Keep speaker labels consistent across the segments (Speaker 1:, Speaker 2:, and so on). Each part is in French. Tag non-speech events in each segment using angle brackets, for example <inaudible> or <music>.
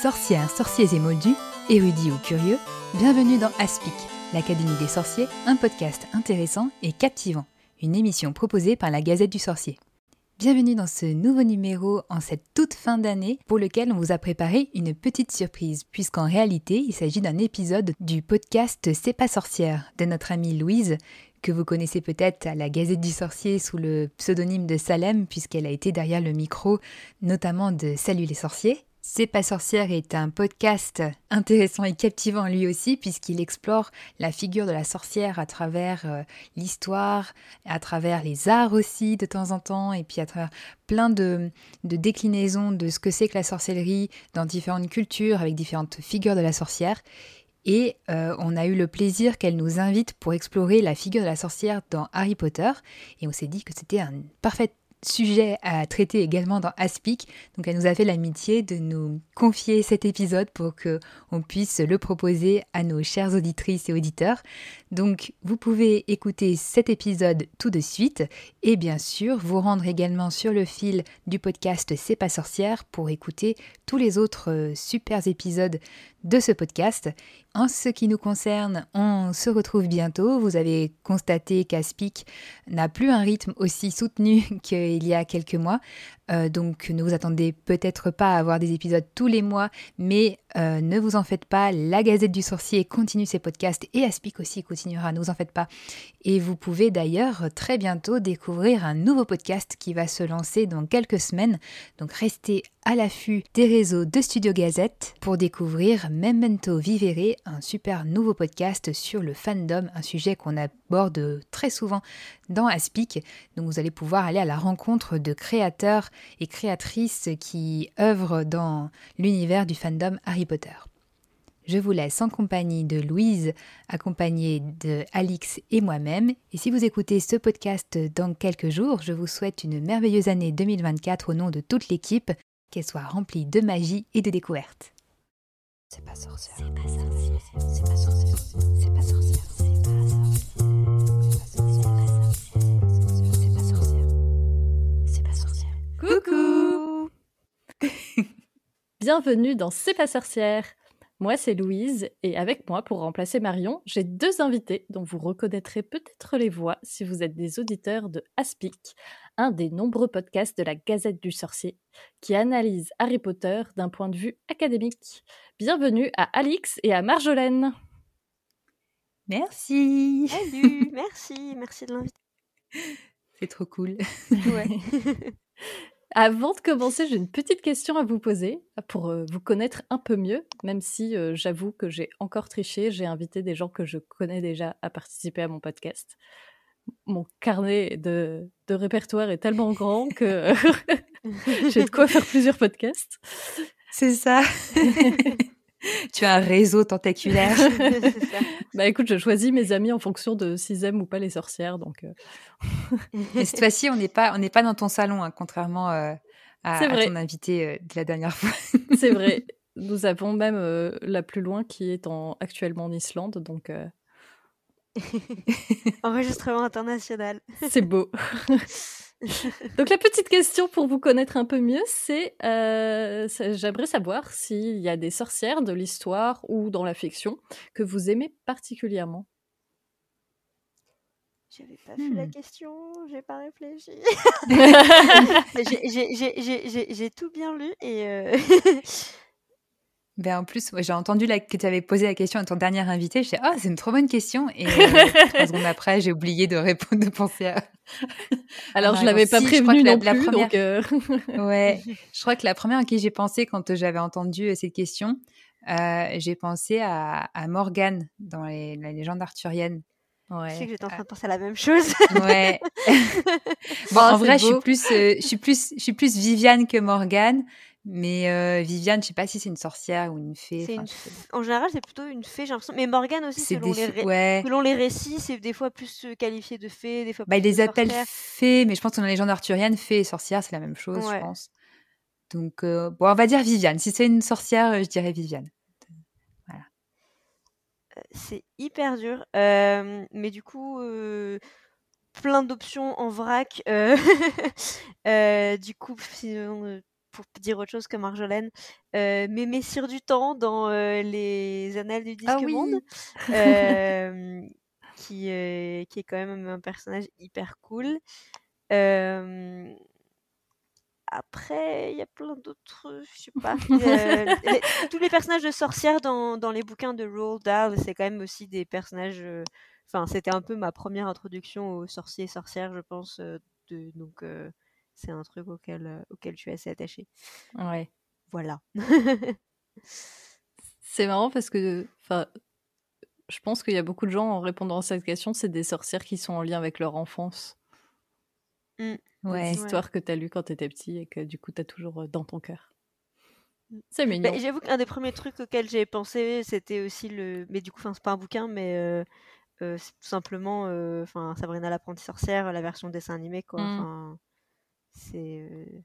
Speaker 1: Sorcières, sorciers et moldus, érudits ou curieux, bienvenue dans Aspic, l'Académie des sorciers, un podcast intéressant et captivant, une émission proposée par la Gazette du Sorcier. Bienvenue dans ce nouveau numéro en cette toute fin d'année pour lequel on vous a préparé une petite surprise puisqu'en réalité il s'agit d'un épisode du podcast C'est pas sorcière de notre amie Louise que vous connaissez peut-être à la Gazette du Sorcier sous le pseudonyme de Salem puisqu'elle a été derrière le micro notamment de Salut les sorciers c'est pas sorcière est un podcast intéressant et captivant lui aussi puisqu'il explore la figure de la sorcière à travers euh, l'histoire, à travers les arts aussi de temps en temps et puis à travers plein de, déclinaisons de ce que c'est que la sorcellerie dans différentes cultures avec différentes figures de la sorcière. Et euh, on a eu le plaisir qu'elle nous invite pour explorer la figure de la sorcière dans Harry Potter. Et on s'est dit que c'était un parfait sujet à traiter également dans Aspic. Donc elle nous a fait l'amitié de nous confier cet épisode pour que on puisse le proposer à nos chères auditrices et auditeurs. Donc vous pouvez écouter cet épisode tout de suite et bien sûr vous rendre également sur le fil du podcast C'est pas sorcière pour écouter tous les autres euh, super épisodes de ce podcast. En ce qui nous concerne, on se retrouve bientôt. Vous avez constaté qu'Aspic n'a plus un rythme aussi soutenu <laughs> qu'il y a quelques mois. Euh, donc ne vous attendez peut-être pas à avoir des épisodes tous les mois, mais euh, ne vous en faites pas. La Gazette du Sorcier continue ses podcasts et Aspic aussi continuera, ne vous en faites pas. Et vous pouvez d'ailleurs très bientôt découvrir un nouveau podcast qui va se lancer dans quelques semaines. Donc restez à l'affût des réseaux de Studio Gazette pour découvrir Memento Vivere, un super nouveau podcast sur le fandom, un sujet qu'on aborde très souvent dans Aspic. Donc vous allez pouvoir aller à la rencontre de créateurs et créatrices qui œuvrent dans l'univers du fandom Harry Potter. Je vous laisse en compagnie de Louise, accompagnée de Alix et moi-même. Et si vous écoutez ce podcast dans quelques jours, je vous souhaite une merveilleuse année 2024 au nom de toute l'équipe, qu'elle soit remplie de magie et de découvertes. C'est pas sorcière. C'est pas sorcière. C'est pas sorcière. C'est pas sorcière. C'est pas sorcière. C'est pas sorcière.
Speaker 2: Coucou <laughs> Bienvenue dans C'est pas sorcière. Moi, c'est Louise, et avec moi, pour remplacer Marion, j'ai deux invités dont vous reconnaîtrez peut-être les voix si vous êtes des auditeurs de Aspic, un des nombreux podcasts de la Gazette du Sorcier, qui analyse Harry Potter d'un point de vue académique. Bienvenue à Alix et à Marjolaine.
Speaker 1: Merci.
Speaker 3: Salut, <laughs> merci, merci de l'inviter.
Speaker 1: C'est trop cool.
Speaker 2: Ouais. <laughs> Avant de commencer, j'ai une petite question à vous poser pour euh, vous connaître un peu mieux, même si euh, j'avoue que j'ai encore triché. J'ai invité des gens que je connais déjà à participer à mon podcast. Mon carnet de, répertoire est tellement grand que <laughs> j'ai de quoi faire plusieurs podcasts.
Speaker 1: C'est ça. <laughs> <laughs> tu as un réseau tentaculaire. <laughs>
Speaker 2: bah écoute, je choisis mes amis en fonction de s'ils aiment ou pas les sorcières. Donc, euh. <laughs>
Speaker 1: Cette fois-ci, on n'est pas, on n'est pas dans ton salon, hein, contrairement euh, à, ton invité euh, de la dernière fois.
Speaker 2: C'est vrai. Nous avons même la plus loin qui est en, actuellement en Islande, donc.
Speaker 3: Enregistrement international.
Speaker 2: C'est beau. <laughs> Donc la petite question pour vous connaître un peu mieux, c'est euh, j'aimerais savoir s'il y a des sorcières de l'histoire ou dans la fiction que vous aimez particulièrement.
Speaker 3: J'avais pas fait la hmm. question, j'ai pas réfléchi. <laughs> <laughs> j'ai tout bien lu et euh,
Speaker 1: Ben en plus, j'ai entendu la, que tu avais posé la question à ton dernier invité. Je dit, ah, c'est une trop bonne question. Et euh, <laughs> trois secondes après, j'ai oublié de répondre, de penser à. <laughs>
Speaker 2: Alors, je l'avais pas prévenu non la, plus, première... donc. Euh, <laughs>
Speaker 1: ouais, je crois que la première à qui j'ai pensé quand j'avais entendu euh, cette question, j'ai pensé à, à Morgane dans les, la légende arthurienne.
Speaker 3: Ouais. Je sais que j'étais en train de penser à la même chose.
Speaker 1: ouais. bon, en oh, vrai, je suis plus, je suis plus, je suis plus Viviane que Morgane. Mais euh, Viviane, je sais pas si c'est une sorcière ou une fée.
Speaker 3: En général, c'est plutôt une fée, j'ai l'impression. Mais Morgane aussi, selon, les selon les récits, c'est des fois plus euh, qualifié de fée, des fois
Speaker 1: bah, Ils les appellent fées, mais je pense que dans les légendes arthuriennes, fée et sorcière, c'est la même chose, je pense. Donc, euh, bon, on va dire Viviane. Si c'est une sorcière, je dirais Viviane. Voilà.
Speaker 3: C'est hyper dur. mais du coup, plein d'options en vrac. <laughs> du coup, pour dire autre chose que Marjolaine, mais Messire du Temps dans les Annales du ah Disque Monde, <laughs> qui, qui est quand même un personnage hyper cool. Après, il y a plein d'autres, je sais pas. <laughs> tous les personnages de sorcières dans, dans les bouquins de Roald Dahl, c'est quand même aussi des personnages. Enfin, c'était un peu ma première introduction aux sorciers et sorcières, je pense. de, donc, c'est un truc auquel, auquel je suis assez attachée.
Speaker 2: Ouais.
Speaker 3: Voilà.
Speaker 2: c'est marrant parce que, je pense qu'il y a beaucoup de gens en répondant à cette question, c'est des sorcières qui sont en lien avec leur enfance. Mmh. Ouais. Des histoires que tu as lues quand tu étais petit et que du coup tu as toujours dans ton cœur. Mmh. C'est bah, mignon.
Speaker 3: J'avoue qu'un des premiers trucs auxquels j'ai pensé, c'était aussi le. Mais du coup, c'est pas un bouquin, mais c'est tout simplement enfin Sabrina l'apprentie sorcière, la version dessin animé, quoi. Mmh. Enfin, c'est.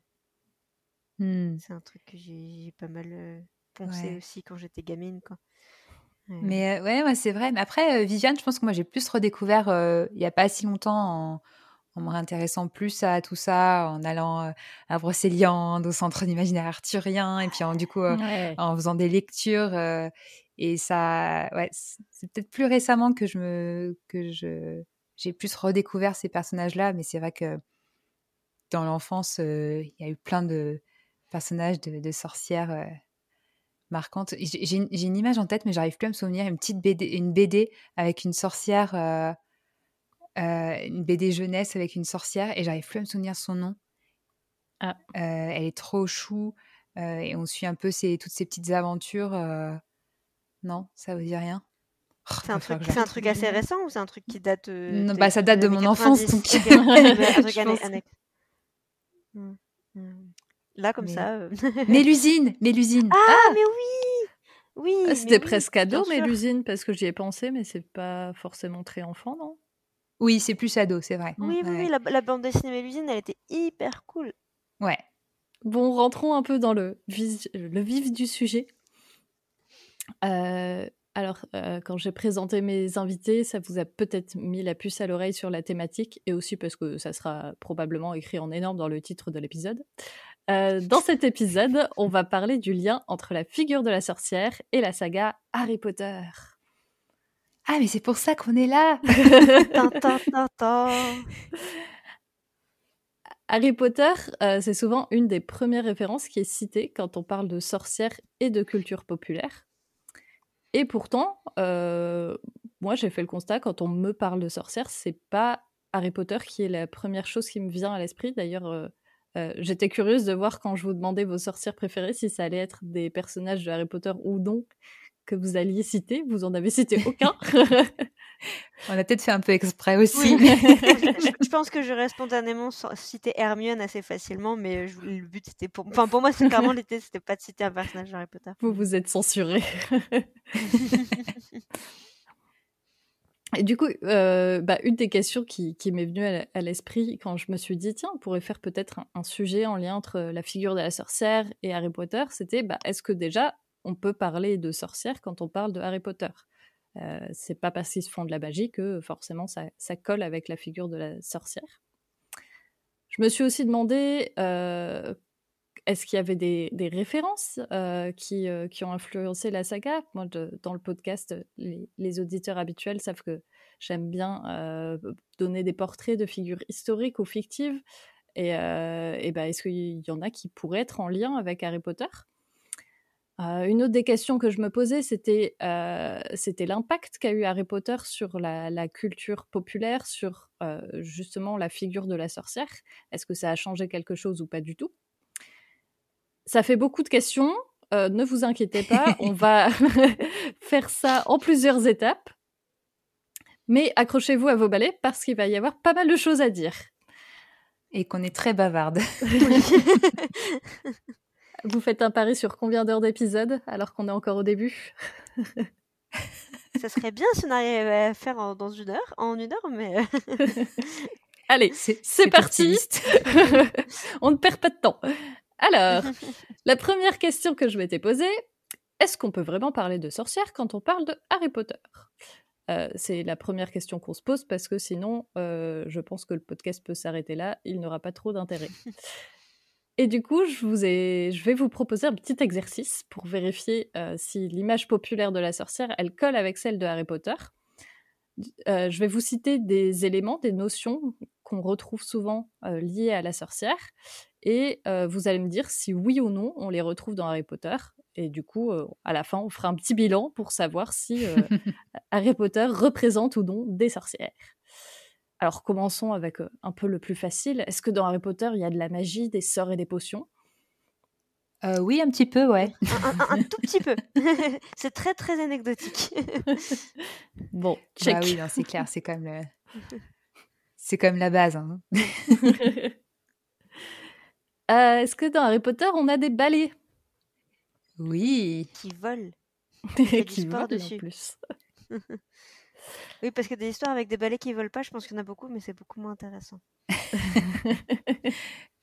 Speaker 3: C'est un truc que j'ai pas mal pensé aussi quand j'étais gamine, quoi.
Speaker 1: Mais ouais, c'est vrai. Mais après, Viviane, je pense que moi j'ai plus redécouvert il y a pas si longtemps en en me réintéressant plus à tout ça, en allant à Brocéliande, au centre d'imaginaire arthurien, et puis en, du coup en faisant des lectures. et ça, ouais, c'est peut-être plus récemment que je me, que je, j'ai plus redécouvert ces personnages-là, mais c'est vrai que dans l'enfance, il y a eu plein de personnages de, sorcières marquantes. J'ai une image en tête, mais j'arrive plus à me souvenir. Une petite BD, une BD avec une sorcière euh, une BD jeunesse avec une sorcière et j'arrive plus à me souvenir son nom. Ah. Euh, elle est trop chou euh, et on suit un peu toutes ces petites aventures. Non, ça vous dit rien
Speaker 3: oh, c'est un, truc, un truc assez récent ou c'est un truc qui date
Speaker 1: Non, bah, ça date de mon enfance.
Speaker 3: Hmm, hmm. Là, comme ça. <laughs>
Speaker 1: mais l'usine, mais l'usine.
Speaker 3: Ah, ah, mais oui oui,
Speaker 2: ah, C'était presque ado, mais l'usine, parce que j'y ai pensé, mais c'est pas forcément très enfant, non?
Speaker 1: Oui, c'est plus ado, c'est vrai.
Speaker 3: Oui, oui, oui, la, bande dessinée l'usine, elle était hyper cool.
Speaker 1: Ouais.
Speaker 2: Bon, rentrons un peu dans le, le vif du sujet. Euh, alors, euh, quand j'ai présenté mes invités, ça vous a peut-être mis la puce à l'oreille sur la thématique, et aussi parce que ça sera probablement écrit en énorme dans le titre de l'épisode. Euh, dans cet épisode, on va parler du lien entre la figure de la sorcière et la saga Harry Potter.
Speaker 1: Ah, mais c'est pour ça qu'on est là <laughs>
Speaker 2: Harry Potter, euh, c'est souvent une des premières références qui est citée quand on parle de sorcières et de culture populaire. Et pourtant, euh, moi j'ai fait le constat, quand on me parle de sorcières, c'est pas Harry Potter qui est la première chose qui me vient à l'esprit. D'ailleurs, euh, j'étais curieuse de voir quand je vous demandais vos sorcières préférées si ça allait être des personnages de Harry Potter ou non que vous alliez citer. Vous en avez cité aucun. <laughs>
Speaker 1: On a peut-être fait un peu exprès aussi. <laughs>
Speaker 3: je, pense que j'aurais spontanément cité Hermione assez facilement, mais le but c'était pour. Enfin, pour moi, c'est clairement <laughs> l'idée, c'était pas de citer un personnage d'Harry Potter.
Speaker 2: Vous vous êtes censuré. Et du coup, euh, bah, une des questions qui, m'est venue à, l'esprit quand je me suis dit, tiens, on pourrait faire peut-être un, sujet en lien entre la figure de la sorcière et Harry Potter, c'était, bah, est-ce que déjà, on peut parler de sorcière quand on parle de Harry Potter. Euh, c'est pas parce qu'ils se font de la magie que forcément ça, colle avec la figure de la sorcière. Je me suis aussi demandé euh, est-ce qu'il y avait des, références euh, qui, ont influencé la saga? Moi, dans le podcast, les, auditeurs habituels savent que j'aime bien donner des portraits de figures historiques ou fictives. Et, et ben, est-ce qu'il y en a qui pourraient être en lien avec Harry Potter? Euh, une autre des questions que je me posais, c'était euh, l'impact qu'a eu Harry Potter sur la, culture populaire, sur euh, justement la figure de la sorcière. Est-ce que ça a changé quelque chose ou pas du tout? Ça fait beaucoup de questions. ne vous inquiétez pas, on va <laughs> <laughs> faire ça en plusieurs étapes. Mais accrochez-vous à vos balais parce qu'il va y avoir pas mal de choses à dire.
Speaker 1: Et qu'on est très bavarde. <laughs>
Speaker 2: Vous faites un pari sur combien d'heures d'épisode alors qu'on est encore au début
Speaker 3: Ça serait bien si on arrivait à faire en, dans une heure, en une heure, mais.
Speaker 2: Allez, c'est parti. <laughs> on ne perd pas de temps. Alors, <laughs> la première question que je m'étais posée, est-ce qu'on peut vraiment parler de sorcière quand on parle de Harry Potter? Euh, c'est la première question qu'on se pose parce que sinon, euh, je pense que le podcast peut s'arrêter là. Il n'aura pas trop d'intérêt. Et du coup, je, vous ai, je vais vous proposer un petit exercice pour vérifier euh, si l'image populaire de la sorcière, elle colle avec celle de Harry Potter. Euh, je vais vous citer des éléments, des notions qu'on retrouve souvent euh, liées à la sorcière, et vous allez me dire si oui ou non on les retrouve dans Harry Potter. Et du coup, à la fin, on fera un petit bilan pour savoir si <laughs> Harry Potter représente ou non des sorcières. Alors commençons avec euh, un peu le plus facile. Est-ce que dans Harry Potter, il y a de la magie, des sorts et des potions?
Speaker 1: Euh, Oui, un petit peu, ouais.
Speaker 3: un, tout petit peu. <laughs> <laughs> c'est très très anecdotique. <laughs>
Speaker 2: bon,
Speaker 1: bah
Speaker 2: check.
Speaker 1: oui, c'est clair, c'est comme c'est comme la base. Hein.
Speaker 2: Euh, est-ce que dans Harry Potter, on a des balais?
Speaker 1: Oui.
Speaker 3: Qui volent.
Speaker 2: qui volent dessus. en plus.
Speaker 3: Oui, parce que des histoires avec des balais qui volent pas, je pense qu'il y en a beaucoup, mais c'est beaucoup moins intéressant. <laughs>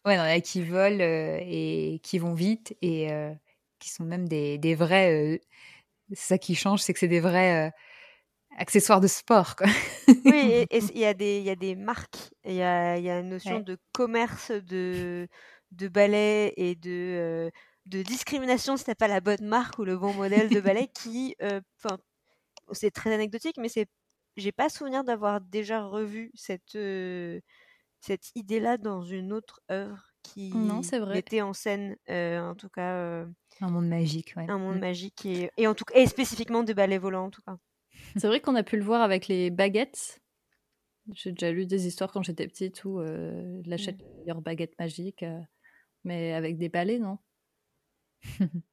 Speaker 1: ouais, il y en a qui volent euh, et qui vont vite et euh, qui sont même des, des vrais. Euh, ça qui change, c'est que c'est des vrais accessoires de sport. Quoi.
Speaker 3: oui, et <laughs> il y, a des, y a des marques, il y a, y a une notion de commerce de, de balais et de, de discrimination si t'as pas la bonne marque ou le bon modèle de balai qui, c'est très anecdotique, mais c'est j'ai pas souvenir d'avoir déjà revu cette, cette idée-là dans une autre œuvre qui
Speaker 2: non, vrai.
Speaker 3: mettait en scène, en tout cas.
Speaker 1: un monde magique,
Speaker 3: Un monde mmh. magique et, et, en tout et spécifiquement des balais volants, en tout cas. <laughs>
Speaker 2: C'est vrai qu'on a pu le voir avec les baguettes. J'ai déjà lu des histoires quand j'étais petite où euh, l'achète mmh. meilleure baguette magique, mais avec des balais, non? <laughs>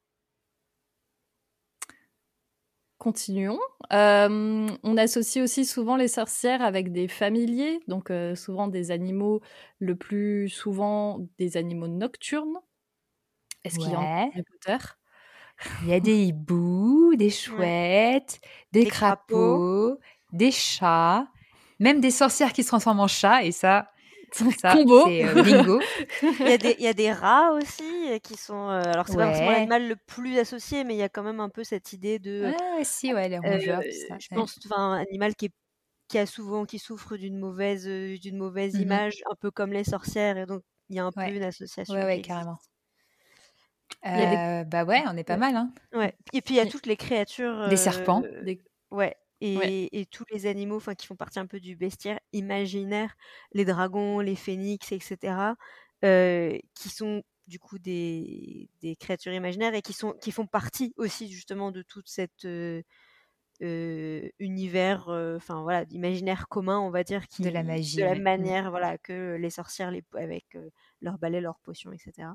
Speaker 2: Continuons. Euh, on associe aussi souvent les sorcières avec des familiers, donc euh, souvent des animaux, le plus souvent des animaux nocturnes. Est-ce qu'il y en a Harry Potter?
Speaker 1: Il y a des hiboux, des <laughs> chouettes, des, crapauds, des chats, même des sorcières qui se transforment en chats, et ça, <laughs>
Speaker 2: ça, Combo.
Speaker 1: c'est euh, bingo. <laughs>
Speaker 3: il, y a des, il y a des rats aussi euh, qui sont. Euh, alors, c'est pas forcément l'animal le plus associé, mais il y a quand même un peu cette idée de.
Speaker 1: Ouais, si, ouais, les rongeurs.
Speaker 3: ça, je pense, enfin, un animal qui est qui a souvent qui souffre d'une mauvaise d'une mauvaise mmh image un peu comme les sorcières et donc il y a un peu une association
Speaker 1: ouais, ouais carrément bah ouais on est pas mal hein
Speaker 3: ouais et puis il y a toutes les créatures
Speaker 1: des serpents
Speaker 3: des... ouais et, tous les animaux qui font partie un peu du bestiaire imaginaire, les dragons, les phénix, etc., qui sont du coup des, créatures imaginaires et qui, sont, qui font partie aussi justement de tout cet univers, enfin voilà, d'imaginaire commun, on va dire, qui,
Speaker 1: de la magie,
Speaker 3: de la mmh. manière voilà, que les sorcières les, avec leurs balais, leurs potions, etc.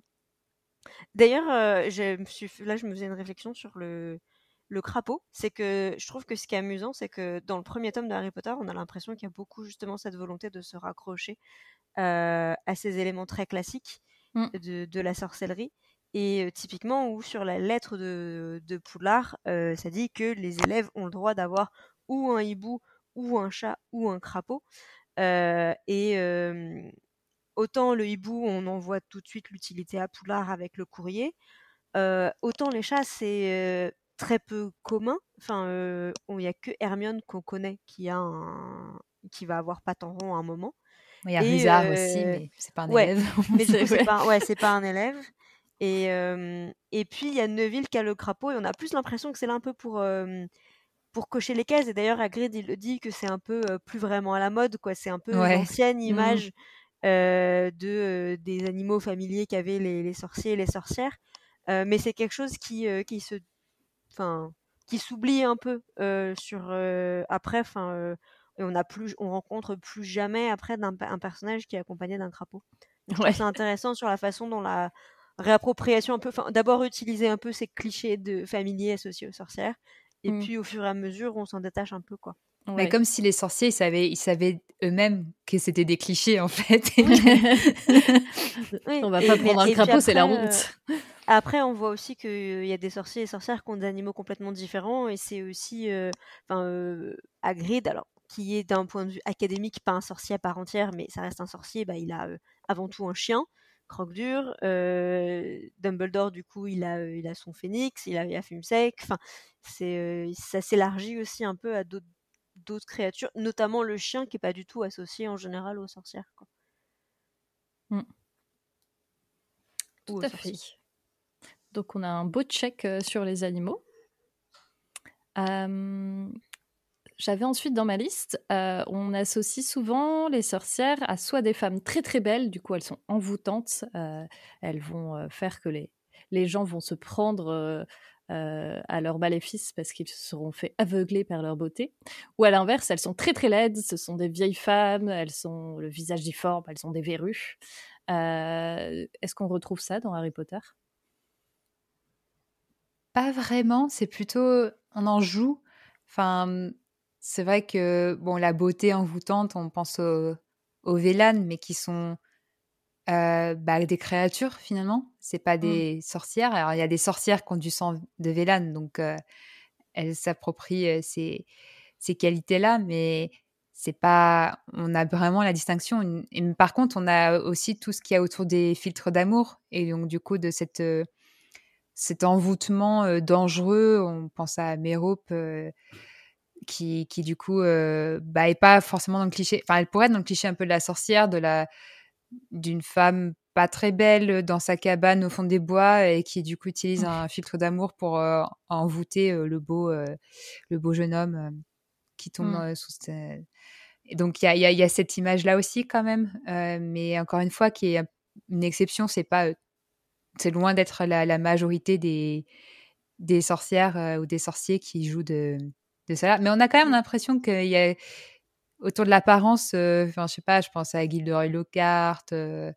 Speaker 3: D'ailleurs, je me suis, là je me faisais une réflexion sur le, le crapaud, c'est que je trouve que ce qui est amusant, c'est que dans le premier tome de Harry Potter, on a l'impression qu'il y a beaucoup justement cette volonté de se raccrocher à ces éléments très classiques mmh. de, la sorcellerie. Et typiquement, où sur la lettre de, de Poudlard, ça dit que les élèves ont le droit d'avoir ou un hibou, ou un chat, ou un crapaud. et autant le hibou, on en voit tout de suite l'utilité à Poudlard avec le courrier. autant les chats, c'est très peu commun. Enfin, il n'y a que Hermione qu'on connaît qui a un... qui va avoir rond à un moment.
Speaker 1: Il y a Rizard aussi, mais c'est pas un élève. <laughs>
Speaker 3: mais c'est pas, ouais, c'est pas un élève. Et, et puis il y a Neville qui a le crapaud et on a plus l'impression que c'est là un peu pour pour cocher les cases. Et d'ailleurs, Hagrid il le dit que c'est un peu plus vraiment à la mode, quoi. C'est un peu l'ancienne mmh. image de des animaux familiers qu'avaient les, les sorciers et les sorcières. mais c'est quelque chose qui, qui se enfin, qui s'oublie un peu sur après, enfin, on a plus, on rencontre plus jamais après un personnage qui est accompagné d'un crapaud. C'est intéressant sur la façon dont la réappropriation un peu, d'abord utiliser un peu ces clichés de familiers associés aux sorcières, et mmh. puis au fur et à mesure, on s'en détache un peu, quoi.
Speaker 1: Mais comme si les sorciers, ils savaient, ils savaient eux-mêmes que c'était des clichés, en fait. <laughs> <laughs>
Speaker 2: On va pas prendre un crapaud, c'est la honte.
Speaker 3: Après, on voit aussi qu'il y a des sorciers et sorcières qui ont des animaux complètement différents, et c'est aussi, enfin, euh, Hagrid, alors qui est d'un point de vue académique pas un sorcier à part entière, mais ça reste un sorcier, bah, il a avant tout un chien, Croque-Dur. Dumbledore, du coup, il a, il a son phénix, il a, il a Fumsec. Enfin, c'est, ça s'élargit aussi un peu à d'autres d'autres créatures, notamment le chien qui est pas du tout associé en général aux sorcières. Quoi.
Speaker 2: Mmh. Tout à fait. Donc on a un beau check sur les animaux. J'avais ensuite dans ma liste, on associe souvent les sorcières à soit des femmes très très belles, du coup elles sont envoûtantes, elles vont faire que les, les gens vont se prendre à leur maléfice parce qu'ils se seront fait aveugler par leur beauté. Ou à l'inverse, elles sont très très laides, ce sont des vieilles femmes, elles sont le visage difforme, elles ont des verrues. Est-ce qu'on retrouve ça dans Harry Potter?
Speaker 1: Pas vraiment, c'est plutôt on en joue. Enfin, c'est vrai que bon, la beauté envoûtante, on pense aux, aux mais qui sont euh, bah, des créatures finalement. C'est pas mmh. des sorcières. Alors il y a des sorcières qui ont du sang de Vélan, donc euh, elles s'approprient euh, ces, ces qualités-là, mais c'est pas. On a vraiment la distinction. Et, par contre, on a aussi tout ce qu'il y a autour des filtres d'amour et donc du coup de cette cet envoûtement dangereux. On pense à Mérope qui, qui du coup euh, bah, est pas forcément dans le cliché. Enfin, elle pourrait être dans le cliché un peu de la sorcière, de la d'une femme pas très belle dans sa cabane au fond des bois et qui du coup utilise un <laughs> filtre d'amour pour euh, envoûter euh, le beau le beau jeune homme qui tombe mmh. sous et donc il y a, y a, cette image là aussi quand même mais encore une fois qui est une exception c'est pas c'est loin d'être la, la, majorité des des sorcières ou des sorciers qui jouent de mais on a quand même mmh. l'impression qu'il y a autour de l'apparence, euh, enfin je sais pas, je pense à Gilderoy Lockhart, euh,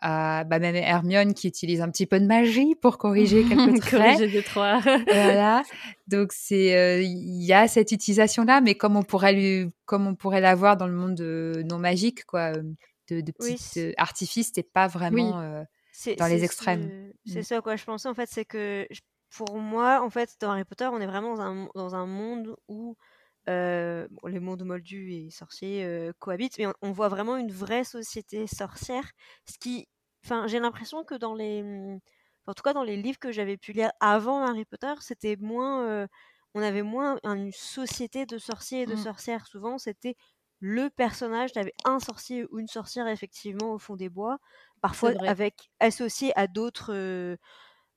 Speaker 1: à bah, même Hermione qui utilise un petit peu de magie pour corriger <laughs> quelques traits.
Speaker 2: corriger deux trois. <laughs>
Speaker 1: voilà. Donc c'est euh, il y a cette utilisation là, mais comme on pourrait lui, comme on pourrait l'avoir dans le monde non magique quoi, de, de petits artifices, c'est pas vraiment dans les extrêmes.
Speaker 3: C'est mmh. ça quoi je pensais en fait, c'est que pour moi, en fait, dans Harry Potter, on est vraiment dans un, dans un monde où euh, les mondes moldus et sorciers euh, cohabitent, mais on, voit vraiment une vraie société sorcière. Ce qui, enfin, j'ai l'impression que dans les, en tout cas dans les livres que j'avais pu lire avant Harry Potter, c'était moins, euh, on avait moins une société de sorciers et de mmh. sorcières. Souvent, c'était le personnage, avait un sorcier ou une sorcière effectivement au fond des bois, parfois avec associé à d'autres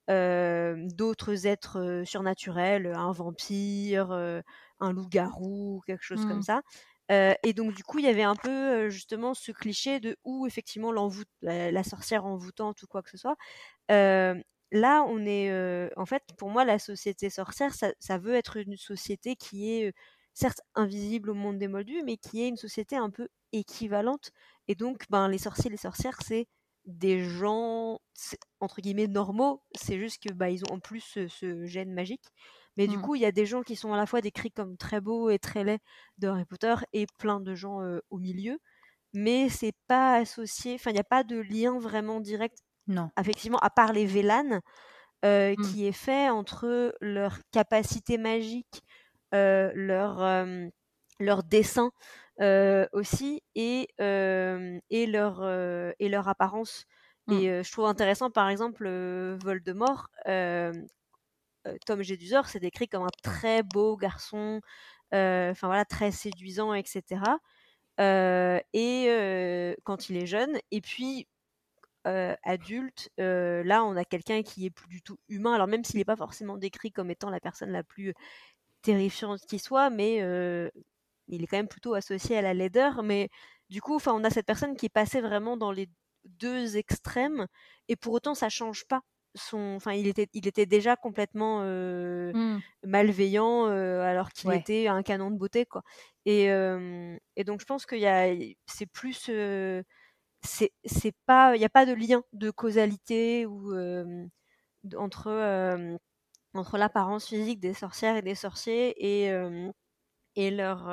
Speaker 3: d'autres êtres surnaturels, un vampire, un loup-garou, quelque chose comme mmh. ça. et donc du coup, il y avait un peu justement ce cliché de où effectivement la, la, sorcière envoûtante ou quoi que ce soit. là, on est, en fait, pour moi, la société sorcière, ça, ça veut être une société qui est certes invisible au monde des moldus, mais qui est une société un peu équivalente. Et donc, ben, les sorciers, les sorcières, c'est des gens entre guillemets normaux, c'est juste que bah ils ont en plus ce, gène magique. Mais du mmh. coup, il y a des gens qui sont à la fois décrits comme très beaux et très laids de Harry Potter et plein de gens au milieu, mais c'est pas associé, enfin il n'y a pas de lien vraiment direct.
Speaker 1: Non.
Speaker 3: Effectivement, à part les Vélanes, mmh. qui est fait entre leur capacité magique, leur leur dessin aussi et, et, leur, et leur apparence. Mmh. Et je trouve intéressant, par exemple, Voldemort, Tom Jedusor, c'est décrit comme un très beau garçon, enfin voilà, très séduisant, etc. et quand il est jeune, et puis adulte, là on a quelqu'un qui est plus du tout humain. Alors même s'il n'est pas forcément décrit comme étant la personne la plus terrifiante qui soit, mais il est quand même plutôt associé à la laideur, mais du coup, enfin, on a cette personne qui est passée vraiment dans les deux extrêmes, et pour autant, ça change pas. Son, enfin, il était, il était déjà complètement euh, mmh. malveillant alors qu'il était un canon de beauté, quoi. Et, et donc, je pense qu'il y a, c'est plus, c'est, c'est pas, il n'y a pas de lien de causalité ou entre entre l'apparence physique des sorcières et des sorciers et et leur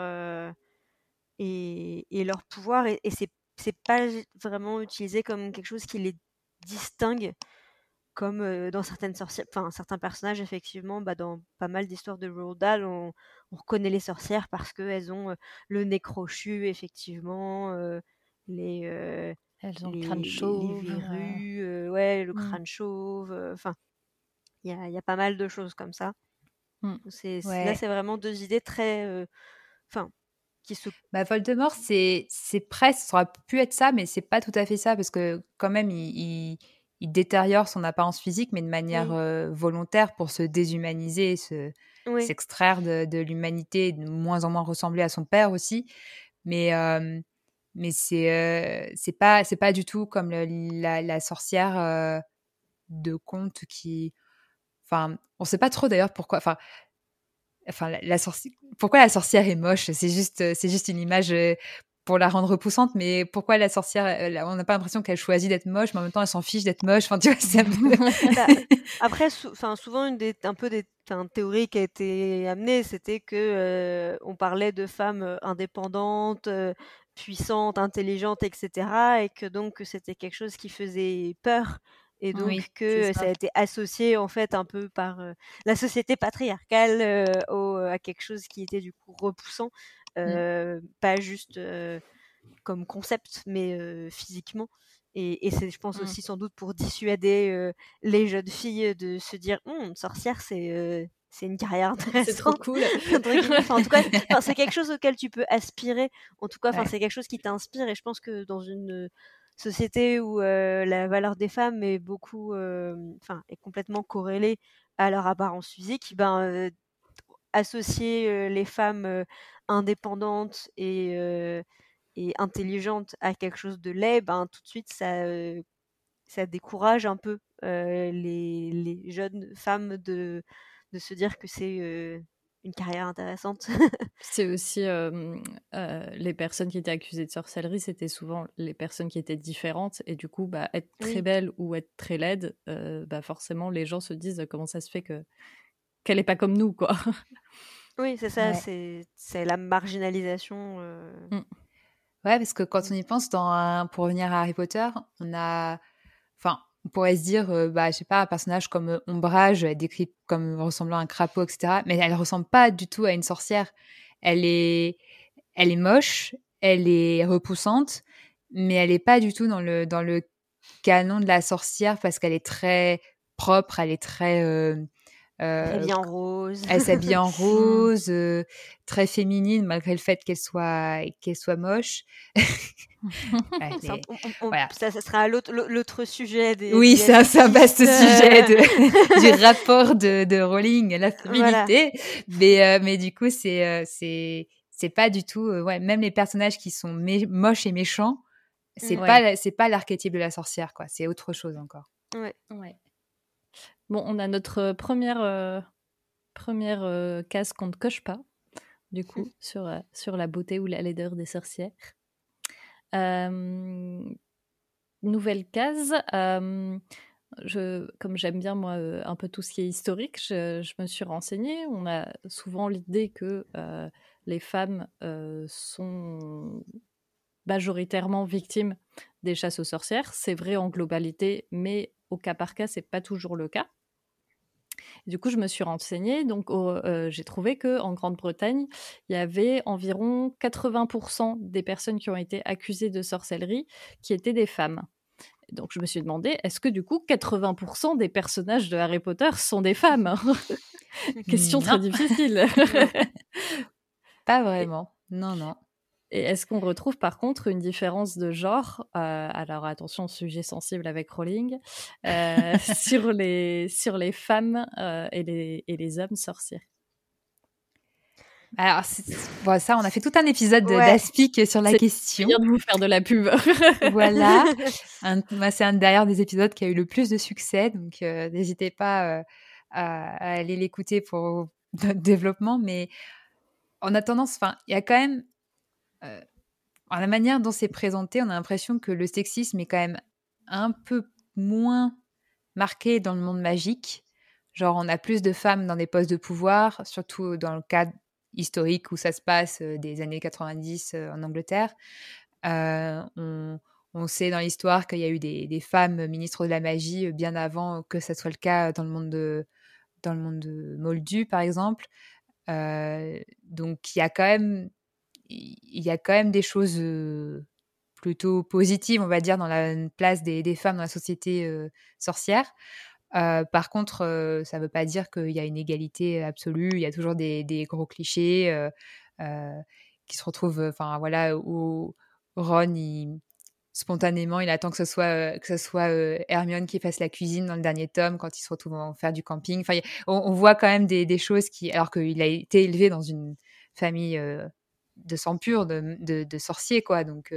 Speaker 3: et, et, leur pouvoir et, et c'est c'est pas vraiment utilisé comme quelque chose qui les distingue comme dans certaines sorcières enfin certains personnages effectivement bah, dans pas mal d'histoires de Roald Dahl on, on, reconnaît les sorcières parce qu'elles ont le nez crochu effectivement les
Speaker 2: elles ont le crâne chauve
Speaker 3: les verrues ouais le mmh. crâne chauve enfin il y a, y a, pas mal de choses comme ça Mmh. C'est, Là, c'est vraiment deux idées très. Enfin. qui se...
Speaker 1: Bah, Voldemort, c'est, c'est presque, ça aurait pu être ça, mais c'est pas tout à fait ça, parce que quand même, il, il détériore son apparence physique, mais de manière volontaire pour se déshumaniser, se s'extraire de, de l'humanité, de moins en moins ressembler à son père aussi. Mais mais c'est c'est pas c'est pas du tout comme la, la, sorcière de conte qui enfin on sait pas trop d'ailleurs pourquoi enfin enfin la, sorcière pourquoi la sorcière est moche c'est juste c'est juste une image pour la rendre repoussante mais pourquoi la sorcière on n'a pas l'impression qu'elle choisit d'être moche mais en même temps elle s'en fiche d'être moche enfin tu vois <laughs>
Speaker 3: bah, <laughs> après souvent une des un peu des théories qui a été amenée c'était que on parlait de femmes indépendantes puissante, intelligente, etc. Et que donc c'était quelque chose qui faisait peur et donc que ça. a été associé en fait un peu par la société patriarcale à quelque chose qui était du coup repoussant, mmh. pas juste comme concept mais physiquement. Et, c'est, je pense mmh. aussi sans doute pour dissuader les jeunes filles de se dire, «Hum, sorcière, c'est c'est une carrière intéressante. <laughs>
Speaker 2: C'est trop cool. <laughs>
Speaker 3: en tout cas, c'est quelque chose auquel tu peux aspirer. En tout cas, c'est quelque chose qui t'inspire. Et je pense que dans une société où la valeur des femmes est beaucoup, enfin, est complètement corrélée à leur apparence physique, ben associer les femmes indépendantes et intelligentes à quelque chose de laid, ben tout de suite ça décourage un peu les, jeunes femmes de se dire que c'est une carrière intéressante.
Speaker 2: c'est <laughs> aussi les personnes qui étaient accusées de sorcellerie, c'était souvent les personnes qui étaient différentes et du coup, bah, être très belle ou être très laide, bah, forcément les gens se disent comment ça se fait que qu'elle est pas comme nous, quoi? <laughs>
Speaker 3: Oui, c'est ça, c'est la marginalisation. Mmh.
Speaker 1: Ouais, parce que quand on y pense, dans pour revenir à Harry Potter, on a, on pourrait se dire, euh, bah, je sais pas, un personnage comme euh, Ombrage, elle est décrite comme ressemblant à un crapaud, etc. Mais elle ressemble pas du tout à une sorcière. Elle est, elle est moche, elle est repoussante, mais elle est pas du tout dans le, dans le canon de la sorcière parce qu'elle est très propre, elle est très, euh,
Speaker 3: elle en rose.
Speaker 1: Elle s'habille en <laughs> rose, euh, très féminine malgré le fait qu'elle soit qu'elle soit moche. <laughs>
Speaker 3: ça, ça, sera l'autre sujet. Des,
Speaker 1: oui, c'est un, vaste sujet <laughs> du rapport de, de Rowling à la féminité. Mais, euh, mais du coup, c'est euh, c'est c'est pas du tout. ouais, même les personnages qui sont moches et méchants, c'est pas c'est pas l'archétype de la sorcière, quoi. C'est autre chose encore.
Speaker 3: Ouais. ouais.
Speaker 2: Bon, on a notre première, euh, première euh, case qu'on ne coche pas, du coup, <laughs> sur, euh, sur la beauté ou la laideur des sorcières. nouvelle case. je, comme j'aime bien, moi, un peu tout ce qui est historique, je, je me suis renseignée. On a souvent l'idée que les femmes sont majoritairement victimes des chasses aux sorcières. C'est vrai en globalité, mais au cas par cas, c'est pas toujours le cas. Du coup, je me suis renseignée. Donc, euh, j'ai trouvé que en Grande-Bretagne, il y avait environ 80% des personnes qui ont été accusées de sorcellerie qui étaient des femmes. Donc, je me suis demandé, est-ce que du coup, 80% des personnages de Harry Potter sont des femmes? <laughs> Question très difficile. <laughs> <laughs>
Speaker 1: Pas vraiment. Non, non.
Speaker 2: Et est-ce qu'on retrouve par contre une différence de genre euh, Alors attention, sujet sensible avec Rowling euh, <laughs> sur les sur les femmes euh, et les et les hommes sorciers?
Speaker 1: Alors ça, on a fait tout un épisode d'Aspic sur la question.
Speaker 2: Bien de vous faire de la pub. <laughs>
Speaker 1: voilà. c'est un d'ailleurs des épisodes qui a eu le plus de succès, donc n'hésitez pas à, à, aller l'écouter pour <laughs> notre développement. Mais en attendant, enfin, il y a quand même euh, la manière dont c'est présenté, on a l'impression que le sexisme est quand même un peu moins marqué dans le monde magique. Genre, on a plus de femmes dans des postes de pouvoir, surtout dans le cadre historique où ça se passe euh, des années 90 euh, en Angleterre. on, sait dans l'histoire qu'il y a eu des, femmes ministres de la magie bien avant que ça soit le cas dans le monde de, dans le monde de Moldu, par exemple. donc, il y a quand même il y a quand même des choses plutôt positives, on va dire, dans la place des, femmes dans la société sorcière. par contre, ça ne veut pas dire qu'il y a une égalité absolue. Il y a toujours des, gros clichés qui se retrouvent, enfin voilà, où Ron, spontanément, il attend que ce soit, Hermione qui fasse la cuisine dans le dernier tome quand il se retrouve à faire du camping. Enfin, on, voit quand même des, choses qui, alors qu'il a été élevé dans une famille de sang pur, de, de, sorciers, quoi. Donc,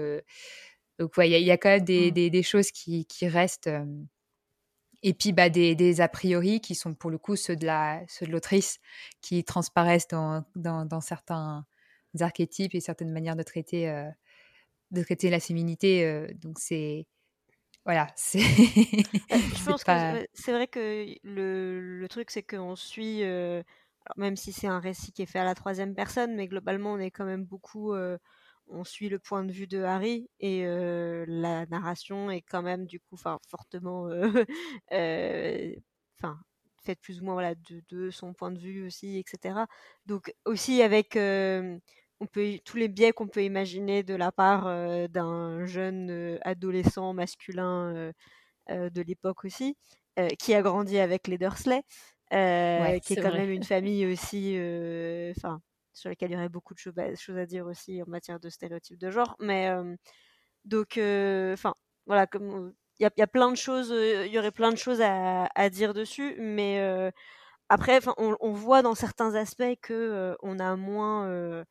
Speaker 1: donc ouais, il y, a quand même des, mmh. des, des choses qui, qui restent. et puis bah, des, des, a priori qui sont pour le coup ceux de la ceux de l'autrice qui transparaissent dans, dans, dans, certains archétypes et certaines manières de traiter de traiter la féminité. donc c'est voilà, <laughs> c'est.
Speaker 3: je pense que c'est vrai que le, le truc c'est qu'on suit, même si c'est un récit qui est fait à la troisième personne, mais globalement on est quand même beaucoup, on suit le point de vue de Harry et la narration est quand même du coup, enfin fortement, <laughs> enfin faite plus ou moins voilà de, son point de vue aussi, etc. Donc aussi avec peut, tous les biais qu'on peut imaginer de la part d'un jeune adolescent masculin de l'époque aussi, qui a grandi avec les Dursley, qui est, quand même une <laughs> famille aussi, enfin, sur laquelle il y aurait beaucoup de choses à, dire aussi en matière de stéréotypes de genre. Mais donc, enfin, voilà, comme il y, a plein de choses, il y aurait plein de choses à, dire dessus, mais après, on, on, voit dans certains aspects que on a moins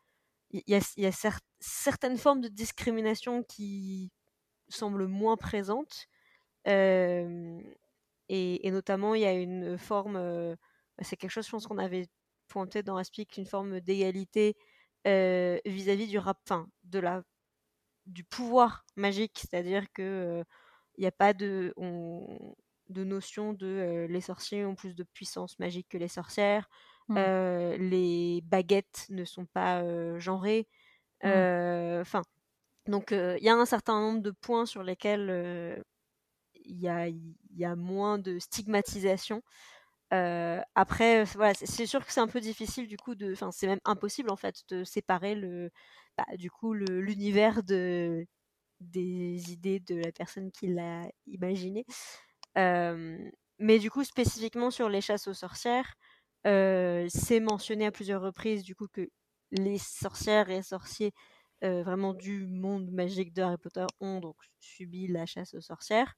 Speaker 3: il y a, certaines formes de discrimination qui semblent moins présentes. Et, notamment, il y a une forme, bah, c'est quelque chose, je pense qu'on avait pointé dans Aspic, une forme d'égalité vis-à-vis du rap, de la, du pouvoir magique, c'est-à-dire que il n'y a pas de, de notion de les sorciers ont plus de puissance magique que les sorcières. Mmh. les baguettes ne sont pas genrées. Mmh. Enfin, donc il y a un certain nombre de points sur lesquels il y a, y, a, moins de stigmatisation. après, voilà, c'est sûr que c'est un peu difficile du coup de, enfin, c'est même impossible en fait de séparer le, bah, du coup, l'univers de des idées de la personne qui l'a imaginé. mais du coup, spécifiquement sur les chasses aux sorcières, c'est mentionné à plusieurs reprises du coup que les sorcières et sorciers vraiment du monde magique de Harry Potter ont donc subi la chasse aux sorcières.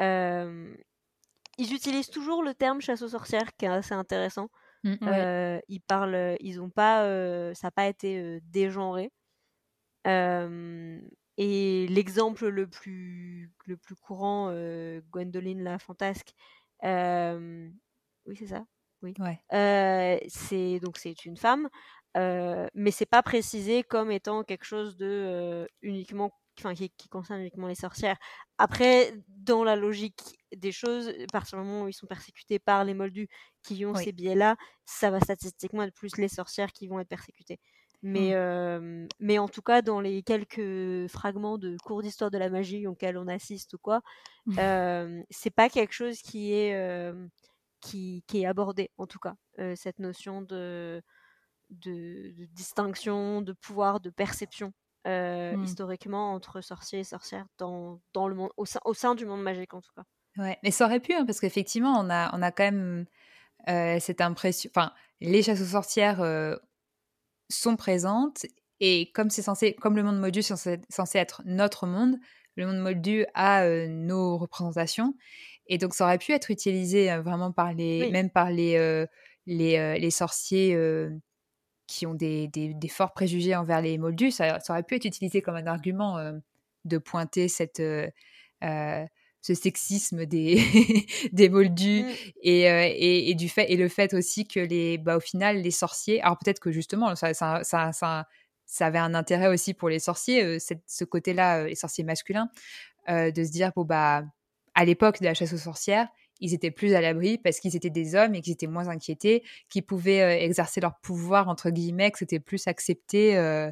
Speaker 3: Ils utilisent toujours le terme chasse aux sorcières qui est assez intéressant. Mmh, ils parlent, ils ont pas, ça n'a pas été dégenré. et l'exemple le plus, le plus courant, Gwendoline la fantasque, oui c'est ça, oui. c'est donc c'est une femme, mais c'est pas précisé comme étant quelque chose de uniquement, enfin qui, concerne uniquement les sorcières. Après, dans la logique des choses, à partir du moment où ils sont persécutés par les Moldus qui ont ces biais-là, ça va statistiquement être plus les sorcières qui vont être persécutées. Mais, mmh. mais en tout cas, dans les quelques fragments de cours d'histoire de la magie auxquels on assiste ou quoi, <laughs> c'est pas quelque chose qui est qui, est abordée, en tout cas, euh, cette notion de, de, distinction, de pouvoir, de perception, euh, mmh. historiquement, entre sorciers et sorcières dans, dans le monde, au sein, au sein du monde magique, en tout cas.
Speaker 1: Ouais, mais ça aurait pu, hein, parce qu'effectivement, on a, on a quand même euh, cette impression. Enfin, les chasses aux sorcières sont présentes, et comme c'est censé, comme le monde moldu est censé, être notre monde, le monde moldu a nos représentations. Et donc, ça aurait pu être utilisé vraiment par les, même par les, les, les, sorciers qui ont des, des, forts préjugés envers les moldus. Ça, aurait pu être utilisé comme un argument de pointer cette, ce sexisme des, <laughs> des moldus mmh. et, et, du fait, et le fait aussi que, les, bah, au final, les sorciers. Alors, peut-être que justement, ça, ça, ça, ça, avait un intérêt aussi pour les sorciers, ce côté-là, les sorciers masculins, de se dire, bon, bah à l'époque de la chasse aux sorcières, ils étaient plus à l'abri parce qu'ils étaient des hommes et qu'ils étaient moins inquiétés, qu'ils pouvaient euh, exercer leur pouvoir, entre guillemets, que c'était plus accepté euh,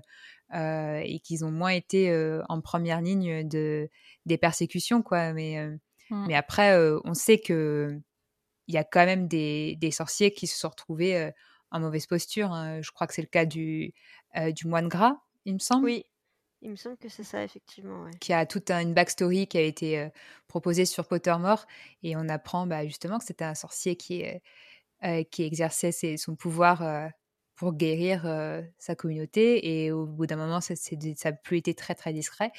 Speaker 1: euh, et qu'ils ont moins été en première ligne de, des persécutions. quoi. Mais, mmh. mais après, on sait que il y a quand même des, des, sorciers qui se sont retrouvés en mauvaise posture. Hein. Je crois que c'est le cas du, du moine gras, il me semble.
Speaker 3: Oui, il me semble que c'est ça, effectivement.
Speaker 1: Qui a toute une backstory qui a été euh, proposée sur Pottermore. Et on apprend bah, justement que c'était un sorcier qui, euh, euh, qui exerçait son pouvoir pour guérir sa communauté. Et au bout d'un moment, ça n'a plus été très, très discret.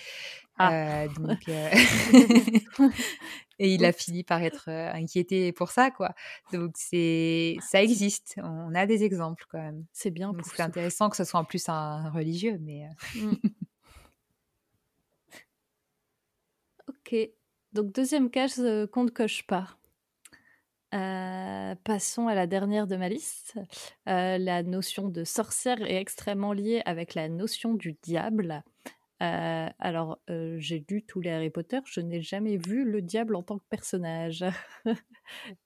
Speaker 1: Ah. donc, <laughs> et il a fini par être inquiété pour ça, quoi. Donc, c'est, ça existe. On a des exemples, quand même.
Speaker 2: C'est bien.
Speaker 1: C'est intéressant que ce soit en plus un religieux, mais. <laughs> Mmh.
Speaker 2: Ok. Donc, deuxième case qu'on ne coche pas. Euh, passons à la dernière de ma liste. Euh, la notion de sorcière est extrêmement liée avec la notion du diable. Euh, alors, j'ai lu tous les Harry Potter, je n'ai jamais vu le diable en tant que personnage. <laughs>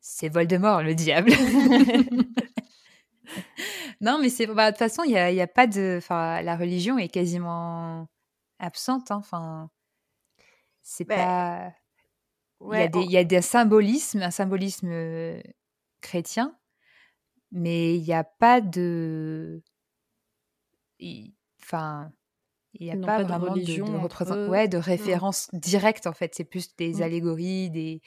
Speaker 1: c'est Voldemort, le diable. <laughs> non, mais c'est bah, de toute façon, il n'y a, a, pas de. La religion est quasiment absente. Hein, enfin, c'est bah, pas il, y a des, symbolismes, un symbolisme chrétien, mais il n'y a pas de. Enfin. Il n'y a pas, vraiment de, religion, de, ouais, de référence directe en fait. C'est plus des mmh. allégories, des,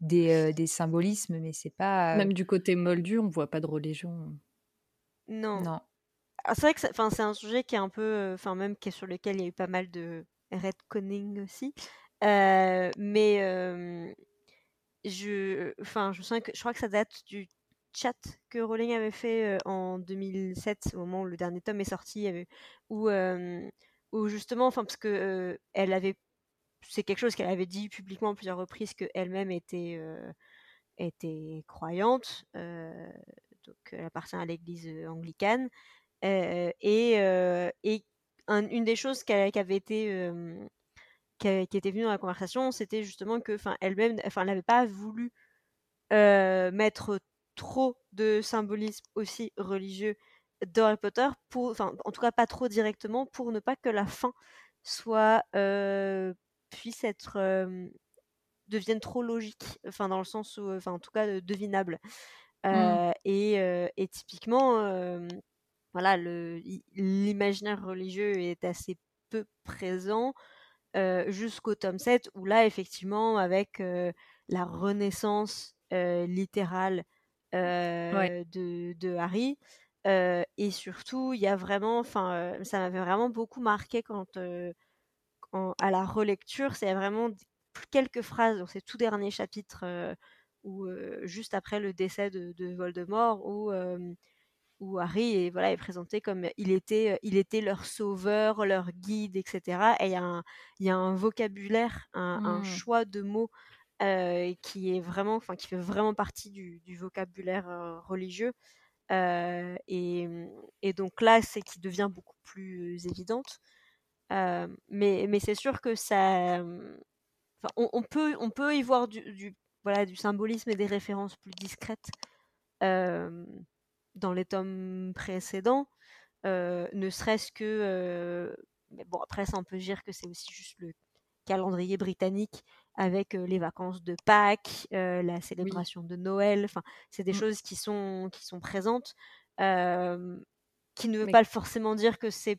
Speaker 1: des, des, symbolismes, mais c'est pas.
Speaker 2: Même du côté moldu, on ne voit pas de religion.
Speaker 3: Non. non. Ah, c'est vrai que c'est un sujet qui est un peu. Enfin, même qui est sur lequel il y a eu pas mal de redconning aussi. Euh, mais je, enfin, je crois que ça date du chat que Rowling avait fait en 2007 au moment où le dernier tome est sorti, où, où justement, enfin parce que elle avait, c'est quelque chose qu'elle avait dit publiquement plusieurs reprises que elle-même était était croyante, donc elle appartient à l'Église anglicane et et une des choses qu'avait été qui, était venue dans la conversation, c'était justement que, enfin, elle-même, enfin, elle n'avait pas voulu mettre trop de symbolisme aussi religieux dans Harry Potter, pour, enfin, en tout cas pas trop directement, pour ne pas que la fin soit puisse être devienne trop logique, enfin dans le sens où, enfin en tout cas devinable. Mmh. et, et, typiquement, voilà, l'imaginaire religieux est assez peu présent jusqu'au tome 7, où là, effectivement, avec la renaissance littérale de, de, Harry, et surtout, il y a vraiment, enfin, ça m'avait vraiment beaucoup marqué quand, à la relecture, c'est vraiment quelques phrases dans ces tout derniers chapitres, où, juste après le décès de, de Voldemort, où où Harry est, voilà, est présenté comme il était, il était leur sauveur, leur guide, etc. Et il y, y, a un vocabulaire, un, mmh. choix de mots qui est vraiment, enfin, qui fait vraiment partie du, du vocabulaire religieux. Et, et, donc là, c'est qui devient beaucoup plus évidente. mais mais c'est sûr que ça, on, on, peut, on peut y voir du, du, voilà, du symbolisme et des références plus discrètes dans les tomes précédents, euh, ne serait-ce que. Euh, mais bon, après, ça, on peut dire que c'est aussi juste le calendrier britannique avec euh, les vacances de Pâques, la célébration de Noël. Enfin, c'est des mmh. choses qui sont, qui sont présentes, qui ne veut pas forcément dire que c'est.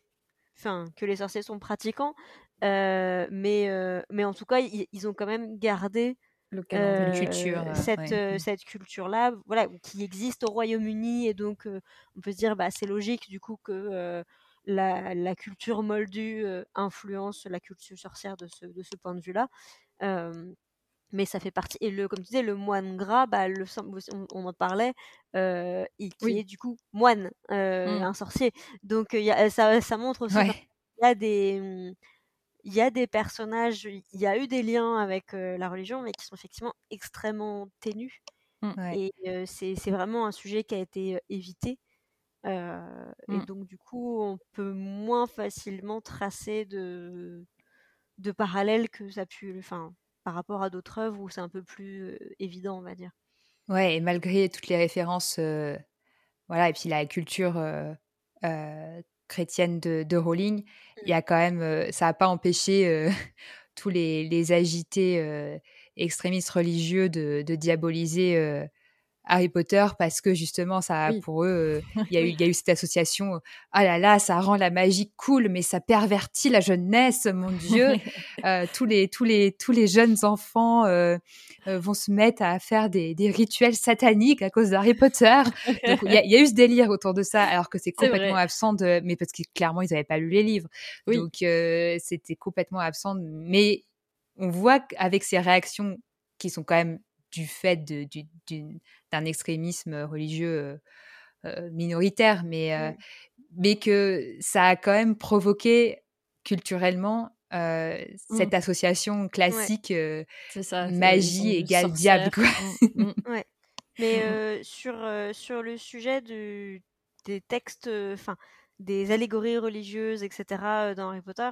Speaker 3: Enfin, que les sorciers sont pratiquants, mais, mais en tout cas, ils ont quand même gardé
Speaker 1: le culture,
Speaker 3: cette, mmh. cette culture-là, voilà, qui existe au Royaume-Uni, et donc on peut se dire, bah, c'est logique du coup que la, la, culture moldue influence la culture sorcière de ce, de ce point de vue-là. mais ça fait partie. Et le, comme tu disais, le moine gras, bah, le, on, en parlait, euh, il, qui est du coup moine, mmh. un sorcier. Donc y a, ça, ça montre aussi qu'il y a des mmh, il y a des personnages, il y a eu des liens avec la religion, mais qui sont effectivement extrêmement ténus. Mmh. Et c'est vraiment un sujet qui a été évité. Et mmh. donc, du coup, on peut moins facilement tracer de, de parallèles que ça a pu, enfin, par rapport à d'autres œuvres où c'est un peu plus évident, on va dire.
Speaker 1: Ouais, et malgré toutes les références, voilà, et puis la culture chrétienne de, de Rowling, il y mmh. a quand même, ça n'a pas empêché <laughs> tous les, les agités extrémistes religieux de, de diaboliser Harry Potter parce que justement ça pour eux <laughs> il y a eu il y a eu cette association ah là là ça rend la magie cool mais ça pervertit la jeunesse mon dieu. <laughs> Tous les tous les tous les jeunes enfants vont se mettre à faire des, des rituels sataniques à cause d'Harry Potter donc il y, a, y, a eu ce délire autour de ça alors que c'est complètement absent de mais parce que clairement ils n'avaient pas lu les livres. Donc c'était complètement absent. Mais on voit qu'avec ces réactions qui sont quand même du fait d'un extrémisme religieux minoritaire, mais, mais que ça a quand même provoqué culturellement cette mmh. association classique magie égale diable. Quoi.
Speaker 3: Mmh, mmh. <laughs> Mais sur, sur le sujet des textes, enfin des allégories religieuses, etc. dans Harry Potter.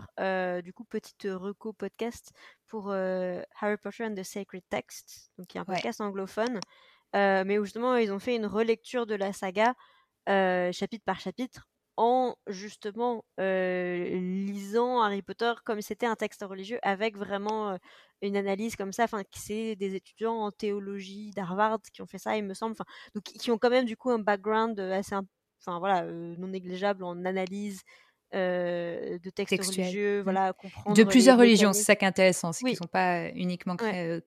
Speaker 3: du coup, petite reco podcast pour Harry Potter and the Sacred Text, donc y a un podcast anglophone, mais où justement ils ont fait une relecture de la saga chapitre par chapitre en justement lisant Harry Potter comme c'était un texte religieux avec vraiment une analyse comme ça, enfin c'est des étudiants en théologie d'Harvard qui ont fait ça, il me semble, enfin donc qui ont quand même du coup un background assez enfin voilà, non négligeable en analyse de textes religieux, mmh. voilà, comprendre.
Speaker 1: De plusieurs religions, c'est ça qui est intéressant, c'est qu'ils ne sont pas uniquement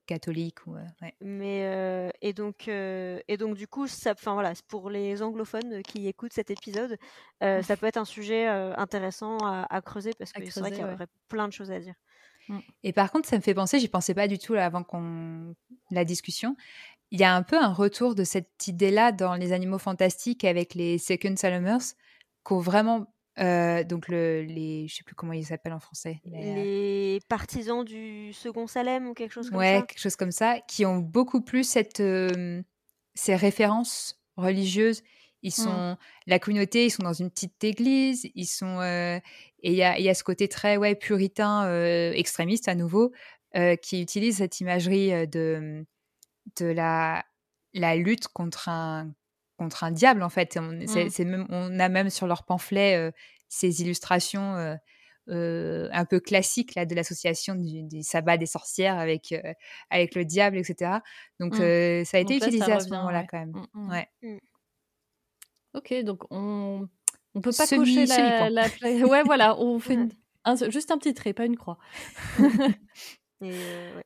Speaker 1: catholiques. Ou,
Speaker 3: Mais, et, donc, et donc, du coup, ça, voilà, pour les anglophones qui écoutent cet épisode, ça peut être un sujet intéressant à, creuser parce que c'est vrai qu'il y aurait plein de choses à dire.
Speaker 1: Mmh. Et par contre, ça me fait penser, j'y pensais pas du tout là, avant qu'on la discussion, il y a un peu un retour de cette idée-là dans les animaux fantastiques avec les Second Salamers, qu'ont vraiment euh, donc le, les, je sais plus comment ils s'appellent en français.
Speaker 3: Euh les, partisans du second Salem ou quelque chose comme
Speaker 1: ça? Ouais, quelque chose comme ça, qui ont beaucoup plus cette, ces références religieuses. Ils mmh. sont la communauté, ils sont dans une petite église, ils sont et il y a, y a, ce côté très ouais puritain extrémiste à nouveau qui utilise cette imagerie de de la, la lutte contre un, contre un diable, en fait. On, mmh. même, on a même sur leur pamphlet ces illustrations un peu classiques là, de l'association du, sabbat des sorcières avec, avec le diable, etc. Donc, mmh. ça a été utilisé à ce moment-là, quand même. Mmh, ouais.
Speaker 2: Ok, donc on on peut pas cocher la, la, Ouais, voilà, on <laughs> fait juste un petit trait, pas une croix. <laughs> <laughs>
Speaker 3: Et ouais.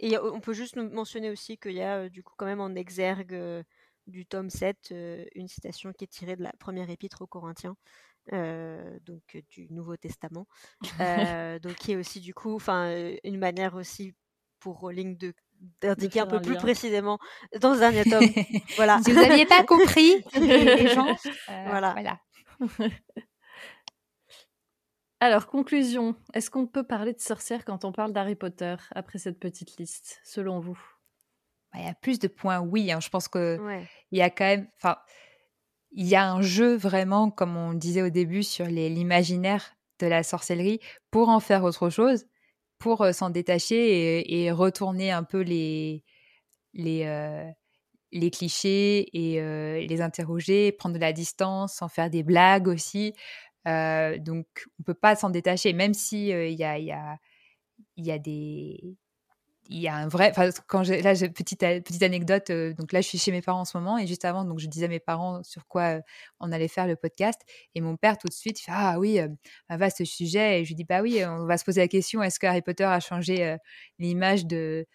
Speaker 3: Et on peut juste mentionner aussi qu'il y a du coup quand même en exergue du tome 7 une citation qui est tirée de la première épître aux Corinthiens, donc du Nouveau Testament, <laughs> donc qui est aussi du coup, enfin une manière aussi pour Rowling de d'indiquer un peu plus précisément dans ce dernier tome. voilà.
Speaker 1: Si vous n'aviez pas <laughs> compris, les gens, voilà. voilà. <laughs>
Speaker 2: Alors, conclusion, est-ce qu'on peut parler de sorcières quand on parle d'Harry Potter après cette petite liste, selon vous?
Speaker 1: Bah, Il y a plus de points, oui. Hein. Je pense que il y a quand même, enfin, il y a un jeu vraiment, comme on disait au début, sur l'imaginaire de la sorcellerie pour en faire autre chose, pour euh, s'en détacher et, retourner un peu les les euh, les clichés et euh, les interroger, prendre de la distance, en faire des blagues aussi. Euh, donc, on peut pas s'en détacher, même si il y, a, y, a, y a des il y a un vrai quand j'ai là petite petite anecdote donc là je suis chez mes parents en ce moment et juste avant donc je disais à mes parents sur quoi on allait faire le podcast et mon père tout de suite il fait ah oui un vaste sujet et je lui dis bah oui on va se poser la question est-ce que Harry Potter a changé l'image de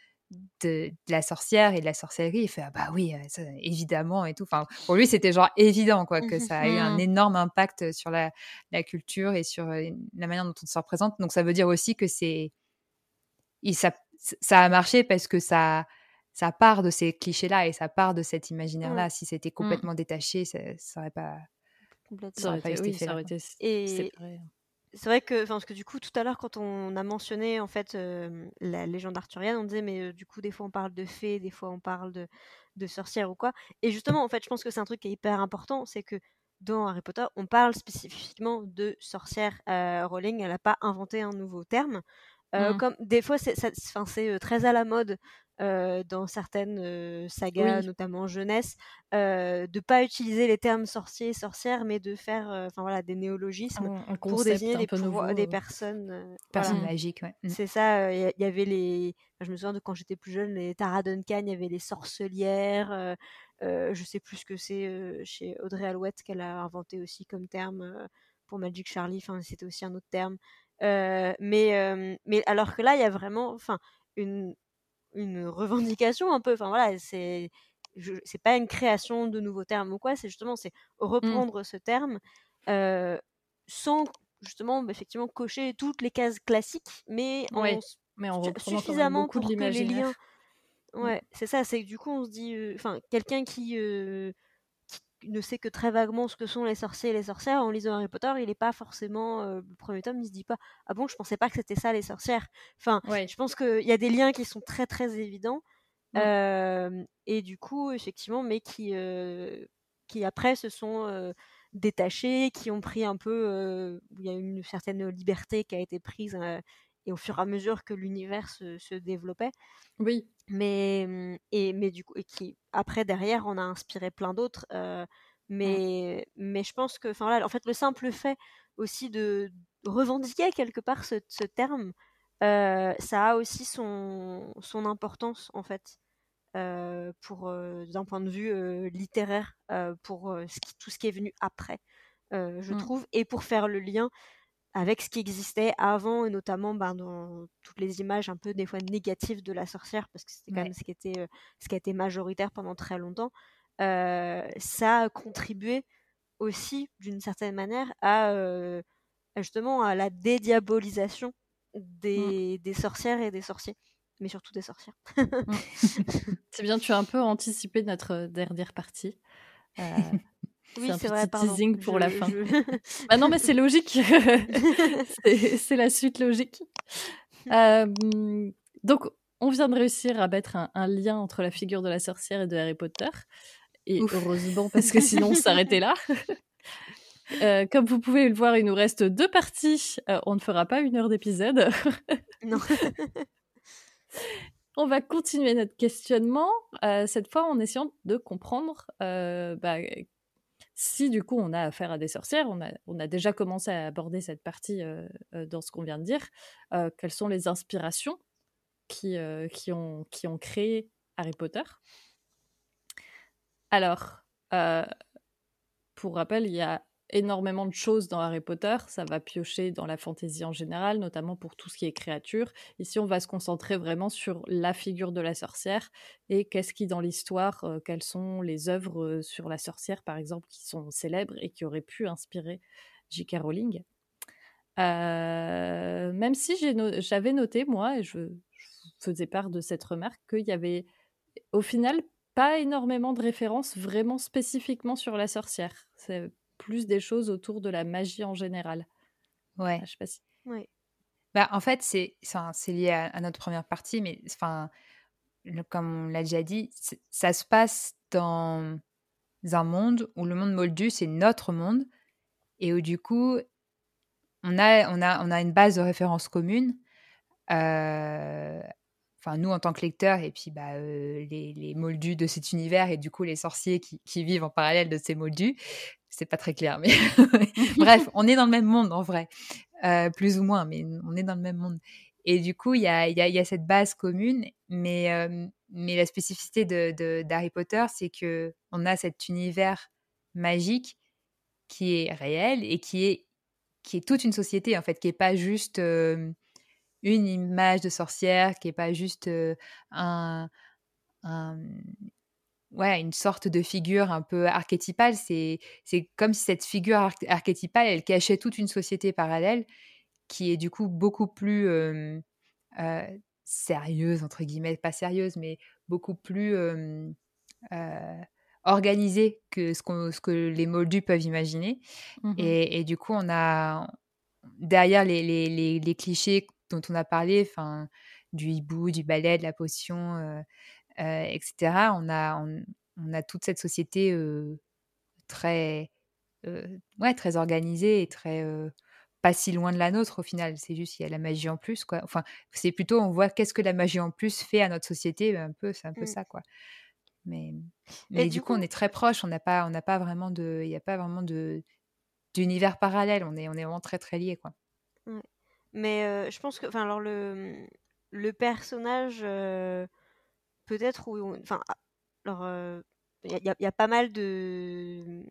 Speaker 1: de, la sorcière et de la sorcellerie, il fait ah bah oui, évidemment et tout. Enfin, pour lui, c'était genre évident quoi que ça a eu un mmh. énorme impact sur la, la culture et sur la manière dont on se représente. Donc ça veut dire aussi que c'est ça, ça a marché parce que ça ça part de ces clichés-là et ça part de cet imaginaire-là. Si c'était mmh. complètement détaché, ça, ça aurait pas.
Speaker 2: Ça aurait, pas été, ça aurait été et,
Speaker 3: c'est vrai que, parce que du coup, tout à l'heure, quand on a mentionné en fait la légende arthurienne, on disait, mais du coup, des fois on parle de fées, des fois on parle de, de sorcières ou quoi. Et justement, en fait, je pense que c'est un truc qui est hyper important, c'est que dans Harry Potter, on parle spécifiquement de sorcières. Rowling, elle n'a pas inventé un nouveau terme. Mmh. Comme des fois, c'est très à la mode dans certaines sagas, notamment jeunesse, euh, de pas utiliser les termes sorciers et sorcières, mais de faire enfin voilà, des néologismes pour désigner des, des personnes.
Speaker 1: personnes magiques. Ouais.
Speaker 3: Mmh. C'est ça, il y, avait les. je me souviens de quand j'étais plus jeune, les Tara Duncan, il y avait les sorcelières. je sais plus ce que c'est chez Audrey Alouette qu'elle a inventé aussi comme terme pour Magic Charlie. Enfin, c'était aussi un autre terme. mais, mais alors que là, il y a vraiment enfin, une, une revendication un peu. Enfin voilà, c'est c'est pas une création de nouveaux termes ou quoi, c'est justement c'est mmh. reprendre ce terme sans justement effectivement cocher toutes les cases classiques, mais
Speaker 2: en, mais en suffisamment pour que les liens.
Speaker 3: Mmh. Ouais, c'est ça, c'est que du coup on se dit, enfin quelqu'un qui ne sait que très vaguement ce que sont les sorciers et les sorcières, en lisant Harry Potter, il n'est pas forcément euh, le premier tome, il se dit pas ah bon, je pensais pas que c'était ça les sorcières. Enfin, je pense qu'il y a des liens qui sont très très évidents mmh. euh, et du coup effectivement, mais qui euh, qui après se sont détachés, qui ont pris un peu, il y a une certaine liberté qui a été prise et au fur et à mesure que l'univers se, se, développait.
Speaker 2: Oui.
Speaker 3: Mais, mmh, et, mais du coup, et qui, après, derrière, on a inspiré plein d'autres. Euh, mais, mais je pense que, enfin voilà, en fait, le simple fait aussi de revendiquer quelque part ce, ce terme, euh, ça a aussi son, son importance, en fait. Euh, pour d'un point de vue littéraire pour ce qui, tout ce qui est venu après je mmh. trouve et pour faire le lien avec ce qui existait avant, et notamment ben, dans toutes les images un peu des fois négatives de la sorcière, parce que c'était quand même ce qui, était, euh, ce qui a été majoritaire pendant très longtemps, euh, ça a contribué aussi, d'une certaine manière, à euh, justement à la dédiabolisation mmh. des, des, sorcières et des sorciers, mais surtout des sorcières. Mmh. <laughs>
Speaker 2: c'est bien, tu as un peu anticipé notre dernière partie. <laughs>
Speaker 3: Oui, c'est vrai,
Speaker 2: teasing pour la fin. <laughs> bah non, mais c'est logique. <laughs> <laughs> c'est la suite logique. donc, on vient de réussir à mettre un, lien entre la figure de la sorcière et de Harry Potter. Et heureusement, parce que sinon, on s'arrêtait là. Euh, comme vous pouvez le voir, il nous reste deux parties. Euh, on ne fera pas une heure d'épisode.
Speaker 3: non.
Speaker 2: On va continuer notre questionnement, euh, cette fois en essayant de comprendre bah, si du coup on a affaire à des sorcières, on a, déjà commencé à aborder cette partie euh, euh, dans ce qu'on vient de dire, euh, quelles sont les inspirations qui ont créé Harry Potter. Alors, pour rappel, il y a énormément de choses dans Harry Potter. Ça va piocher dans la fantaisie en général, notamment pour tout ce qui est créature. Ici, on va se concentrer vraiment sur la figure de la sorcière et qu'est-ce qui, dans l'histoire, euh, quelles sont les œuvres euh, sur la sorcière, par exemple, qui sont célèbres et qui auraient pu inspirer J.K. Rowling. Euh, même si j'avais noté, moi, et je, faisais part de cette remarque, qu'il y avait au final pas énormément de références vraiment spécifiquement sur la sorcière. Plus des choses autour de la magie en général.
Speaker 1: Ouais.
Speaker 2: je sais pas si.
Speaker 3: Ouais.
Speaker 1: Bah, en fait, c'est lié à, notre première partie, mais enfin, comme on l'a déjà dit, ça se passe dans un monde où le monde moldu, c'est notre monde, et où du coup, on a, on a, on a une base de référence commune. Euh, enfin nous en tant que lecteurs et puis bah, euh, les, les, moldus de cet univers et du coup les sorciers qui, qui vivent en parallèle de ces moldus c'est pas très clair, mais <laughs> bref, on est dans le même monde en vrai, euh, plus ou moins, mais on est dans le même monde. Et du coup, il y a, y, a, cette base commune, mais, euh, mais la spécificité de, d'Harry Potter, c'est que on a cet univers magique qui est réel et qui est, qui est toute une société, en fait, qui est pas juste une image de sorcière, qui est pas juste un, un, ouais, une sorte de figure un peu archétypale. C'est, c'est comme si cette figure archétypale, elle cachait toute une société parallèle qui est du coup beaucoup plus euh, sérieuse, entre guillemets, pas sérieuse, mais beaucoup plus organisée que ce, que les moldus peuvent imaginer. Mmh et, et, du coup, on a derrière les, les, les, les clichés dont on a parlé, enfin du hibou, du balai, de la potion, euh, etc. On a, on, a toute cette société très, ouais, très organisée et très pas si loin de la nôtre au final. C'est juste qu'il y a la magie en plus, quoi. Enfin, c'est plutôt on voit qu'est-ce que la magie en plus fait à notre société. Un peu, c'est un peu mmh. ça, quoi. Mais, mais du, coup, on est très proche. On n'a pas, on n'a pas vraiment de, il n'y a pas vraiment de d'univers parallèle. On est, on est vraiment très très liés, quoi.
Speaker 3: Mais je pense que, enfin, alors le le personnage peut-être enfin, alors il y, a pas mal de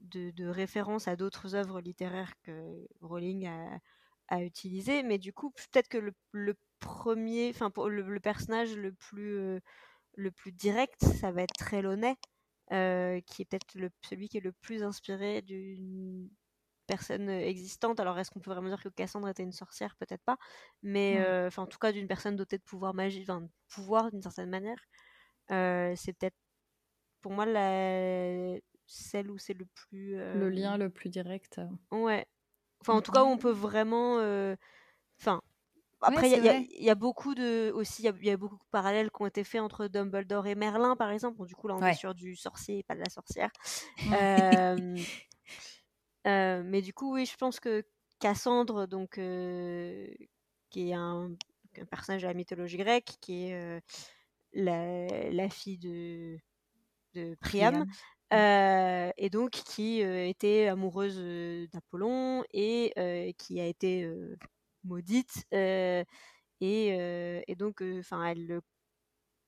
Speaker 3: de, références à d'autres œuvres littéraires que Rowling a, a utilisées, mais du coup peut-être que le, premier, enfin le, personnage le plus le plus direct, ça va être Trelawney, euh, qui est peut-être celui qui est le plus inspiré d'une personne existante. Alors, est-ce qu'on peut vraiment dire que Cassandre était une sorcière? Peut-être pas. Mais, euh, enfin, en tout cas, d'une personne dotée de pouvoir magique, enfin, de pouvoir d'une certaine manière. Euh, c'est peut-être, pour moi, la... celle où c'est le plus.
Speaker 2: Le lien le plus direct.
Speaker 3: Ouais. Enfin, en tout cas, où on peut vraiment. Enfin, après, il y, a beaucoup de aussi, il y, a beaucoup de parallèles qui ont été faits entre Dumbledore et Merlin, par exemple. du coup, là, on est sur du sorcier et pas de la sorcière. euh, euh, mais du coup, oui, je pense que Cassandre, donc, euh, qui est un, un, personnage de la mythologie grecque, qui est euh, la, la, fille de, de Priam, Priam. et donc qui était amoureuse d'Apollon et qui a été maudite et, et, donc enfin elle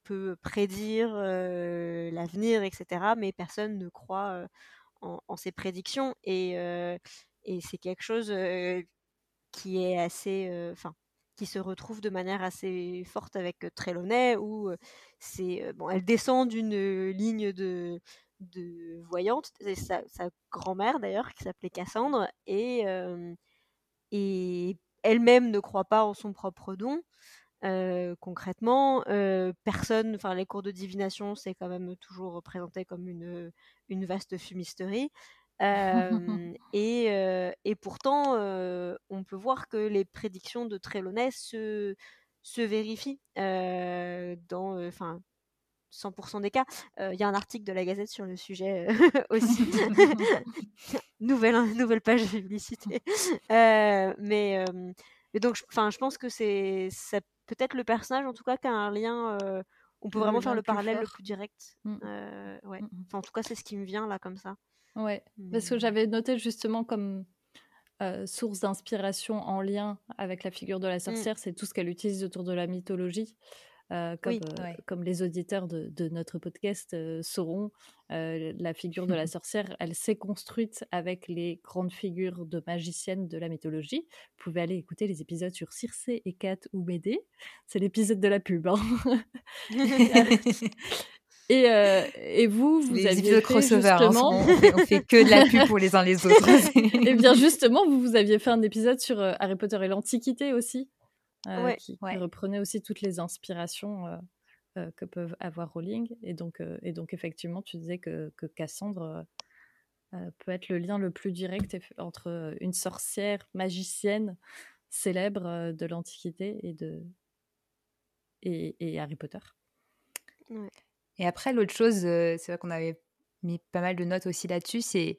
Speaker 3: peut prédire l'avenir etc mais personne ne croit en, ses prédictions et, et c'est quelque chose qui est assez enfin qui se retrouve de manière assez forte avec Trelawney où c'est bon elle descend d'une ligne de de voyante, sa grand-mère d'ailleurs qui s'appelait Cassandre et et elle-même ne croit pas en son propre don. Euh, concrètement, euh, personne, enfin les cours de divination, c'est quand même toujours représenté comme une, une vaste fumisterie. <laughs> Euh, et, et, pourtant, on peut voir que les prédictions de Trelawney se, se vérifient dans, enfin, 100% des cas. Il y a un article de la Gazette sur le sujet <laughs> aussi. <laughs> nouvelle, hein, nouvelle page de publicité. mais, mais donc, enfin, je pense que c'est peut-être le personnage, en tout cas, qui a un lien. on peut vraiment faire le parallèle le plus direct. Mmh. ouais. Mmh, mmh. Enfin, en tout cas, c'est ce qui me vient là comme ça.
Speaker 2: Ouais, parce que j'avais noté justement comme source d'inspiration en lien avec la figure de la sorcière, c'est tout ce qu'elle utilise autour de la mythologie. Euh, comme, euh, comme, les auditeurs de, de notre podcast euh, sauront, la figure de la <laughs> sorcière, elle s'est construite avec les grandes figures de magiciennes de la mythologie. Vous pouvez aller écouter les épisodes sur Circé et Kat ou Médée. C'est l'épisode de la pub. Hein. <laughs> Et, <laughs> et, vous, vous
Speaker 1: les aviez fait crossover, hein, justement... on, fait, on, fait, que de la pub pour les uns les autres.
Speaker 2: et bien justement, vous, vous aviez fait un épisode sur Harry Potter et l'Antiquité aussi. Euh, qui, reprenait aussi toutes les inspirations euh, euh, que peuvent avoir Rowling. Et donc, et donc effectivement, tu disais que, que Cassandre peut être le lien le plus direct entre une sorcière magicienne célèbre de l'Antiquité et, de... Et, et, Harry Potter.
Speaker 1: Et après, l'autre chose, c'est vrai qu'on avait mis pas mal de notes aussi là-dessus, c'est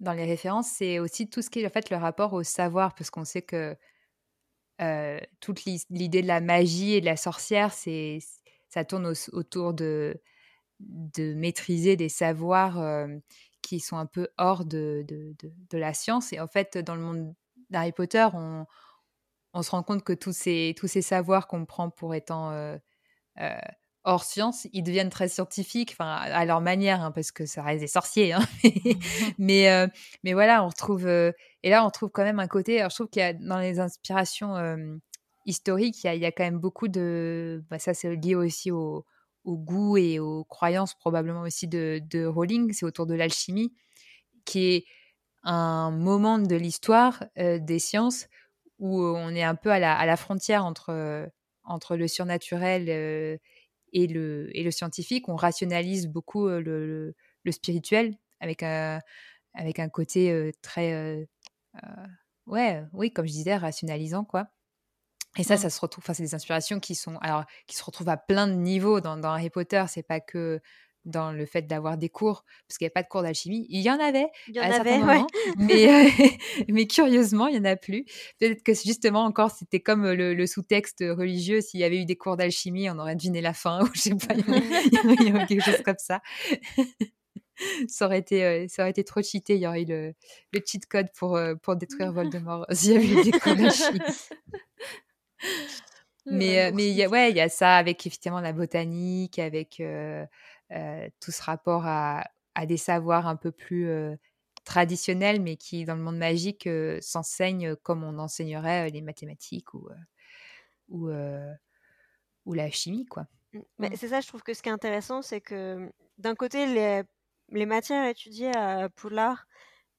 Speaker 1: dans les références, c'est aussi tout ce qui est en fait le rapport au savoir, parce qu'on sait que euh, toute l'idée de la magie et de la sorcière, c'est ça tourne autour de, maîtriser des savoirs euh, qui sont un peu hors de, la science. Et en fait, dans le monde d'Harry Potter, on, se rend compte que tous ces, tous ces savoirs qu'on prend pour étant euh, hors science, ils deviennent très scientifiques, enfin à leur manière, hein, parce que ça reste des sorciers. Hein. <laughs> <laughs> mais euh, mais voilà, on retrouve euh, et là on trouve quand même un côté. Alors je trouve qu'il y a dans les inspirations euh, historiques, il y, a, il y, a, quand même beaucoup de. Bah, ça c'est lié aussi au, au, goût et aux croyances probablement aussi de, de Rowling. C'est autour de l'alchimie, qui est un moment de l'histoire des sciences où on est un peu à la, à la frontière entre entre le surnaturel et le, et le scientifique. On rationalise beaucoup le, le, spirituel avec un, avec un côté très. ouais, oui, comme je disais, rationalisant, quoi. Et ça, ça se retrouve, enfin, c'est des inspirations qui sont, alors, qui se retrouvent à plein de niveaux dans, dans Harry Potter. C'est pas que dans le fait d'avoir des cours, parce qu'il n'y a pas de cours d'alchimie. Il y en avait
Speaker 3: Il y en
Speaker 1: à
Speaker 3: avait,
Speaker 1: certains
Speaker 3: ouais.
Speaker 1: moments, mais, <laughs> <laughs> mais curieusement, il n'y en a plus. Peut-être que justement, encore, c'était comme le, le sous-texte religieux. S'il y avait eu des cours d'alchimie, on aurait deviné la fin, <laughs> ou je sais pas, il y aurait, quelque chose comme ça. ça, aurait été, ça aurait été trop cheaté. Il y aurait eu le, le cheat code pour, pour détruire Voldemort s'il y avait eu des cours d'alchimie. Mais, mais y a, ouais, il y a ça avec effectivement la botanique, avec euh, euh, tout ce rapport à, à, des savoirs un peu plus euh, traditionnels, mais qui, dans le monde magique, s'enseignent comme on enseignerait les mathématiques ou, ou, ou la chimie, quoi.
Speaker 3: Mais c'est ça, je trouve que ce qui est intéressant, c'est que d'un côté, les, les matières étudiées à Poudlard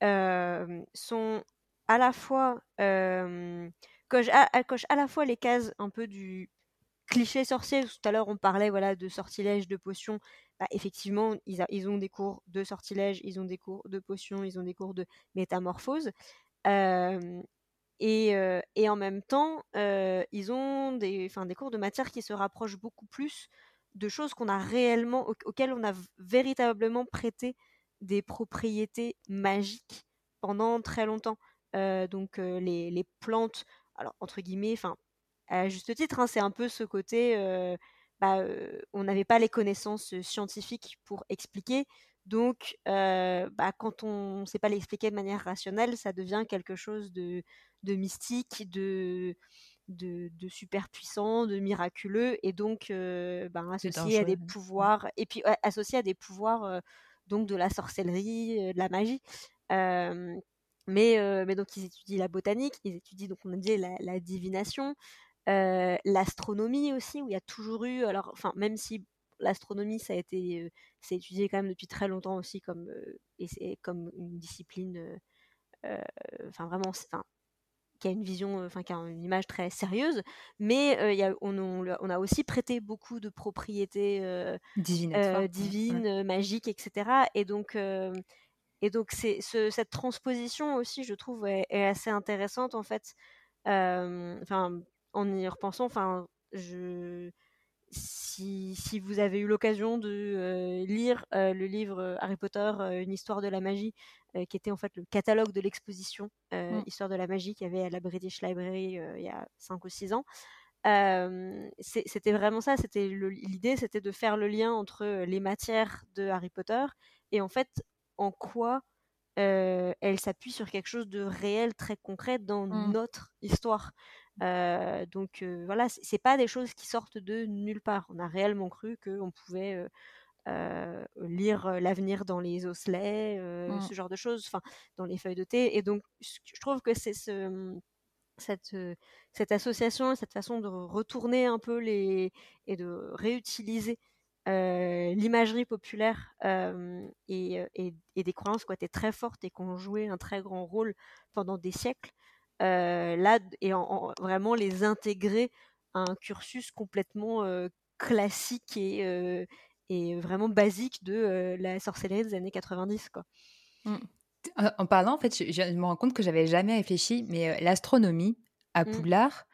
Speaker 3: sont à la fois à, elle coche à la fois les cases un peu du cliché sorcier. Tout à l'heure, on parlait voilà de sortilèges, de potions. Bah, effectivement, ils, a, ont des cours de sortilèges, ils ont des cours de potions, ils ont des cours de métamorphose. Euh, et, euh, en même temps, euh, ils ont des, des cours de matière qui se rapprochent beaucoup plus de choses qu'on a réellement, au, auxquelles on a véritablement prêté des propriétés magiques pendant très longtemps. donc les, les, plantes alors entre guillemets, enfin à juste titre, hein, c'est un peu ce côté, euh, bah, euh, on n'avait pas les connaissances scientifiques pour expliquer, donc euh, bah, quand on ne sait pas l'expliquer de manière rationnelle, ça devient quelque chose de, de mystique, de, de, de, super puissant, de miraculeux, et donc bah, associé à des pouvoirs, et puis associé à des pouvoirs donc de la sorcellerie, de la magie. Mais, euh, mais, donc ils étudient la botanique, ils étudient donc on a dit la, la divination, euh, l'astronomie aussi où il y a toujours eu alors enfin même si l'astronomie ça a été euh, c'est étudié quand même depuis très longtemps aussi comme et c'est comme une discipline enfin vraiment qui a une vision enfin qui a une image très sérieuse. Mais y a, on, on, on, a aussi prêté beaucoup de propriétés divines magiques etc et donc et donc, c'est ce, cette transposition aussi, je trouve, est, est assez intéressante en fait. Enfin, euh, en y repensant, enfin, je, si, si, vous avez eu l'occasion de euh, lire euh, le livre Harry Potter, une histoire de la magie, qui était en fait le catalogue de l'exposition mmh. Histoire de la magie qu'il y avait à la British Library il y a 5 ou 6 ans. c'était vraiment ça, c'était l'idée, c'était de faire le lien entre les matières de Harry Potter et en fait en quoi euh, elle s'appuie sur quelque chose de réel, très concret dans mmh. notre histoire. Euh, donc euh, voilà, c'est pas des choses qui sortent de nulle part. On a réellement cru qu'on pouvait lire l'avenir dans les osselets, mmh. ce genre de choses, enfin dans les feuilles de thé. Et donc je trouve que c'est ce, mmh, cette, cette association, cette façon de retourner un peu les et de réutiliser euh, l'imagerie populaire euh, et, et, et, des croyances qui été très fortes et qui ont joué un très grand rôle pendant des siècles, euh, là, et en, en, vraiment les intégrer à un cursus complètement classique et, et vraiment basique de la sorcellerie des années 90. Quoi.
Speaker 1: Mmh. En parlant, en fait, je, je, me rends compte que j'avais jamais réfléchi, mais l'astronomie à mmh. Poudlard, mmh.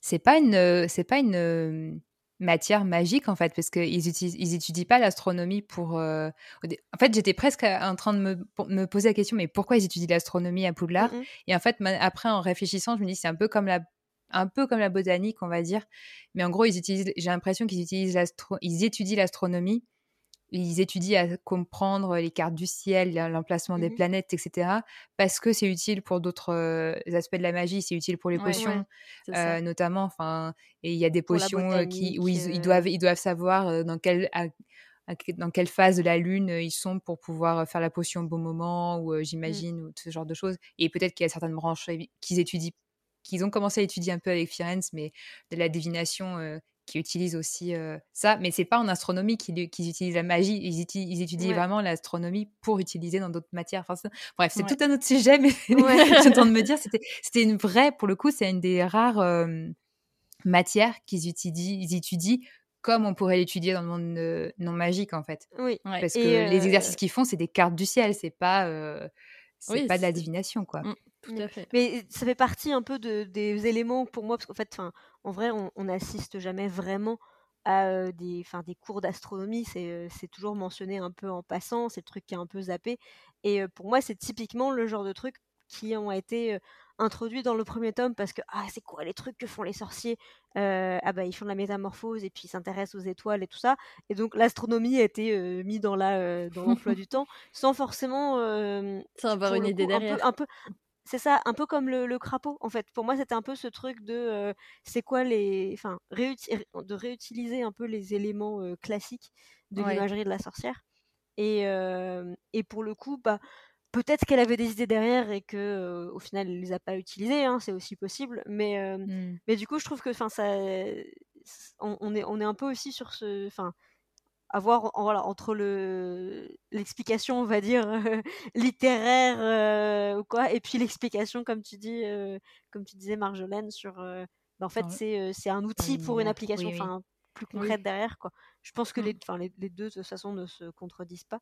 Speaker 1: c'est pas une, c'est pas une matière magique en fait parce qu'ils ils étudient pas l'astronomie pour euh... en fait j'étais presque en train de me, me, poser la question mais pourquoi ils étudient l'astronomie à Poudlard? Mm -hmm. et en fait après en réfléchissant je me dis c'est un peu comme la un peu comme la botanique on va dire mais en gros ils utilisent j'ai l'impression qu'ils utilisent l'astro ils étudient l'astronomie ils étudient à comprendre les cartes du ciel, l'emplacement mmh. des planètes, etc. Parce que c'est utile pour d'autres euh, aspects de la magie, c'est utile pour les potions, ouais, euh, notamment. Enfin, et il y a des pour potions qui, où ils, ils, doivent, ils doivent savoir dans quelle, à, à, dans quelle phase de la lune ils sont pour pouvoir faire la potion au bon moment, ou euh, j'imagine, mmh. ou ce genre de choses. Et peut-être qu'il y a certaines branches qu'ils étudient qu'ils ont commencé à étudier un peu avec Firenze, mais de la divination euh, qui utilisent aussi euh, ça. Mais c'est pas en astronomie qu'ils qu utilisent la magie, ils, ils étudient ouais. vraiment l'astronomie pour utiliser dans d'autres matières. Enfin, bref, c'est ouais. tout un autre sujet, mais ouais. <laughs> j'entends de me dire, <laughs> c'était une vraie, pour le coup, c'est une des rares euh, matières qu'ils étudient, ils étudient comme on pourrait l'étudier dans le monde euh, non magique, en fait.
Speaker 3: Oui.
Speaker 1: Parce que les exercices qu'ils font, c'est des cartes du ciel, c'est pas c'est pas de la divination, quoi.
Speaker 2: Mmh, tout à fait.
Speaker 3: Mais ça fait partie un peu de, des éléments pour moi, parce qu'en fait, en vrai, on, on assiste jamais vraiment à des, des cours d'astronomie, c'est toujours mentionné un peu en passant, c'est le truc qui est un peu zappé. Et pour moi, c'est typiquement le genre de trucs qui ont été introduits dans le premier tome parce que ah c'est quoi les trucs que font les sorciers ah bah ils font de la métamorphose et puis ils s'intéressent aux étoiles et tout ça et donc l'astronomie a été mis dans la dans l'emploi du temps sans forcément
Speaker 2: sans avoir une idée derrière
Speaker 3: un peu, c'est ça, un peu comme le, crapaud, en fait. Pour moi, c'était un peu ce truc de, c'est quoi les, enfin, de réutiliser un peu les éléments classiques de l'imagerie de la sorcière. Et, et pour le coup, bah, peut-être qu'elle avait des idées derrière et que au final elle les a pas utilisées hein, c'est aussi possible mais mmh. mais du coup je trouve que ça on, est on est un peu aussi sur ce enfin avoir voilà entre le l'explication on va dire <laughs> littéraire ou quoi et puis l'explication comme tu dis comme tu disais Marjolaine sur bah, en fait c'est c'est un outil pour une application enfin plus concrète derrière quoi. Je pense que mmh. les, les, les deux de toute façon ne se contredisent pas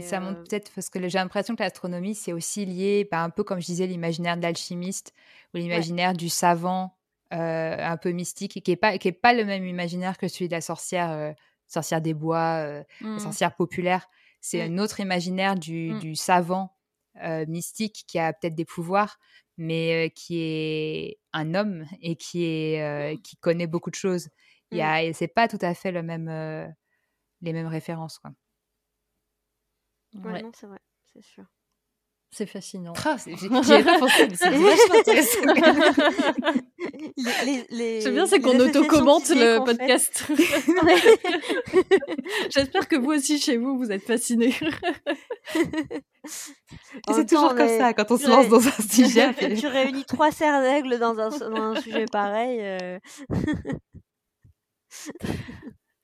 Speaker 1: ça montre peut-être parce que j'ai l'impression que l'astronomie, c'est aussi lié, bah, un peu comme je disais, l'imaginaire de l'alchimiste ou l'imaginaire du savant un peu mystique, et qui n'est pas, qui est pas le même imaginaire que celui de la sorcière, sorcière des bois, la mmh. sorcière populaire. C'est un autre imaginaire du, mmh. du savant mystique qui a peut-être des pouvoirs, mais qui est un homme et qui, est, mmh. qui connaît beaucoup de choses. Il y c'est pas tout à fait le même, les mêmes références. Quoi.
Speaker 3: Ouais, non, c'est vrai, c'est sûr.
Speaker 2: C'est fascinant.
Speaker 1: Ah, J'y <laughs> pas pensé, mais c'est vachement intéressant.
Speaker 2: C'est bien, c'est qu'on auto-commente le podcast. <laughs> <laughs> J'espère que vous aussi, chez vous, vous êtes fascinés.
Speaker 1: c'est toujours comme ça, quand on se lance dans un sujet.
Speaker 3: tu réunis trois serres d'aigle dans un, dans un sujet pareil. Euh...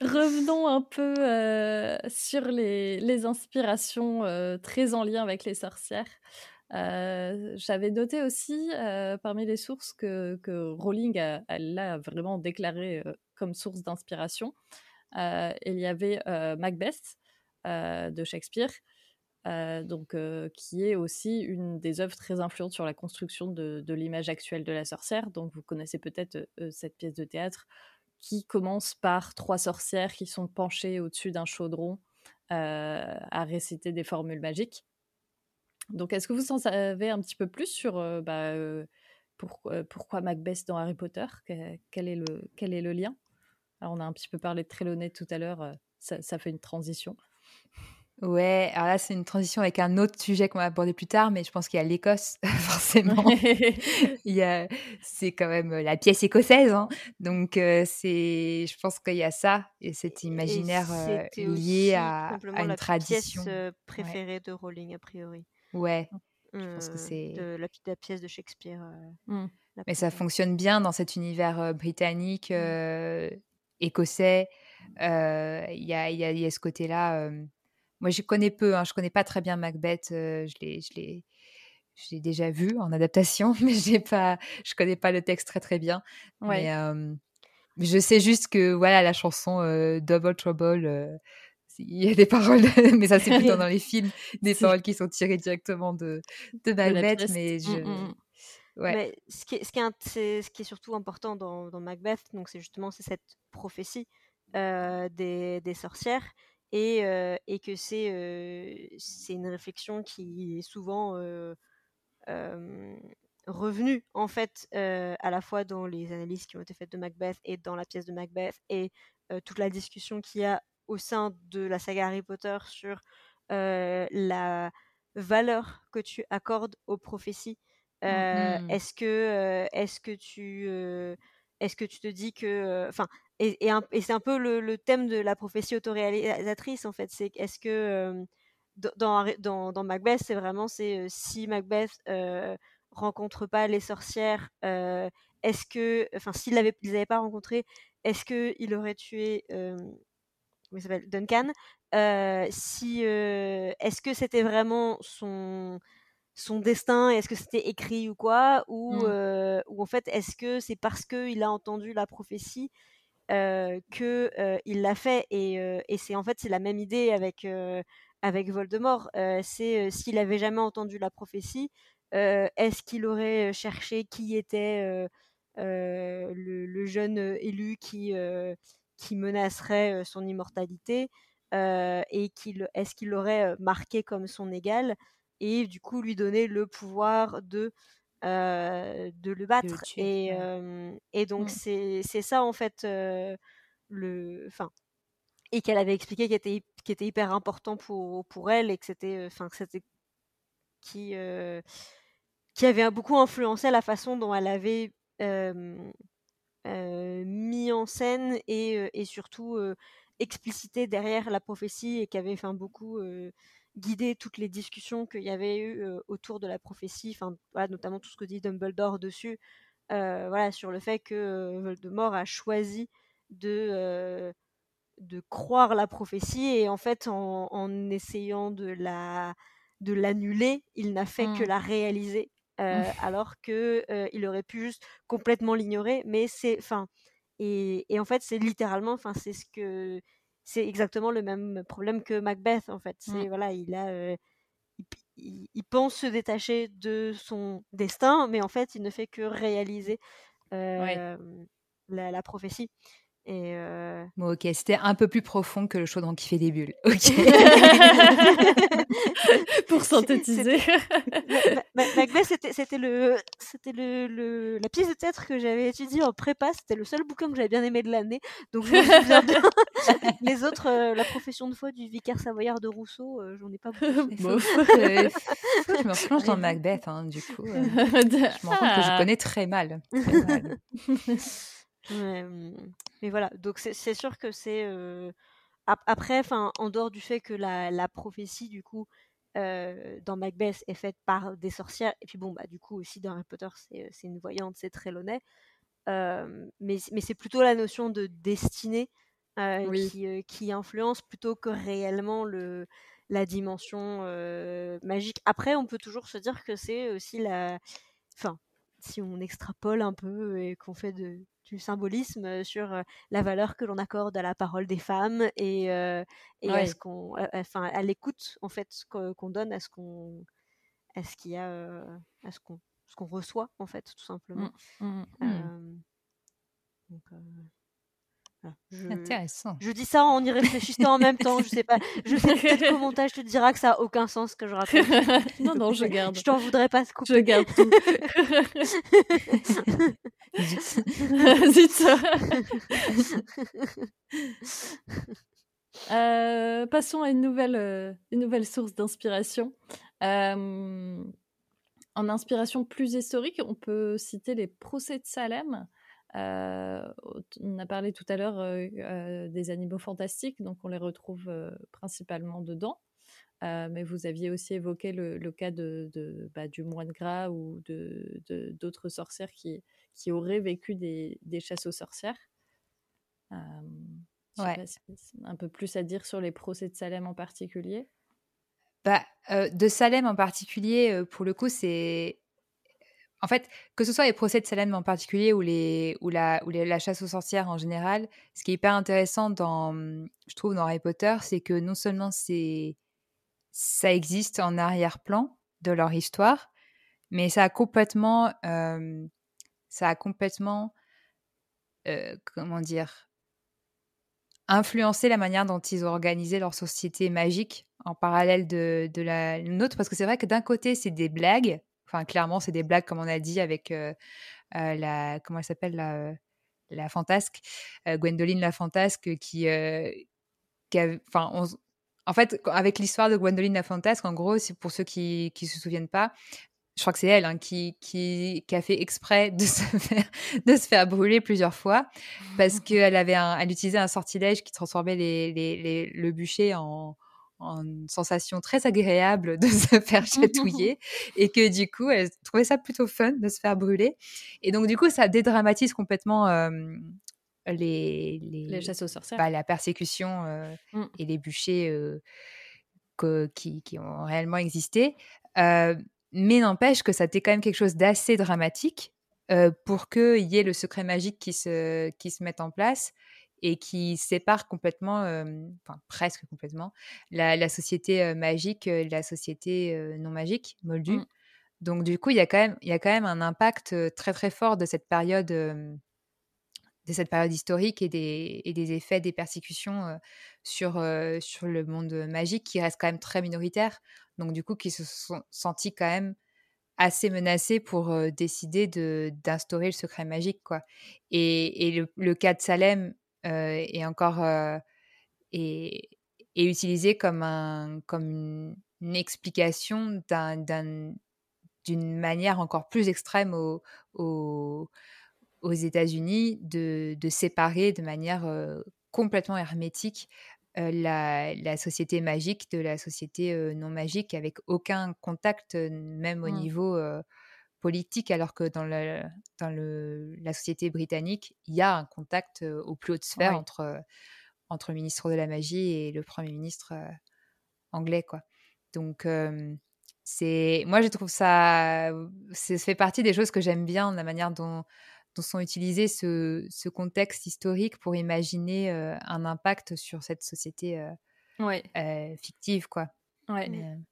Speaker 2: Revenons un peu euh, sur les, inspirations euh, très en lien avec les sorcières. Euh, j'avais noté aussi parmi les sources que, Rowling a, vraiment déclaré comme source d'inspiration. il y avait Macbeth de Shakespeare, donc, qui est aussi une des œuvres très influentes sur la construction de, de l'image actuelle de la sorcière. Donc vous connaissez peut-être cette pièce de théâtre qui commence par trois sorcières qui sont penchées au-dessus d'un chaudron euh, à réciter des formules magiques. Donc, est-ce que vous en savez un petit peu plus sur euh, bah, euh, pourquoi Macbeth dans Harry Potter? Quel, est le, lien? Alors, on a un petit peu parlé de Trelawney tout à l'heure, ça, fait une transition.
Speaker 1: Ouais, alors là, c'est une transition avec un autre sujet qu'on va aborder plus tard, mais je pense qu'il y a l'Écosse, <laughs> forcément. il y a, c'est quand même euh, la pièce écossaise, hein. donc euh, c'est, je pense qu'il y a ça et cet imaginaire euh, lié à, à, une
Speaker 3: la
Speaker 1: tradition.
Speaker 3: Pièce préférée de Rowling a priori.
Speaker 1: Ouais. Je pense que c'est
Speaker 3: de la, pièce de Shakespeare.
Speaker 1: Mmh. Mais ça fonctionne bien dans cet univers britannique, mmh. écossais. Il y a, y, a, y, a, ce côté-là moi, je connais peu, hein, je connais pas très bien Macbeth. je l'ai, je l'ai, j'ai déjà vu en adaptation, <laughs> mais j'ai pas, je connais pas le texte très très bien. Mais je sais juste que voilà la chanson Double Trouble. il y a des paroles, <laughs> mais ça c'est plutôt <laughs> dans les films, des paroles qui sont tirées directement de, de Macbeth. mais mmh, je, mmh, mmh.
Speaker 3: Ouais. Mais ce qui est, ce qui est, ce qui est surtout important dans, dans Macbeth, donc c'est justement cette prophétie des, des, sorcières et, et que c'est c'est une réflexion qui est souvent revenue en fait à la fois dans les analyses qui ont été faites de Macbeth et dans la pièce de Macbeth et toute la discussion qu'il y a au sein de la saga Harry Potter sur la valeur que tu accordes aux prophéties. Mmh est-ce que, est-ce que tu, est-ce que tu te dis que, enfin, et, c'est un peu le, thème de la prophétie autoréalisatrice en fait. C'est est-ce que dans, Macbeth, c'est vraiment c'est si Macbeth rencontre pas les sorcières, est-ce que, enfin, s'il ne les avait pas rencontrées, est-ce que il aurait tué comment s'appelle Duncan Si est-ce que c'était vraiment son son destin Est-ce que c'était écrit ou quoi ou, mmh. ou en fait, est-ce que c'est parce qu'il a entendu la prophétie euh, que il l'a fait et, et c'est en fait c'est la même idée avec avec Voldemort. c'est s'il avait jamais entendu la prophétie, est-ce qu'il aurait cherché qui était le, le, jeune élu qui qui menacerait son immortalité et qu'il est-ce qu'il l'aurait marqué comme son égal et du coup lui donner le pouvoir de de le battre et, et donc mmh. c'est ça en fait le enfin et qu'elle avait expliqué qui était qui était hyper important pour pour elle et que c'était enfin que c'était qui qui avait beaucoup influencé la façon dont elle avait mis en scène et, et surtout explicité derrière la prophétie et qui avait enfin beaucoup guidé toutes les discussions qu'il y avait eu autour de la prophétie, enfin voilà, notamment tout ce que dit Dumbledore dessus, voilà sur le fait que Voldemort a choisi de de croire la prophétie et en fait en, en essayant de la de l'annuler, il n'a fait que mmh. la réaliser euh, alors que euh, il aurait pu juste complètement l'ignorer. Mais c'est, enfin, et, et, en fait, c'est littéralement, enfin, c'est ce que, c'est exactement le même problème que Macbeth. En fait, c'est mmh. voilà, il a, euh, il, pense se détacher de son destin, mais en fait, il ne fait que réaliser la, la, prophétie. Et
Speaker 1: Bon, ok, c'était un peu plus profond que le chaudron qui fait des bulles. <laughs> Ok.
Speaker 2: Pour synthétiser.
Speaker 3: Macbeth, c'était, le, c'était le, le, la pièce de théâtre que j'avais étudiée en prépa. C'était le seul bouquin que j'avais bien aimé de l'année. Donc, je me souviens <laughs> de... Les autres, La profession de foi du vicaire savoyard de Rousseau, j'en ai pas beaucoup. <laughs> Bon.
Speaker 1: je me replonge dans Macbeth, hein, du coup. je me rends compte que je connais très mal. Très mal.
Speaker 3: Mais voilà, donc c'est sûr que c'est après, en dehors du fait que la, la prophétie du coup dans Macbeth est faite par des sorcières, et puis bon bah du coup aussi dans Harry Potter c'est une voyante, c'est très euh, mais, mais c'est plutôt la notion de destinée qui, qui, influence plutôt que réellement le, la dimension magique. Après, on peut toujours se dire que c'est aussi la, enfin, si on extrapole un peu et qu'on fait de, du symbolisme sur la valeur que l'on accorde à la parole des femmes et, et à ce qu'on, enfin, à l'écoute en fait qu'on donne à ce qu'on, à ce qu'il y a, à ce qu'on, ce qu'on reçoit en fait tout simplement. Mmh, mmh, mmh.
Speaker 1: donc, je, Intéressant.
Speaker 3: Je dis ça en y réfléchissant en même temps. Je sais pas. Je sais peut-être <laughs> qu'au montage te dira que ça a aucun sens que je raconte. <laughs>
Speaker 2: non, non, je garde.
Speaker 3: Je t'en voudrais pas se couper.
Speaker 2: Je garde tout. <laughs> Zut. euh, passons à une nouvelle, euh, une nouvelle source d'inspiration. Euh, en inspiration plus historique, on peut citer les procès de Salem. Euh, on a parlé tout à l'heure euh, euh, des animaux fantastiques, donc on les retrouve principalement dedans. mais vous aviez aussi évoqué le, cas de, bah, du moine gras ou d'autres sorcières qui, qui auraient vécu des, chasses aux sorcières.
Speaker 1: ouais.
Speaker 2: un peu plus à dire sur les procès de Salem en particulier.
Speaker 1: Bah, de Salem en particulier, pour le coup, c'est en fait, que ce soit les procès de Salem en particulier ou, la, chasse aux sorcières en général, ce qui est hyper intéressant dans, je trouve, dans Harry Potter, c'est que non seulement ça existe en arrière-plan de leur histoire, mais ça a complètement, euh, ça a complètement, euh, comment dire, influencé la manière dont ils ont organisé leur société magique en parallèle de, de la nôtre, parce que c'est vrai que d'un côté, c'est des blagues, Enfin, clairement, c'est des blagues, comme on a dit, avec la. Comment elle s'appelle la, la fantasque Gwendoline la fantasque qui. enfin, en fait, avec l'histoire de Gwendoline la fantasque, en gros, c'est pour ceux qui ne se souviennent pas, je crois que c'est elle hein, qui, qui, qui, a fait exprès de <laughs> se faire, de se faire brûler plusieurs fois parce <laughs> qu'elle avait un, elle utilisait un sortilège qui transformait les, les, le bûcher en, une sensation très agréable de se <laughs> faire chatouiller <laughs> et que du coup, elle trouvait ça plutôt fun de se faire brûler. Et donc, du coup, ça dédramatise complètement les,
Speaker 2: les, chasses aux sorcières.
Speaker 1: Bah, la persécution mmh. et les bûchers que, qui, qui, ont réellement existé. mais n'empêche que ça était quand même quelque chose d'assez dramatique pour qu'il y ait le secret magique qui se, qui se mette en place et qui sépare complètement, enfin presque complètement, la, société magique de la société non magique, moldue. Mmh. Donc du coup, il y, a quand même, il y a quand même un impact très très fort de cette période de cette période historique et des, et des effets des persécutions sur, sur le monde magique qui reste quand même très minoritaire. Donc du coup, qui se sont sentis quand même assez menacés pour décider d'instaurer le secret magique. quoi. Et, et le, cas de Salem est encore est, est, utilisé comme, un, comme une, une explication d'une manière encore plus extrême au, au aux États-Unis de, séparer de manière complètement hermétique la, société magique de la société non magique avec aucun contact même au mmh. niveau politique alors que dans, dans le, la société britannique il y a un contact au plus haute sphère entre, entre le ministre de la magie et le premier ministre anglais quoi donc c'est moi je trouve ça ça fait partie des choses que j'aime bien la manière dont dont sont utilisés ce, ce, contexte historique pour imaginer un impact sur cette société ouais. fictive, quoi.
Speaker 2: Ouais. Mmh.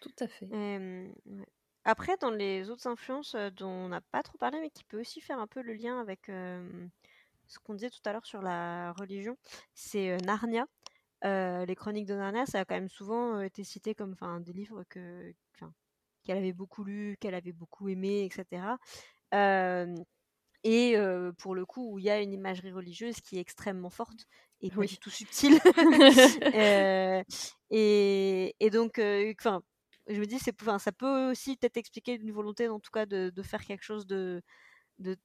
Speaker 2: Tout à fait.
Speaker 3: Après, dans les autres influences dont on n'a pas trop parlé, mais qui peut aussi faire un peu le lien avec ce qu'on disait tout à l'heure sur la religion, c'est Narnia. les chroniques de Narnia, ça a quand même souvent été cité comme des livres que, qu'elle avait beaucoup lu, qu'elle avait beaucoup aimé, etc. et pour le coup, où il y a une imagerie religieuse qui est extrêmement forte et pas du tout subtile. <laughs> <laughs> et, et, donc, enfin, je me dis, c'est, ça peut aussi peut-être expliquer une volonté, en tout cas, de, de faire quelque chose de,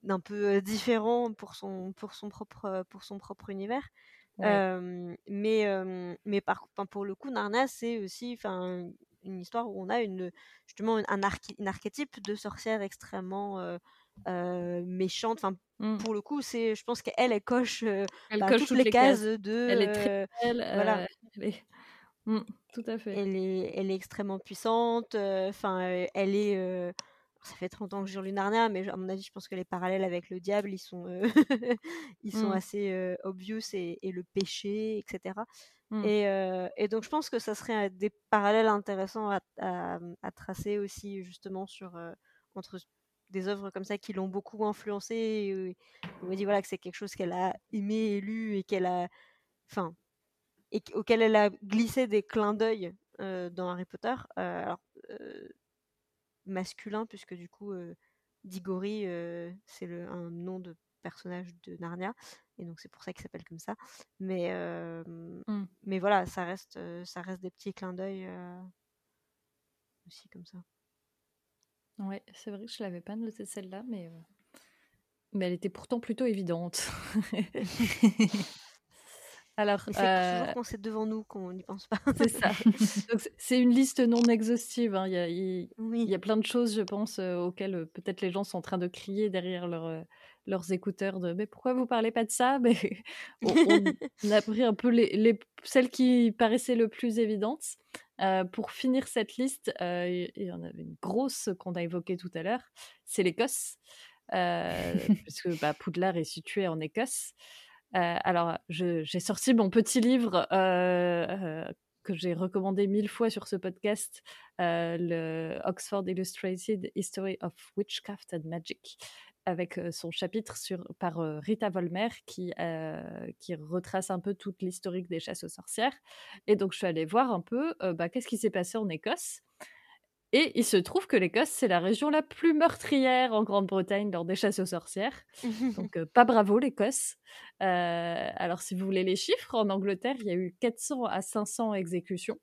Speaker 3: d'un peu différent pour son, pour son, propre, pour son propre univers. mais, mais par, pour le coup, Narnia, c'est aussi une histoire où on a une, justement un, archétype de sorcière extrêmement méchante. Enfin, mmh. pour le coup, c'est, je pense qu'elle, elle coche, bah, toutes, les, cases, de.
Speaker 2: Elle est très belle. voilà. Mmh, tout à fait.
Speaker 3: Elle est, elle est extrêmement puissante. Enfin, elle est ça fait 30 ans que j'ai lu Narnia, mais à mon avis, je pense que les parallèles avec le diable, ils sont, euh, <laughs> ils sont mmh. assez euh, obvious et, le péché, etc. Mmh. Euh, et, donc, je pense que ça serait des parallèles intéressants à, tracer aussi, justement, sur, entre des œuvres comme ça qui l'ont beaucoup influencée. On me dit voilà, que c'est quelque chose qu'elle a aimé et lu et qu'elle a. Enfin. Et auquel elle a glissé des clins d'œil dans Harry Potter. alors masculin, puisque du coup, euh, Digori, euh, c'est un nom de personnage de Narnia, et donc c'est pour ça qu'il s'appelle comme ça. Mais, mmh. mais voilà, ça reste, ça reste des petits clins d'œil aussi comme ça.
Speaker 2: Ouais, c'est vrai que je l'avais pas noté celle-là, mais, mais elle était pourtant plutôt évidente. <laughs>
Speaker 3: Alors, c'est toujours euh c'est devant nous qu'on n'y pense pas.
Speaker 2: C'est ça. <laughs> c'est une liste non exhaustive. Hein. Il, y a, il, y a, plein de choses, je pense, euh, auxquelles euh, peut-être les gens sont en train de crier derrière leur, leurs écouteurs de mais pourquoi vous parlez pas de ça? Mais <laughs> on, a pris un peu les, les, celles qui paraissaient le plus évidentes. pour finir cette liste, il y en avait une grosse qu'on a évoquée tout à l'heure, c'est l'Écosse, <laughs> puisque bah, Poudlard est situé en Écosse. Euh, alors, j'ai sorti mon petit livre euh, euh, que j'ai recommandé mille fois sur ce podcast, le Oxford Illustrated History of Witchcraft and Magic, avec son chapitre sur, par Rita Volmer qui, qui retrace un peu toute l'historique des chasses aux sorcières. Et donc, je suis allée voir un peu bah, qu'est-ce qui s'est passé en Écosse. Et il se trouve que l'Écosse, c'est la région la plus meurtrière en Grande-Bretagne lors des chasses aux sorcières. <laughs> Donc, euh, pas bravo l'Écosse. Euh, alors, si vous voulez les chiffres, en Angleterre, il y a eu 400 à 500 exécutions.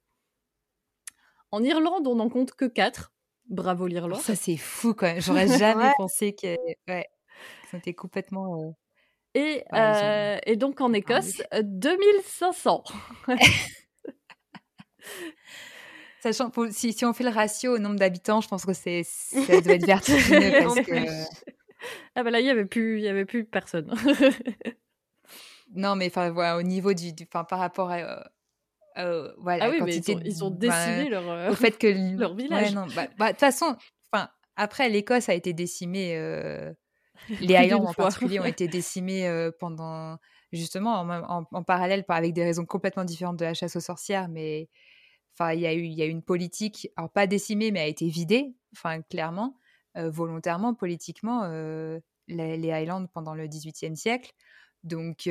Speaker 2: En Irlande, on n'en compte que 4. Bravo l'Irlande.
Speaker 1: Ça, c'est fou quand même. J'aurais <laughs> jamais pensé que ouais, c'était complètement. Euh,
Speaker 2: et, et, donc, en Écosse, 2500. <laughs>
Speaker 1: Sachant, si, si, on fait le ratio au nombre d'habitants, je pense que c'est, ça doit être vertigineux. <laughs> parce que...
Speaker 2: Ah bah là, il n'y avait, plus, y avait plus personne.
Speaker 1: non, mais voilà, au niveau du, enfin par rapport à, euh, euh, voilà,
Speaker 2: ah oui, mais ils, ont, décimé leur, euh,
Speaker 1: au fait que <laughs>
Speaker 2: leur village.
Speaker 1: Bah, bah, de toute façon, enfin après l'Écosse a été décimée, <laughs> les Highlands en particulier ont été décimés pendant justement en, en, parallèle avec des raisons complètement différentes de la chasse aux sorcières, mais Enfin, il y a eu, il y a une politique, alors pas décimée, mais a été vidée, enfin clairement, volontairement, politiquement, les, les, Highlands pendant le XVIIIe siècle. Donc,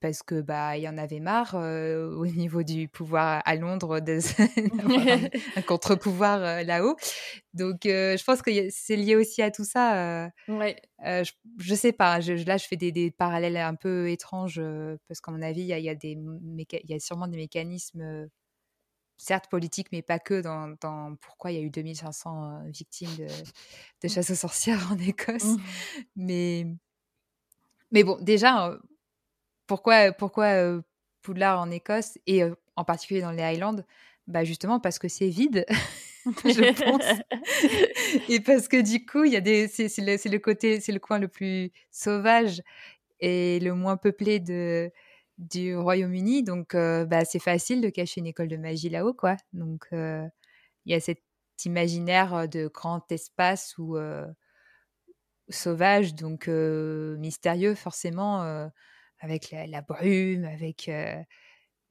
Speaker 1: parce que bah il y en avait marre au niveau du pouvoir à Londres <laughs> <laughs> un, contre-pouvoir là-haut. Donc je pense que c'est lié aussi à tout ça.
Speaker 2: ouais.
Speaker 1: Je, je, sais pas. Je, là je fais des, des, parallèles un peu étranges parce qu'à mon avis il y a, y a, y a sûrement des mécanismes certes politiques, mais pas que, dans, dans, pourquoi il y a eu 2500 victimes de, de, mmh. chasse aux sorcières en Écosse. Mmh. Mais, mais bon, déjà, pourquoi, pourquoi Poudlard en Écosse et en particulier dans les Highlands? Bah Justement parce que c'est vide, <laughs> je pense. <laughs> et parce que du coup, il y a des, c'est, le, le, côté, c'est le coin le plus sauvage et le moins peuplé de, du Royaume-Uni. Donc, bah, c'est facile de cacher une école de magie là-haut, quoi. Donc, il y a cet imaginaire de grand espace ou sauvage, donc mystérieux, forcément avec la, brume, avec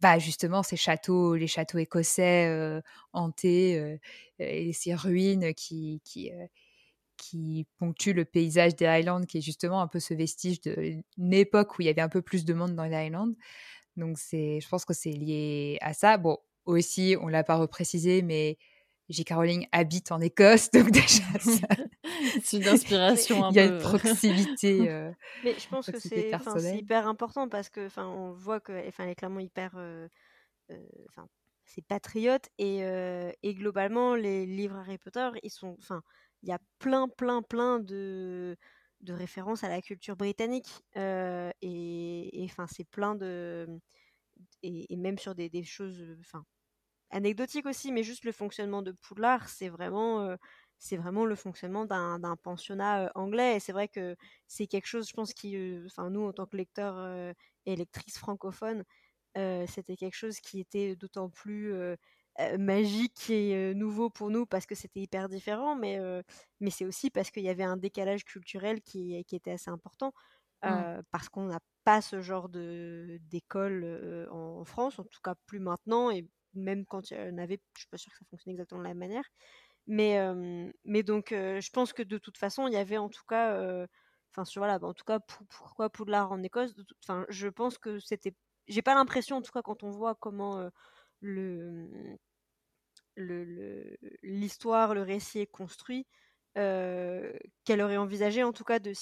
Speaker 1: bah, justement ces châteaux, les châteaux écossais hantés et ces ruines qui, qui, qui ponctuent le paysage des Highlands, qui est justement un peu ce vestige d'une époque où il y avait un peu plus de monde dans les Highlands. Donc c'est, je pense que c'est lié à ça. Bon, aussi, on l'a pas reprécisé, mais J.K. Rowling habite en Écosse, donc <laughs> déjà, <laughs>
Speaker 2: c'est une inspiration <laughs> un peu.
Speaker 1: Il y a une proximité. Euh,
Speaker 3: mais je pense que c'est hyper important parce que, enfin, on voit que, enfin, elle est clairement hyper, euh, euh, enfin, c'est patriote et, et globalement, les livres Harry Potter, ils sont, enfin, il y a plein, plein, plein de références à la culture britannique et enfin c'est plein de et, même sur des, choses enfin anecdotique aussi, mais juste le fonctionnement de Poudlard, c'est vraiment, euh, c'est vraiment le fonctionnement d'un pensionnat euh, anglais. Et c'est vrai que c'est quelque chose, je pense, qui, euh, enfin, nous, en tant que lecteurs et lectrices francophones, c'était quelque chose qui était d'autant plus magique et nouveau pour nous parce que c'était hyper différent, mais, mais c'est aussi parce qu'il y avait un décalage culturel qui, qui était assez important. Mmh. parce qu'on n'a pas ce genre d'école en France, en tout cas plus maintenant, et même quand il y en avait, je suis pas sûre que ça fonctionnait exactement de la même manière. Mais, mais donc, je pense que de toute façon, il y avait en tout cas, enfin, voilà, bah, en tout cas, pour, pourquoi Poudlard en Écosse, enfin, je pense que c'était, j'ai pas l'impression, en tout cas, quand on voit comment le l'histoire, le, récit est construit, qu'elle aurait envisagé en tout cas de,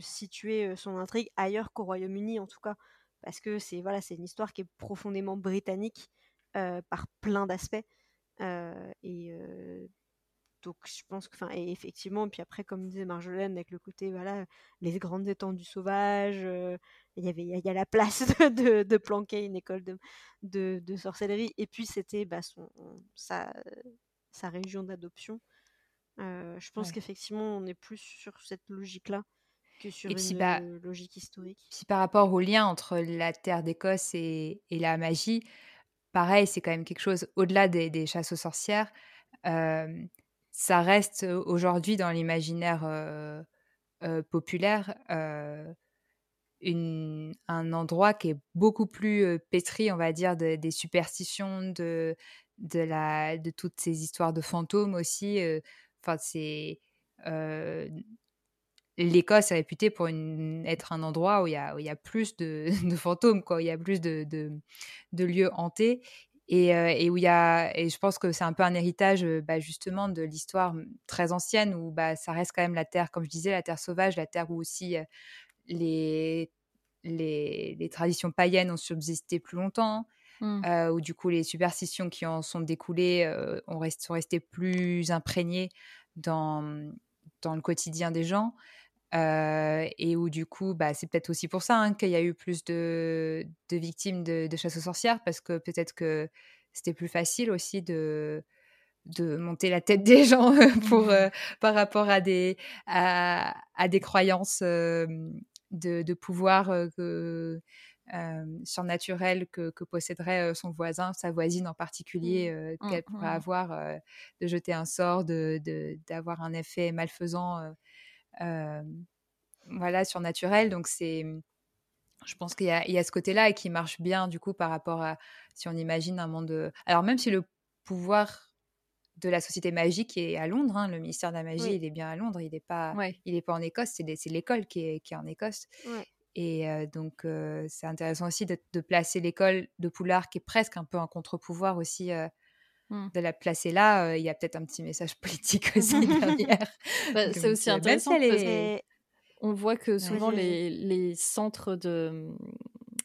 Speaker 3: situer son intrigue ailleurs qu'au Royaume-Uni en tout cas, parce que c'est voilà, une histoire qui est profondément britannique par plein d'aspects. et donc je pense que, enfin, et effectivement, et puis après, comme disait Marjolaine, avec le côté, voilà, les grandes étendues sauvages, il y avait, il y a la place <laughs> de, de, planquer une école de, de, de sorcellerie, et puis c'était bah, son, sa, sa région d'adoption. je pense qu'effectivement, on est plus sur cette logique-là que sur une bah, logique historique.
Speaker 1: Si par rapport au lien entre la terre d'Écosse et, et, la magie, pareil, c'est quand même quelque chose au-delà des, chasses aux sorcières. Ça reste aujourd'hui dans l'imaginaire populaire un endroit qui est beaucoup plus pétri, on va dire, des superstitions, de, de, la, de toutes ces histoires de fantômes aussi. Enfin, c'est l'Écosse est réputée pour être un endroit où il y a, y a plus de, <laughs> fantômes, quoi, il y a plus de, de, lieux hantés. Et, et, où il y a, et je pense que c'est un peu un héritage bah, justement de l'histoire très ancienne où bah, ça reste quand même la terre, comme je disais, la terre sauvage, la terre où aussi les, les, les, traditions païennes ont subsisté plus longtemps, mmh. où du coup les superstitions qui en sont découlées ont sont restées plus imprégnées dans, dans le quotidien des gens et où du coup, bah, c'est peut-être aussi pour ça hein, qu'il y a eu plus de, de victimes de, chasse aux sorcières, parce que peut-être que c'était plus facile aussi de, de monter la tête <laughs> des gens pour, mmh. par rapport à des, à, à des croyances de, de, pouvoir surnaturel que, que, posséderait son voisin, sa voisine en particulier, mmh. Mmh, qu'elle pourrait avoir, de jeter un sort, d'avoir de, d'avoir un effet malfaisant voilà, surnaturel. Donc, c'est. Je pense qu'il y, y, a ce côté-là et qui marche bien, du coup, par rapport à si on imagine un monde. Alors, même si le pouvoir de la société magique est à Londres. Hein. Le ministère de la magie, il est bien à Londres. Il n'est pas, il est pas en Écosse. C'est l'école qui est, qui est en Écosse. Et donc, c'est intéressant aussi de, de placer l'école de Poulard, qui est presque un peu un contre-pouvoir aussi, mmh. de la placer là. Il y a peut-être un petit message <laughs> politique <laughs> aussi derrière. <laughs>
Speaker 2: Bah, c'est aussi intéressant parce on voit que souvent les, les, centres de,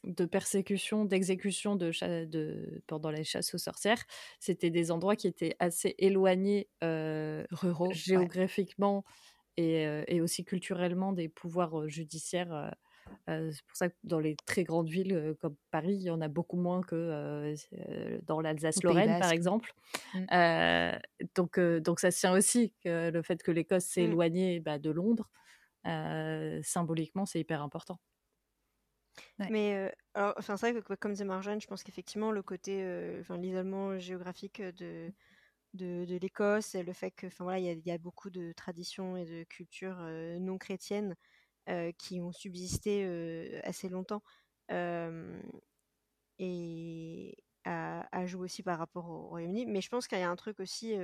Speaker 2: de persécution, d'exécution de, de, pendant les chasses aux sorcières, c'était des endroits qui étaient assez éloignés
Speaker 1: ruraux
Speaker 2: géographiquement et, et, aussi culturellement des pouvoirs judiciaires c'est pour ça que dans les très grandes villes comme Paris, il y en a beaucoup moins que dans l'Alsace-Lorraine, par exemple. Mmh. donc, donc ça se tient aussi que le fait que l'Écosse s'est mmh. éloignée bah, de Londres, symboliquement, c'est hyper important.
Speaker 3: Mais enfin, c'est vrai que comme disait Marjane, je pense qu'effectivement le côté, enfin l'isolement géographique de, de, de l'Écosse, le fait que, enfin voilà, il y, y, a beaucoup de traditions et de cultures non chrétiennes qui ont subsisté assez longtemps et à, jouer aussi par rapport au Royaume-Uni. Mais je pense qu'il y a un truc aussi,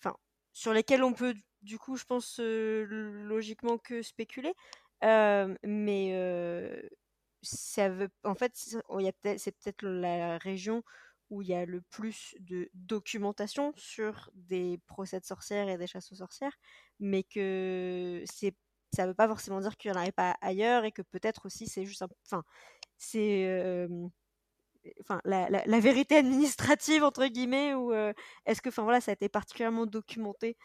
Speaker 3: enfin, sur lesquels on peut, du coup, je pense logiquement que spéculer. mais ça veut, en fait, c'est peut-être la région où il y a le plus de documentation sur des procès de sorcières et des chasses aux sorcières, mais que c'est ça veut pas forcément dire qu'il n'y en avait pas ailleurs et que peut-être aussi c'est juste enfin c'est enfin la, vérité administrative entre guillemets ou est-ce que voilà ça a été particulièrement documenté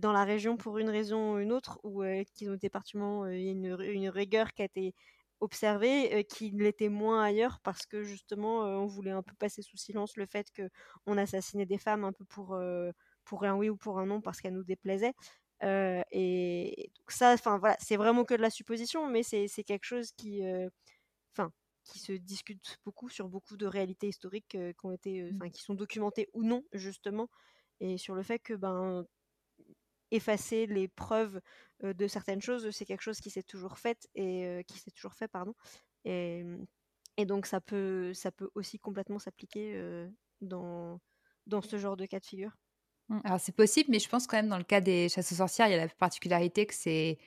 Speaker 3: dans la région pour une raison ou une autre ou qu'ils ont été particulièrement il y a une, rigueur qui a été observée qui l'était moins ailleurs parce que justement on voulait un peu passer sous silence le fait que on assassinait des femmes un peu pour pour un oui ou pour un non parce qu'elles nous déplaisaient et donc ça, enfin voilà, c'est vraiment que de la supposition, mais c'est quelque chose qui, enfin, qui se discute beaucoup sur beaucoup de réalités historiques qui ont été, mmh. enfin, qui sont documentées ou non justement, et sur le fait que ben effacer les preuves de certaines choses, c'est quelque chose qui s'est toujours fait et qui s'est toujours fait, pardon. Et, et, donc ça peut, ça peut aussi complètement s'appliquer dans, dans ce genre de cas de figure.
Speaker 1: Mmh. Alors c'est possible, mais je pense quand même dans le cas des chasses aux sorcières, il y a la particularité que c'est,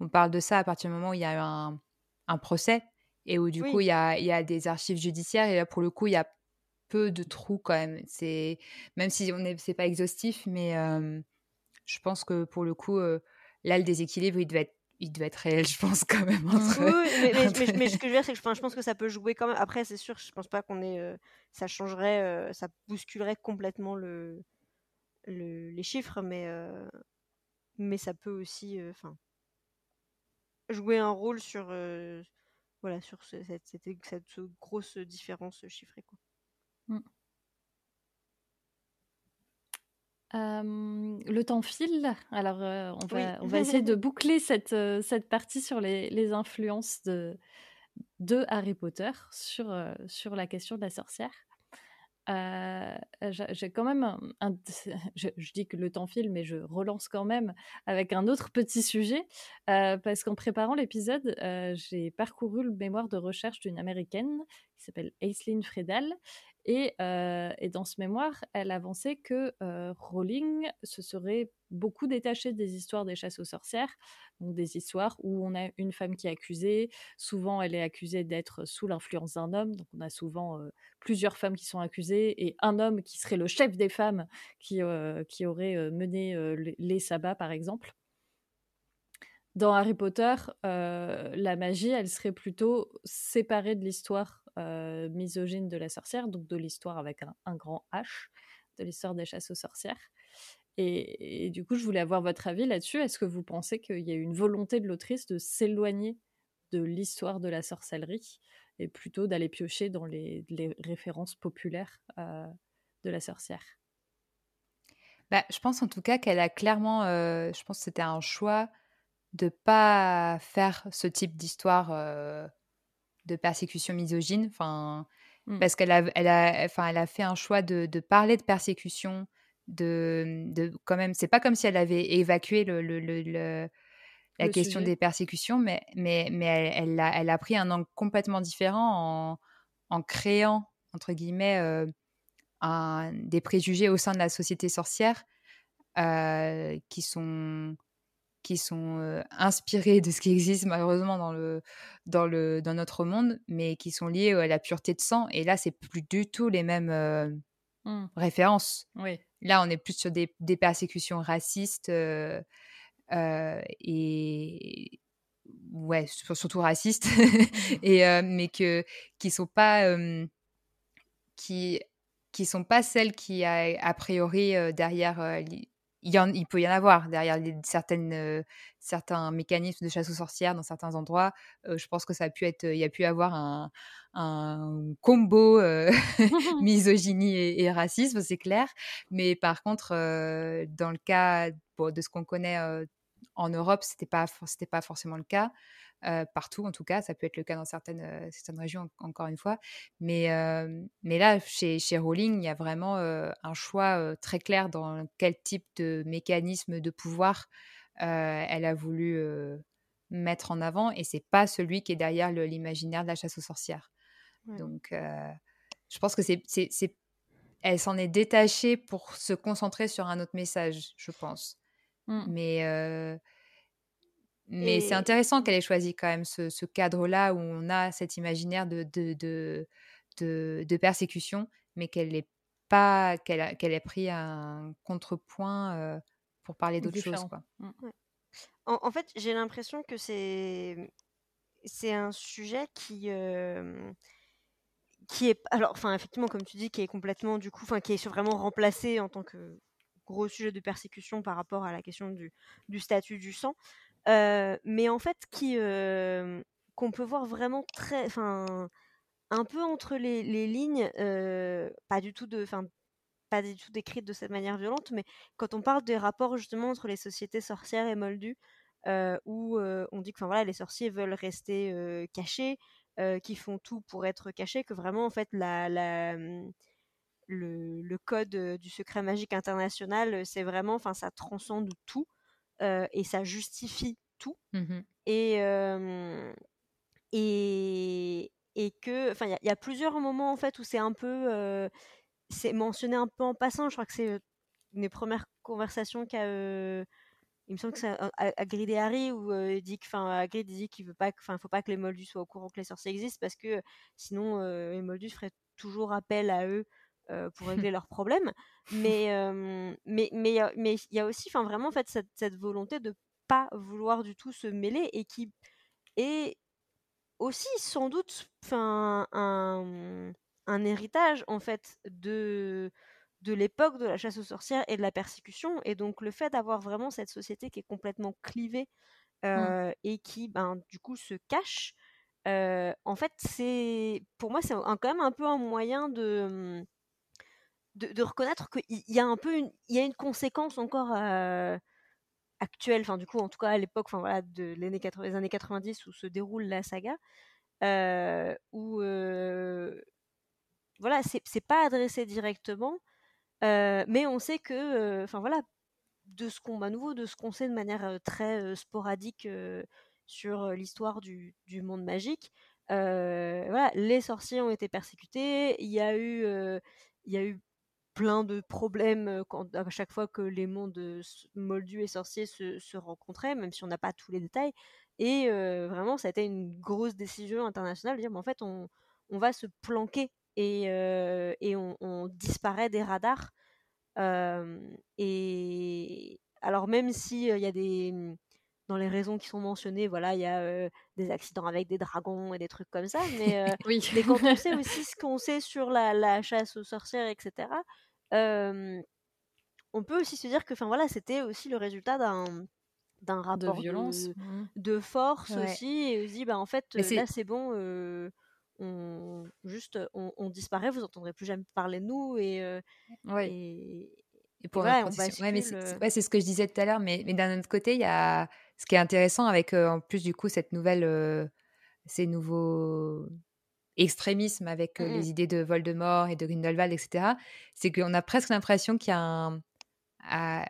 Speaker 1: on parle de ça à partir du moment où il y a eu un, un procès et où du coup il y, a, il y, a, des archives judiciaires et là pour le coup il y a peu de trous quand même. C'est même si on est, c'est pas exhaustif, mais je pense que pour le coup là le déséquilibre il devait être il devait être réel, <laughs> je pense, quand même. Entre,
Speaker 3: oui, mais, mais, mais, ce que je veux dire, c'est que je pense que ça peut jouer quand même. Après, c'est sûr, je pense pas qu'on ait. ça changerait, ça bousculerait complètement le, les chiffres, mais, mais ça peut aussi enfin jouer un rôle sur, voilà, sur cette, cette, grosse différence chiffrée. Quoi. Mmh.
Speaker 2: le temps file, alors on, va, on va essayer de <laughs> boucler cette, cette partie sur les, les influences de, de Harry Potter sur, sur la question de la sorcière. Euh, j'ai quand même un, <laughs> je, dis que le temps file, mais je relance quand même avec un autre petit sujet. Euh, parce qu'en préparant l'épisode, euh, j'ai parcouru le mémoire de recherche d'une américaine qui s'appelle Aislinn Fredal et, et, dans ce mémoire, elle avançait que Rowling se serait beaucoup détaché des histoires des chasses aux sorcières, donc des histoires où on a une femme qui est accusée. Souvent, elle est accusée d'être sous l'influence d'un homme, donc on a souvent plusieurs femmes qui sont accusées et un homme qui serait le chef des femmes qui, qui aurait mené les sabbats, par exemple. Dans Harry Potter, la magie, elle serait plutôt séparée de l'histoire euh, misogyne de la sorcière, donc de l'histoire avec un, grand H, de l'histoire des chasses aux sorcières. Et, du coup, je voulais avoir votre avis là-dessus. Est-ce que vous pensez qu'il y a une volonté de l'autrice de s'éloigner de l'histoire de la sorcellerie et plutôt d'aller piocher dans les, références populaires euh, de la sorcière?
Speaker 1: Bah, Je pense en tout cas qu'elle a clairement, euh, je pense que c'était un choix de pas faire ce type d'histoire de persécution misogyne, enfin, mmh. parce qu'elle a, elle a, enfin, elle a fait un choix de, de parler de persécution, de, de quand même, c'est pas comme si elle avait évacué le, le, le, la question des persécutions, mais, mais, mais elle, elle, a, elle a pris un angle complètement différent en, en créant, entre guillemets, un, des préjugés au sein de la société sorcière qui sont qui sont inspirés de ce qui existe malheureusement dans le dans le dans notre monde, mais qui sont liés à la pureté de sang. Et là, c'est plus du tout les mêmes mmh. références.
Speaker 2: Oui.
Speaker 1: Là, on est plus sur des, des persécutions racistes et ouais, surtout racistes, <laughs> et mais que qui sont pas qui qui sont pas celles qui a, a priori derrière il, y en, il, peut y en avoir derrière certaines, certains mécanismes de chasse aux sorcières dans certains endroits. je pense que ça a pu être, il y a pu avoir un, un combo <laughs> <laughs> misogynie et, racisme, c'est clair. Mais par contre, dans le cas de ce qu'on connaît en Europe, c'était pas, c'était pas forcément le cas. Euh, partout en tout cas, ça peut être le cas dans certaines, euh, certaines régions encore une fois. Mais, euh, mais là, chez, chez Rowling, il y a vraiment un choix très clair dans quel type de mécanisme de pouvoir elle a voulu mettre en avant et c'est pas celui qui est derrière l'imaginaire de la chasse aux sorcières. Donc, je pense que c'est, c'est, elle s'en est détachée pour se concentrer sur un autre message, je pense. Mmh. Mais mais c'est intéressant qu'elle ait choisi quand même ce, cadre-là où on a cet imaginaire de, de, de, de, persécution, mais qu'elle ait pas qu'elle ait pris un contrepoint euh, pour parler d'autres choses. Quoi.
Speaker 3: Mmh. En, fait, j'ai l'impression que c'est c'est un sujet qui euh, qui est alors enfin effectivement comme tu dis qui est complètement du coup enfin qui est vraiment remplacé en tant que gros sujet de persécution par rapport à la question du, du statut du sang mais en fait, qui qu'on peut voir vraiment très, enfin, un peu entre les, lignes, pas du tout de, enfin, pas du tout décrite de cette manière violente, mais quand on parle des rapports justement entre les sociétés sorcières et moldues, où on dit que, voilà, les sorciers veulent rester cachés, qui font tout pour être cachés, que vraiment en fait la mmh, le, le, code du secret magique international, c'est vraiment, enfin, ça transcende tout. Euh, et ça justifie tout.
Speaker 1: Mmh
Speaker 3: et, et, et que, enfin, il y, a plusieurs moments en fait où c'est un peu, euh, c'est mentionné un peu en passant. Je crois que c'est une des premières conversations qu'a il me semble que c'est Hagrid et Harry où il dit que enfin Hagrid dit qu'il veut pas enfin faut pas que les Moldus soient au courant que les sorciers existent parce que sinon les Moldus feraient toujours appel à eux pour <laughs> régler leurs problèmes. Mais mais mais mais il y a aussi, enfin vraiment en fait cette, cette, volonté de pas vouloir du tout se mêler et qui est aussi sans doute, enfin un, un héritage en fait de de l'époque de la chasse aux sorcières et de la persécution et donc le fait d'avoir vraiment cette société qui est complètement clivée mmh. et qui ben du coup se cache en fait c'est pour moi c'est quand même un peu un moyen de de, reconnaître qu'il y a un peu une, il y a une conséquence encore actuelle, enfin du coup en tout cas à l'époque, voilà, de les années 90 où se déroule la saga, où euh, voilà, c'est pas adressé directement, mais on sait que, enfin voilà, de ce qu'on, à nouveau, de ce qu'on sait de manière très sporadique sur l'histoire du, du, monde magique. voilà, les sorciers ont été persécutés. Il y a eu, il y a eu plein de problèmes quand, à chaque fois que les mondes moldus et sorciers se, se rencontraient, même si on n'a pas tous les détails. Et vraiment, ça a été une grosse décision internationale de dire, en fait, on, on va se planquer et, et on, disparaît des radars. et alors, même s'il il y a des mmh, dans les raisons qui sont mentionnées, voilà, il y a des accidents avec des dragons et des trucs comme ça, mais, <laughs>
Speaker 2: oui.
Speaker 3: mais quand on sait <laughs> aussi ce qu'on sait sur la, la, chasse aux sorcières, etc., on peut aussi se dire que, enfin voilà, c'était aussi le résultat d'un d'un rapport
Speaker 2: de violence,
Speaker 3: de, mmh. force aussi, et aussi, bah en fait, là c'est bon, on juste on, disparaît, vous entendrez plus jamais parler de nous et, et,
Speaker 1: et pour ouais, c'est ce que je disais tout à l'heure, mais, mais d'un autre côté, il y a ce qui est intéressant avec en plus du coup cette nouvelle, ces nouveaux extrémisme avec mmh les idées de Voldemort et de Grindelwald, etc., c'est qu'on a presque l'impression qu'il y a un.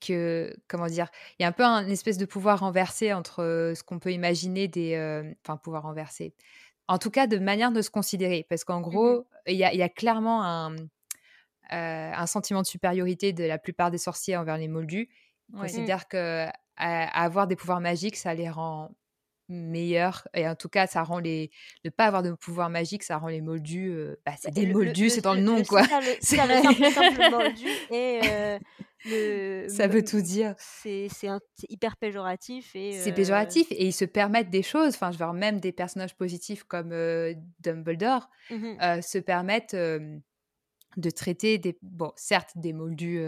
Speaker 1: que, comment dire, il y a un peu un espèce de pouvoir renversé entre ce qu'on peut imaginer des. Enfin, pouvoir renversé. En tout cas, de manière de se considérer. Parce qu'en mmh gros, il y, a, y, a, clairement un. un sentiment de supériorité de la plupart des sorciers envers les moldus. Ils considèrent que avoir des pouvoirs magiques, ça les rend meilleurs. Et en tout cas, ça rend les. Ne pas avoir de pouvoir magique, ça rend les moldus. bah, c'est des moldus, c'est dans le, nom, quoi.
Speaker 3: C'est ça, le, <laughs> simple, simple moldu et. Le, <laughs>
Speaker 1: ça veut tout dire.
Speaker 3: C'est hyper péjoratif. et
Speaker 1: C'est péjoratif et ils se permettent des choses. Enfin, je veux dire, même des personnages positifs comme Dumbledore mmh se permettent de traiter des. Bon, certes, des moldus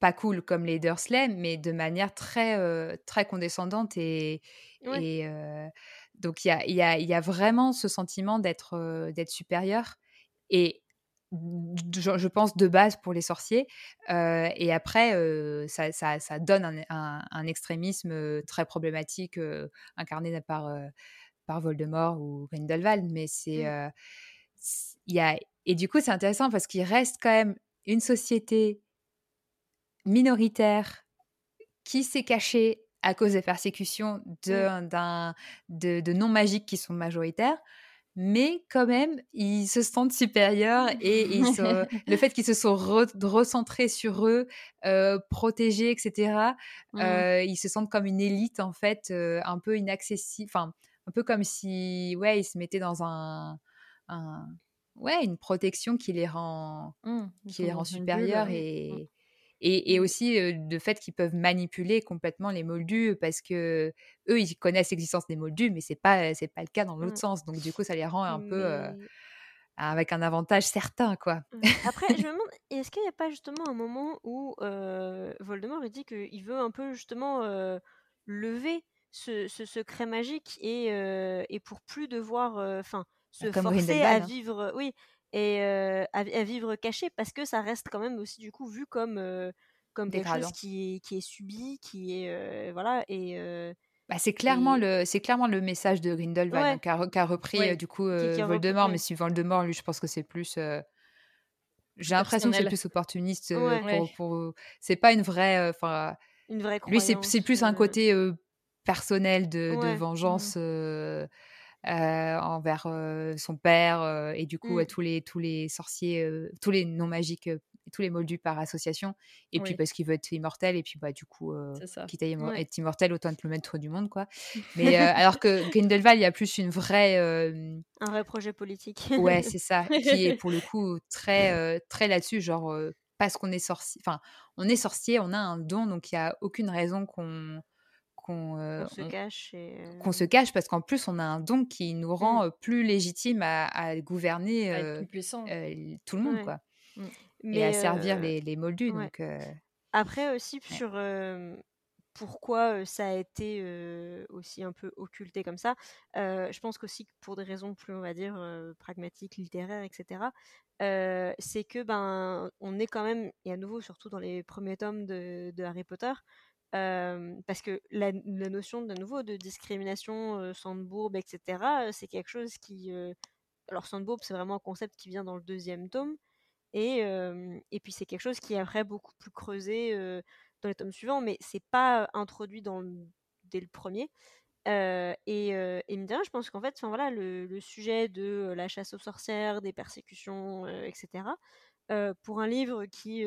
Speaker 1: pas cool comme les Dursley, mais de manière très, très condescendante. Et, et donc, il y a, y, a, y a, vraiment ce sentiment d'être d'être supérieur. Et je, pense de base pour les sorciers. et après, ça, ça, ça, donne un, un, extrémisme très problématique incarné par, par Voldemort ou Grindelwald. Mais c'est. Il y a... Et du coup, c'est intéressant parce qu'il reste quand même une société minoritaire qui s'est caché à cause des persécutions de, mmh. de, de non-magiques qui sont majoritaires, mais quand même, ils se sentent supérieurs <laughs> et ils le fait qu'ils se sont recentrés sur eux, euh, protégés, etc., mmh. euh, ils se sentent comme une élite, en fait, euh, un peu inaccessible, enfin, un peu comme si, ouais, ils se mettaient dans un, un ouais, une protection qui les rend, mmh, qui les rend supérieurs et, et, mmh. aussi le fait qu'ils peuvent manipuler complètement les moldus parce que eux ils connaissent l'existence des moldus mais c'est pas c'est pas le cas dans l'autre mmh. sens donc du coup ça les rend un peu avec un avantage certain quoi
Speaker 3: mmh. <laughs> après je me demande est-ce qu'il n'y a pas justement un moment où Voldemort dit qu'il veut un peu justement lever ce, secret magique et, et pour plus devoir enfin se forcer à hein. vivre oui et à, vivre caché parce que ça reste quand même aussi du coup vu comme comme quelque chose qui est, qui est subi qui est voilà et
Speaker 1: bah, c'est clairement le c'est clairement le message de Grindelwald qui, a, repris du coup Voldemort mais si Voldemort lui je pense que c'est plus j'ai l'impression que c'est plus opportuniste pour, c'est pas une vraie enfin
Speaker 3: une vraie
Speaker 1: lui c'est plus un côté personnel de, de mmh. Euh, envers son père et du coup mmh. tous les tous les sorciers, tous les non magiques, tous les moldus par association. Et puis parce qu'il veut être immortel et puis bah du coup quitte à être immortel autant être le maître du monde quoi. <laughs> Mais alors que Grindelwald il y a plus une vraie
Speaker 3: un vrai projet politique.
Speaker 1: ouais c'est <laughs> ça qui est pour le coup très très là-dessus genre parce qu'on est sorcier enfin on est sorcier on a un don donc il y a aucune raison qu'on
Speaker 3: qu'on se cache
Speaker 1: qu'on se cache parce qu'en plus on a un don qui nous mmh. rend plus légitime à, gouverner tout le monde quoi mmh. et à servir les, les, moldus donc
Speaker 3: après aussi sur pourquoi ça a été aussi un peu occulté comme ça. je pense qu'aussi pour des raisons plus, on va dire, pragmatiques, littéraires, etc. c'est que ben, on est quand même, et à nouveau surtout dans les premiers tomes de, de Harry Potter, parce que la, notion de nouveau de discrimination, euh, Sandbourg, etc., c'est quelque chose qui... alors Sandbourg, c'est vraiment un concept qui vient dans le deuxième tome, et, et puis c'est quelque chose qui est après beaucoup plus creusé dans les tomes suivants, mais c'est pas introduit dans dès le premier. et, et mine je pense qu'en fait, voilà, le, le, sujet de la chasse aux sorcières, des persécutions, etc., pour un livre qui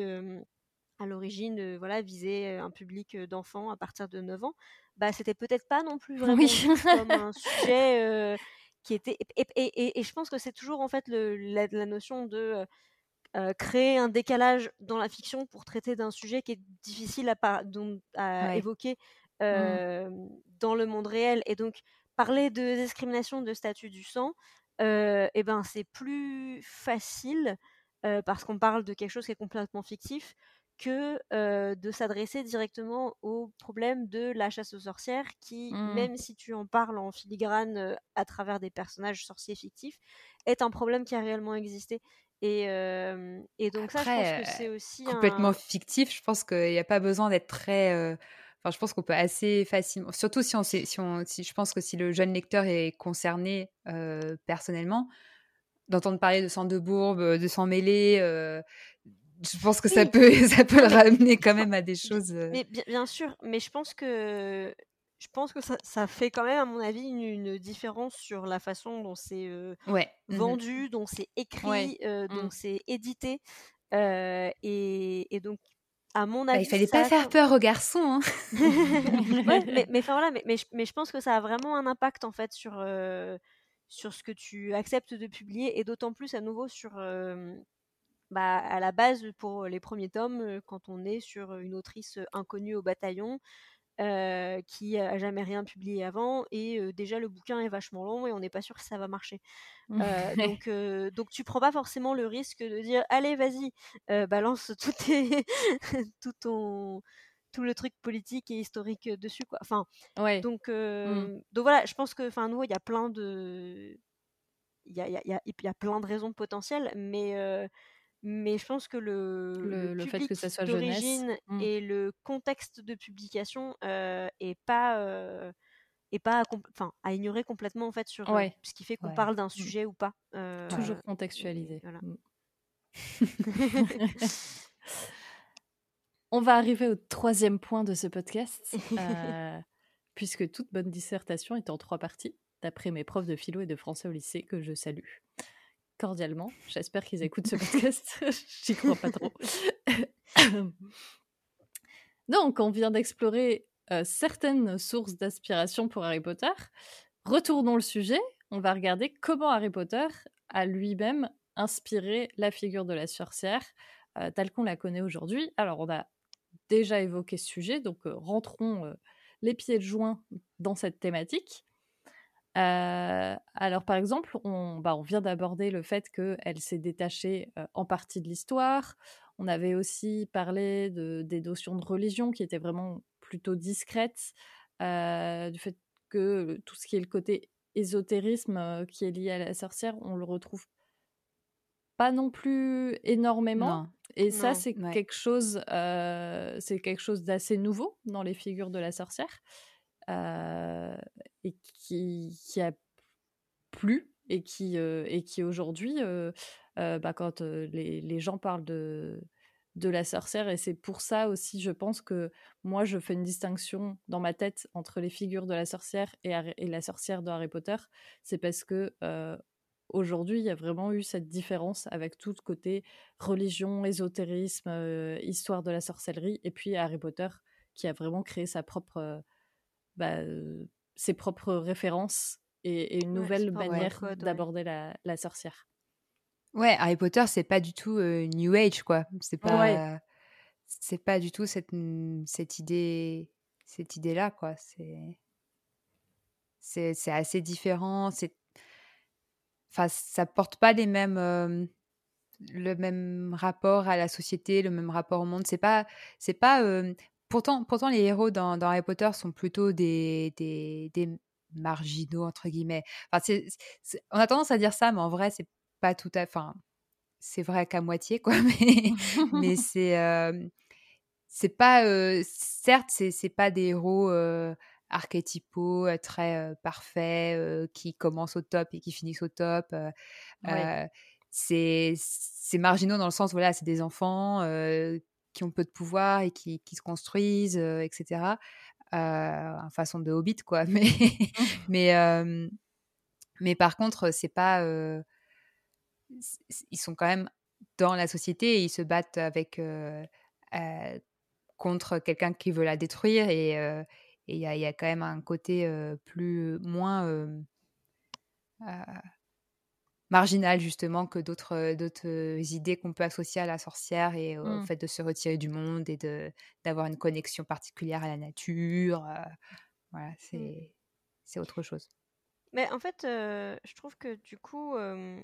Speaker 3: à l'origine voilà visait un public d'enfants à partir de 9 ans bah c'était peut-être pas non plus vraiment <laughs> comme un sujet qui était et, et, je pense que c'est toujours en fait le, la, notion de créer un décalage dans la fiction pour traiter d'un sujet qui est difficile à, à évoquer mmh. dans le monde réel et donc parler de discrimination de statut du sang et eh ben c'est plus facile parce qu'on parle de quelque chose qui est complètement fictif que de s'adresser directement au problème de la chasse aux sorcières qui, mmh. même si tu en parles en filigrane à travers des personnages sorciers fictifs, est un problème qui a réellement existé. Et, et donc ça, je pense que c'est aussi
Speaker 1: complètement fictif. Je pense qu'il n'y a pas besoin d'être très... Enfin, je pense qu'on peut assez facilement, surtout si on, si on, si je pense que si le jeune lecteur est concerné personnellement, d'entendre parler de sang de bourbe, de sang mêlé, je pense que ça peut <laughs> ça peut le ramener quand même à des choses.
Speaker 3: Mais bien, sûr, mais je pense que je pense que ça, fait quand même, à mon avis, une, différence sur la façon dont c'est
Speaker 1: ouais.
Speaker 3: Mmh vendu, dont c'est écrit, dont mmh. c'est édité. Et, donc, à mon
Speaker 1: bah,
Speaker 3: avis.
Speaker 1: il fallait pas faire peur aux garçons. Hein. <laughs> <laughs>
Speaker 3: mais, mais, voilà, mais, mais, je pense que ça a vraiment un impact en fait sur, sur ce que tu acceptes de publier et d'autant plus à nouveau sur. Bah, à la base, pour les premiers tomes, quand on est sur une autrice inconnue au bataillon, euh, qui a jamais rien publié avant et déjà le bouquin est vachement long et on n'est pas sûr que ça va marcher. Euh, <laughs> donc, donc tu prends pas forcément le risque de dire allez vas-y balance tout, <laughs> tout ton tout le truc politique et historique dessus quoi. Enfin
Speaker 2: ouais.
Speaker 3: donc mmh. donc voilà je pense que enfin nous il y a plein de il y a, y, a, y a, plein de raisons potentielles mais mais je pense que le,
Speaker 2: le, fait que ça soit
Speaker 3: d'origine
Speaker 2: mmh.
Speaker 3: et le contexte de publication euh, est pas euh, pas à, à ignorer complètement en fait sur ce qui fait qu'on parle d'un mmh. sujet ou pas
Speaker 2: toujours contextualisé voilà. Mmh. <laughs> <laughs> on va arriver au troisième point de ce podcast euh, <laughs> puisque toute bonne dissertation est en trois parties d'après mes profs de philo et de français au lycée que je salue cordialement. J'espère qu'ils écoutent ce <laughs> podcast. <laughs> J'y crois pas trop. <coughs> Donc, on vient d'explorer euh, certaines sources d'inspiration pour Harry Potter. Retournons le sujet. On va regarder comment Harry Potter a lui-même inspiré la figure de la sorcière euh, telle qu'on la connaît aujourd'hui. Alors, on a déjà évoqué ce sujet, donc euh, rentrons les pieds de joint dans cette thématique. Euh, alors, par exemple, on, bah, on vient d'aborder le fait qu'elle s'est détachée euh, en partie de l'histoire. On avait aussi parlé de, des notions de religion qui étaient vraiment plutôt discrètes, euh, du fait que tout ce qui est le côté ésotérisme qui est lié à la sorcière, on le retrouve pas non plus énormément. Et ça, c'est quelque chose, c'est quelque chose d'assez nouveau dans les figures de la sorcière. Euh, et qui, a plu et qui, euh, et qui aujourd'hui, euh, bah, quand les, les, gens parlent de, de la sorcière, et c'est pour ça aussi, je pense que moi, je fais une distinction dans ma tête entre les figures de la sorcière et, et la sorcière de Harry Potter, c'est parce que aujourd'hui, il y a vraiment eu cette différence avec tout le côté religion, ésotérisme, histoire de la sorcellerie, et puis Harry Potter qui a vraiment créé sa propre bah, ses propres références et, une nouvelle manière d'aborder la, la, sorcière.
Speaker 1: Ouais, Harry Potter, c'est pas du tout New Age, quoi. C'est pas, c'est pas du tout cette, cette idée, cette idée-là, quoi. C'est, c'est, assez différent. C'est, enfin, ça porte pas les mêmes, le même rapport à la société, le même rapport au monde. C'est pas, c'est pas Pourtant, pourtant, les héros dans, Harry Potter sont plutôt des, des, marginaux, entre guillemets. Enfin, on a tendance à dire ça, mais en vrai, c'est pas tout à fait. Enfin, c'est vrai qu'à moitié, quoi. <laughs> Mais, mais <laughs> c'est. Euh, c'est pas. Euh, certes, c'est, pas des héros. Euh, archétypaux très parfaits qui commencent au top et qui finissent au top c'est c'est marginaux dans le sens voilà c'est des enfants qui ont peu de pouvoir et qui, qui se construisent, etc. en façon de hobbit, quoi. <laughs> Mais, mmh. mais, mais par contre, c'est pas. ils sont quand même dans la société et ils se battent avec. contre quelqu'un qui veut la détruire et il y, y, a quand même un côté plus moins marginal justement que d'autres euh, d'autres euh, idées qu'on peut associer à la sorcière et au mmh. fait de se retirer du monde et de d'avoir une connexion particulière à la nature. Euh, voilà, mmh. c'est c'est autre chose.
Speaker 3: Mais en fait, je trouve que du coup, la,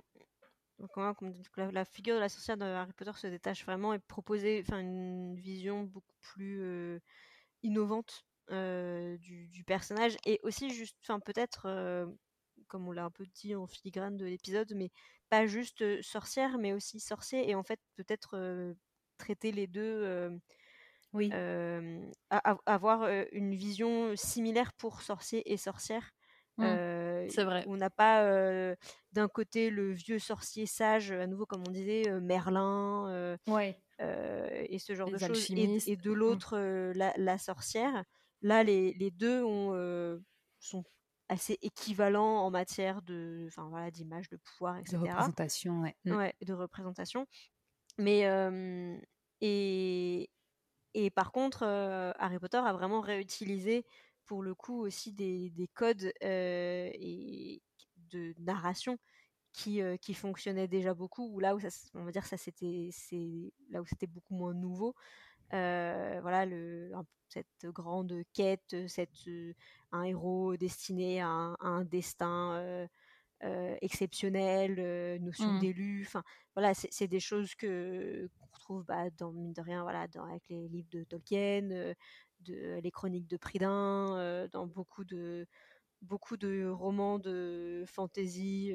Speaker 3: figure de la sorcière de Harry Potter se détache vraiment et proposer enfin une vision beaucoup plus innovante du, du, personnage et aussi juste enfin peut-être comme on l'a un peu dit en filigrane de l'épisode, mais pas juste sorcière, mais aussi sorcier, et en fait peut-être traiter les deux, oui. avoir une vision similaire pour sorcier et sorcière.
Speaker 2: Mmh. c'est vrai.
Speaker 3: On n'a pas d'un côté le vieux sorcier sage, à nouveau comme on disait, Merlin,
Speaker 2: ouais.
Speaker 3: et ce genre de choses, et, de mmh. l'autre la, la, sorcière là, les, les deux ont, sont assez équivalents en matière de, enfin voilà, d'image, de pouvoir, etc.
Speaker 1: De représentation, ouais. Mm.
Speaker 3: Ouais, de représentation. Mais et et par contre, Harry Potter a vraiment réutilisé pour le coup aussi des, des codes et de narration qui, qui fonctionnaient déjà beaucoup ou là où ça, on va dire ça c'était c'est là où c'était beaucoup moins nouveau voilà le cette grande quête cette un héros destiné à un, un destin exceptionnel notion
Speaker 2: Mmh.
Speaker 3: d'élu enfin voilà c'est des choses que qu'on retrouve bah, dans mine de rien voilà dans avec les livres de Tolkien de les chroniques de Pridin dans beaucoup de beaucoup de romans de fantasy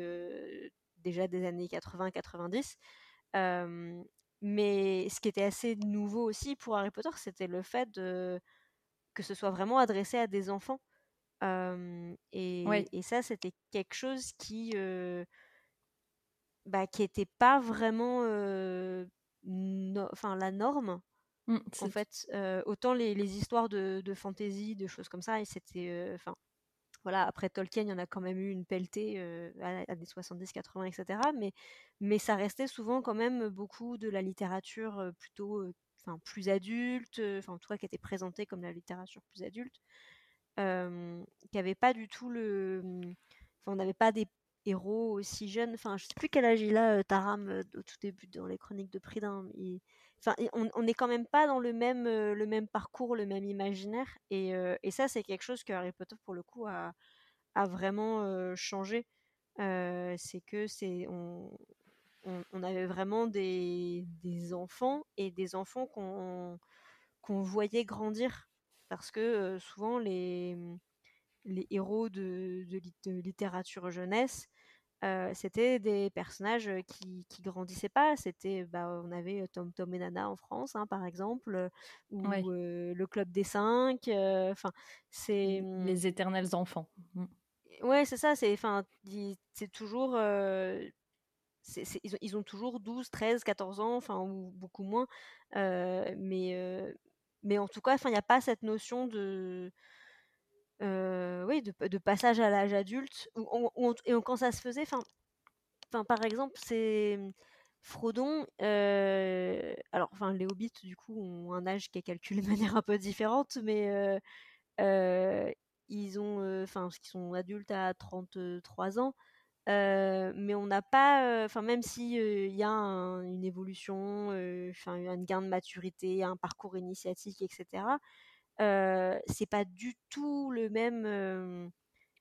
Speaker 3: déjà des années 80-90. Mais ce qui était assez nouveau aussi pour Harry Potter, c'était le fait de, que ce soit vraiment adressé à des enfants. et, ça, c'était quelque chose qui bah, qui était pas vraiment no- enfin la norme.
Speaker 2: Mmh,
Speaker 3: En fait, euh, autant les, les histoires de, de fantasy, de choses comme ça, et c'était, enfin, voilà, après Tolkien, il y en a quand même eu une pelletée euh, à, à des 70, 80, etc. Mais, mais ça restait souvent quand même beaucoup de la littérature plutôt, plus adulte, enfin, en tout cas, qui était présentée comme la littérature plus adulte, qui avait pas du tout le, enfin, on n'avait pas des héros aussi jeunes. Enfin, je sais plus quel âge il a, Taram, au tout début dans les chroniques de Pridin. On n'est quand même pas dans le même, euh, parcours, le même imaginaire. Et, euh, et ça, c'est quelque chose que Harry Potter, pour le coup, a, vraiment euh, changé. C'est que c'est on, avait vraiment des, enfants et des enfants qu'on voyait grandir parce que souvent les, héros de littérature jeunesse euh, c'était des personnages qui, qui grandissaient pas. C'était, bah, on avait Tom Tom et Nana en France, hein, par exemple, ou
Speaker 2: Ouais.
Speaker 3: euh, le Club des Cinq. euh, Enfin, c'est
Speaker 2: Les éternels enfants. Mmh.
Speaker 3: ouais, c'est ça. C'est, enfin, c'est toujours, c'est- c'est- ils, ont, ils ont toujours 12, 13, 14 ans, enfin, ou beaucoup moins. Mais, mais en tout cas, il n'y a pas cette notion de euh, oui, de, passage à l'âge adulte. Et quand ça se faisait, enfin, par exemple, c'est Frodon. euh, alors, enfin, les hobbits, du coup, ont un âge qui est calculé de <laughs> manière un peu différente, mais euh, ils ont, enfin, qu'ils sont adultes à 33 ans. mais on n'a pas, enfin même si il y a un- une évolution, enfin un gain de maturité, un parcours initiatique, etc. C'est pas du tout le même,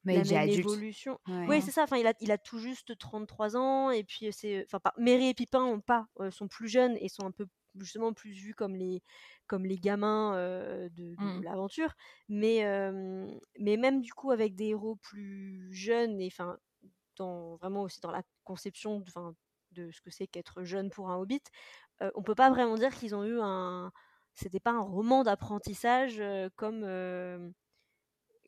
Speaker 1: Mais
Speaker 3: la
Speaker 1: il est
Speaker 3: même
Speaker 1: adulte.
Speaker 3: évolution.
Speaker 1: Ouais.
Speaker 3: Oui, c'est ça. Enfin, il a, il a tout juste 33 ans et puis c'est, enfin, pas- Mary et Pipin ont pas, euh, sont plus jeunes et sont un peu justement plus vus comme les, comme les gamins euh, de, de
Speaker 2: Mm.
Speaker 3: l'aventure. Mais, euh, mais même du coup avec des héros plus jeunes et enfin, dans vraiment aussi dans la conception, de- de ce que c'est qu'être jeune pour un hobbit, on peut pas vraiment dire qu'ils ont eu un, c'était pas un roman d'apprentissage euh, comme euh,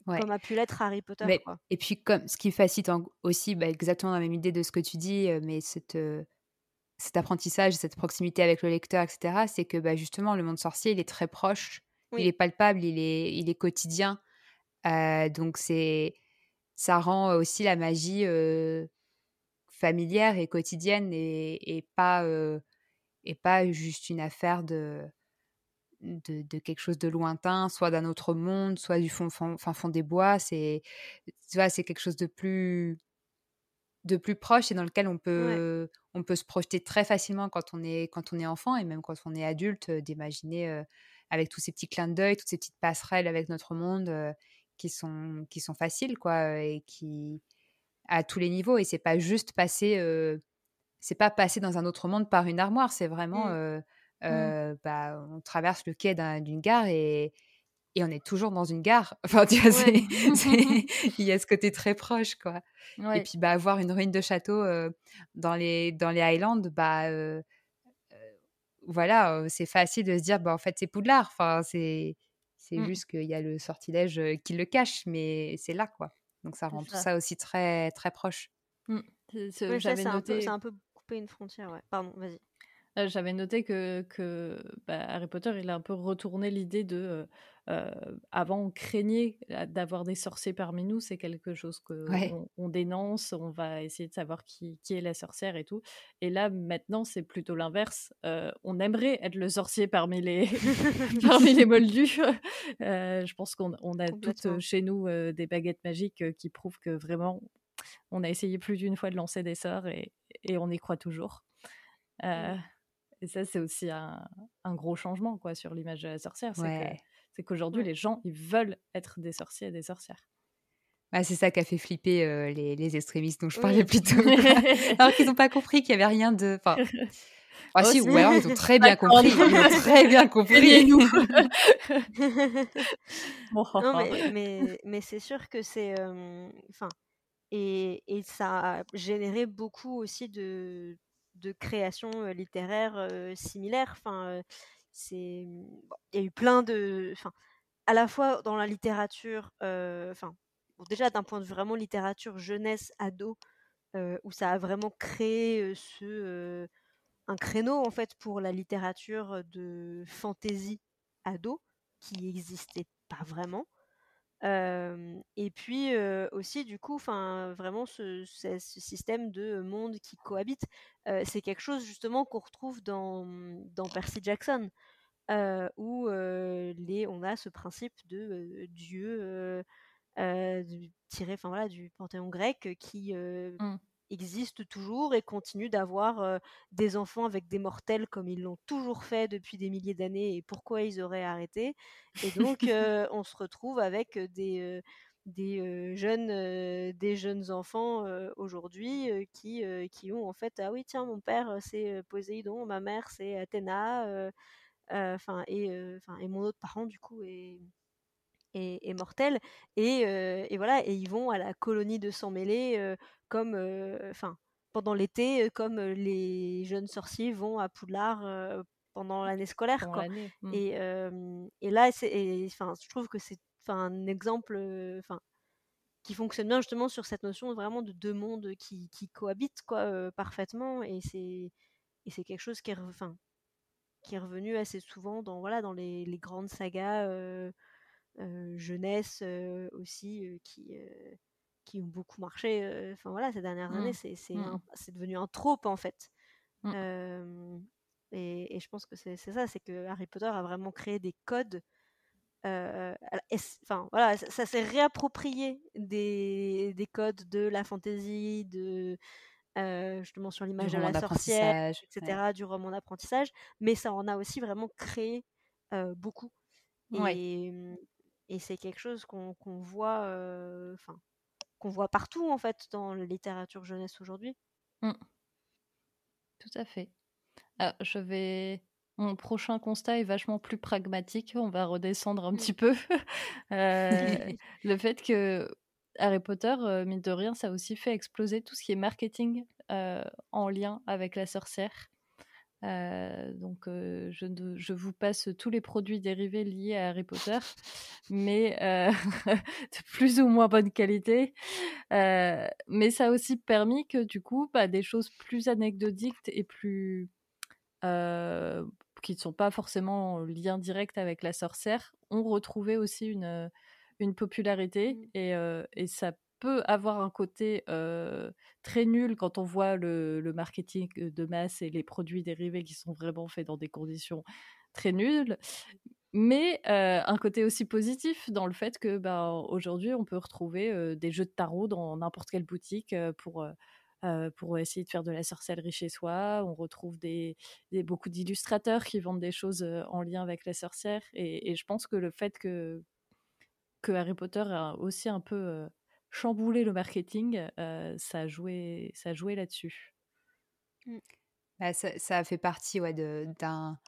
Speaker 1: Ouais.
Speaker 3: comme a pu l'être Harry Potter.
Speaker 1: Mais-
Speaker 3: quoi.
Speaker 1: Et puis, comme ce qui facilite en- aussi bah, exactement la même idée de ce que tu dis, euh, mais cette, euh, cet apprentissage, cette proximité avec le lecteur, etc., c'est que bah, justement, le monde sorcier, il est très proche,
Speaker 3: Oui.
Speaker 1: il est palpable, il est, il est quotidien. Euh, donc, c'est, ça rend aussi la magie familière et quotidienne et, et pas, et pas juste une affaire de, de, de quelque chose de lointain, soit d'un autre monde, soit du fond, fond, fin fond des bois. C'est, c'est quelque chose de plus, de plus proche et dans lequel on peut, on peut se projeter très facilement quand on est, quand on est enfant et même quand on est adulte, euh, d'imaginer euh, avec tous ces petits clins d'œil, toutes ces petites passerelles avec notre monde euh, qui sont, qui sont faciles, quoi, et qui à tous les niveaux. Et c'est pas juste passer, euh, c'est pas passer dans un autre monde par une armoire. C'est vraiment,
Speaker 3: Mm.
Speaker 1: Euh, euh, bah, on traverse le quai d'un- d'une gare et et on est toujours dans une gare. <laughs> Enfin, tu vois,
Speaker 3: Ouais.
Speaker 1: c'est- c'est- <laughs> il y a ce côté très proche, quoi.
Speaker 2: Ouais.
Speaker 1: Et puis, bah, avoir une ruine de château euh, dans les dans les Highlands, bah, euh, euh, voilà, c'est facile de se dire, bah, en fait, c'est Poudlard. Enfin, c'est c'est
Speaker 2: Mm.
Speaker 1: juste qu'il y a le sortilège qui le cache, mais c'est là, quoi. Donc, ça rend tout
Speaker 3: ça.
Speaker 1: aussi très très proche.
Speaker 2: Mm.
Speaker 3: Ouais,
Speaker 2: J'avais
Speaker 3: c'est un, peu, un peu couper une frontière, ouais. Pardon, vas-y.
Speaker 2: Euh, J'avais noté que, que bah, Harry Potter, il a un peu retourné l'idée de euh, avant, on craignait d'avoir des sorciers parmi nous. C'est quelque chose que on, dénonce. On va essayer de savoir qui, qui, est la sorcière et tout. Et là, maintenant, c'est plutôt l'inverse. on aimerait être le sorcier parmi les, <laughs> parmi les <laughs> moldus. <laughs> je pense qu'on a toutes chez nous des baguettes magiques qui prouvent que vraiment, on a essayé plus d'une fois de lancer des sorts et, et on y croit toujours. Et ça, c'est aussi un, un, gros changement quoi sur l'image de la sorcière. C'est qu'aujourd'hui, les gens, ils veulent être des sorciers et des sorcières.
Speaker 1: Bah, c'est ça qui a fait flipper les, les, extrémistes dont je parlais plus tôt. <laughs> alors qu'ils n'ont pas compris qu'il n'y avait rien de. Enfin... <laughs> Ah si, ou alors ils ont très <laughs> bien compris. Ils ont très bien compris. nous.
Speaker 3: non, mais, mais, mais c'est sûr que c'est. Enfin. et, et, ça a généré beaucoup aussi de, de créations littéraires similaires. Enfin, c'est, il y a eu plein de, enfin, à la fois dans la littérature, enfin, déjà d'un point de vue vraiment littérature jeunesse ado, où ça a vraiment créé un créneau en fait pour la littérature de fantasy ado qui n'existait pas vraiment et puis aussi, du coup, vraiment ce, système de monde qui cohabite, c'est quelque chose justement qu'on retrouve dans, dans Percy Jackson, où on a ce principe de dieu tiré, voilà, du panthéon grec qui mmh existe toujours et continue d'avoir des enfants avec des mortels comme ils l'ont toujours fait depuis des milliers d'années et pourquoi ils auraient arrêté. Et donc on se retrouve avec des des jeunes des jeunes enfants aujourd'hui qui qui ont en fait ah oui tiens mon père c'est Poséidon ma mère c'est Athéna enfin et et mon autre parent du coup est est, mortel et, et, voilà et ils vont à la colonie de sang mêlé comme, enfin, pendant l'été, comme les jeunes sorciers vont à Poudlard pendant l'année scolaire, quoi. Mmh. Et, et, là, enfin, je trouve que c'est un exemple, enfin, qui fonctionne bien justement sur cette notion vraiment de deux mondes qui, qui cohabitent, quoi, parfaitement. Et c'est et c'est quelque chose qui est, enfin, qui est revenu assez souvent dans voilà dans les, les grandes sagas jeunesse aussi qui qui ont beaucoup marché enfin voilà ces dernières années mmh. c'est mmh. c'est devenu un trope en fait mmh. et, et, je pense que c'est ça c'est que Harry Potter a vraiment créé des codes enfin voilà ça, s'est réapproprié des, des, codes de la fantasy de justement sur l'image de la sorcière etc du roman d'apprentissage mais ça en a aussi vraiment créé beaucoup et, et c'est quelque chose qu'on voit enfin qu'on voit partout en fait dans la littérature jeunesse aujourd'hui. Mmh.
Speaker 2: Tout à fait. Alors, je vais. Mon prochain constat est vachement plus pragmatique. On va redescendre un mmh. petit peu. <laughs> Euh, <laughs> le fait que Harry Potter, euh, mine de rien, ça a aussi fait exploser tout ce qui est marketing euh, en lien avec la sorcière. Euh, donc, euh, je, je, vous passe tous les produits dérivés liés à Harry Potter, mais euh, <laughs> de plus ou moins bonne qualité. mais ça a aussi permis que, du coup, bah, des choses plus anecdotiques et plus. qui ne sont pas forcément en lien direct avec la sorcière, ont retrouvé aussi une, une popularité mmh. et, et ça peut avoir un côté très nul quand on voit le, marketing de masse et les produits dérivés qui sont vraiment faits dans des conditions très nulles, mais un côté aussi positif dans le fait que bah, aujourd'hui on peut retrouver des jeux de tarot dans n'importe quelle boutique pour pour essayer de faire de la sorcellerie chez soi. On retrouve des, beaucoup d'illustrateurs qui vendent des choses en lien avec la sorcière. Et, et, je pense que le fait que, que Harry Potter a aussi un peu chambouler le marketing, euh, ça a joué, ça a joué là-dessus.
Speaker 1: Mmh. Bah, ça, ça, a fait partie ouais, d'un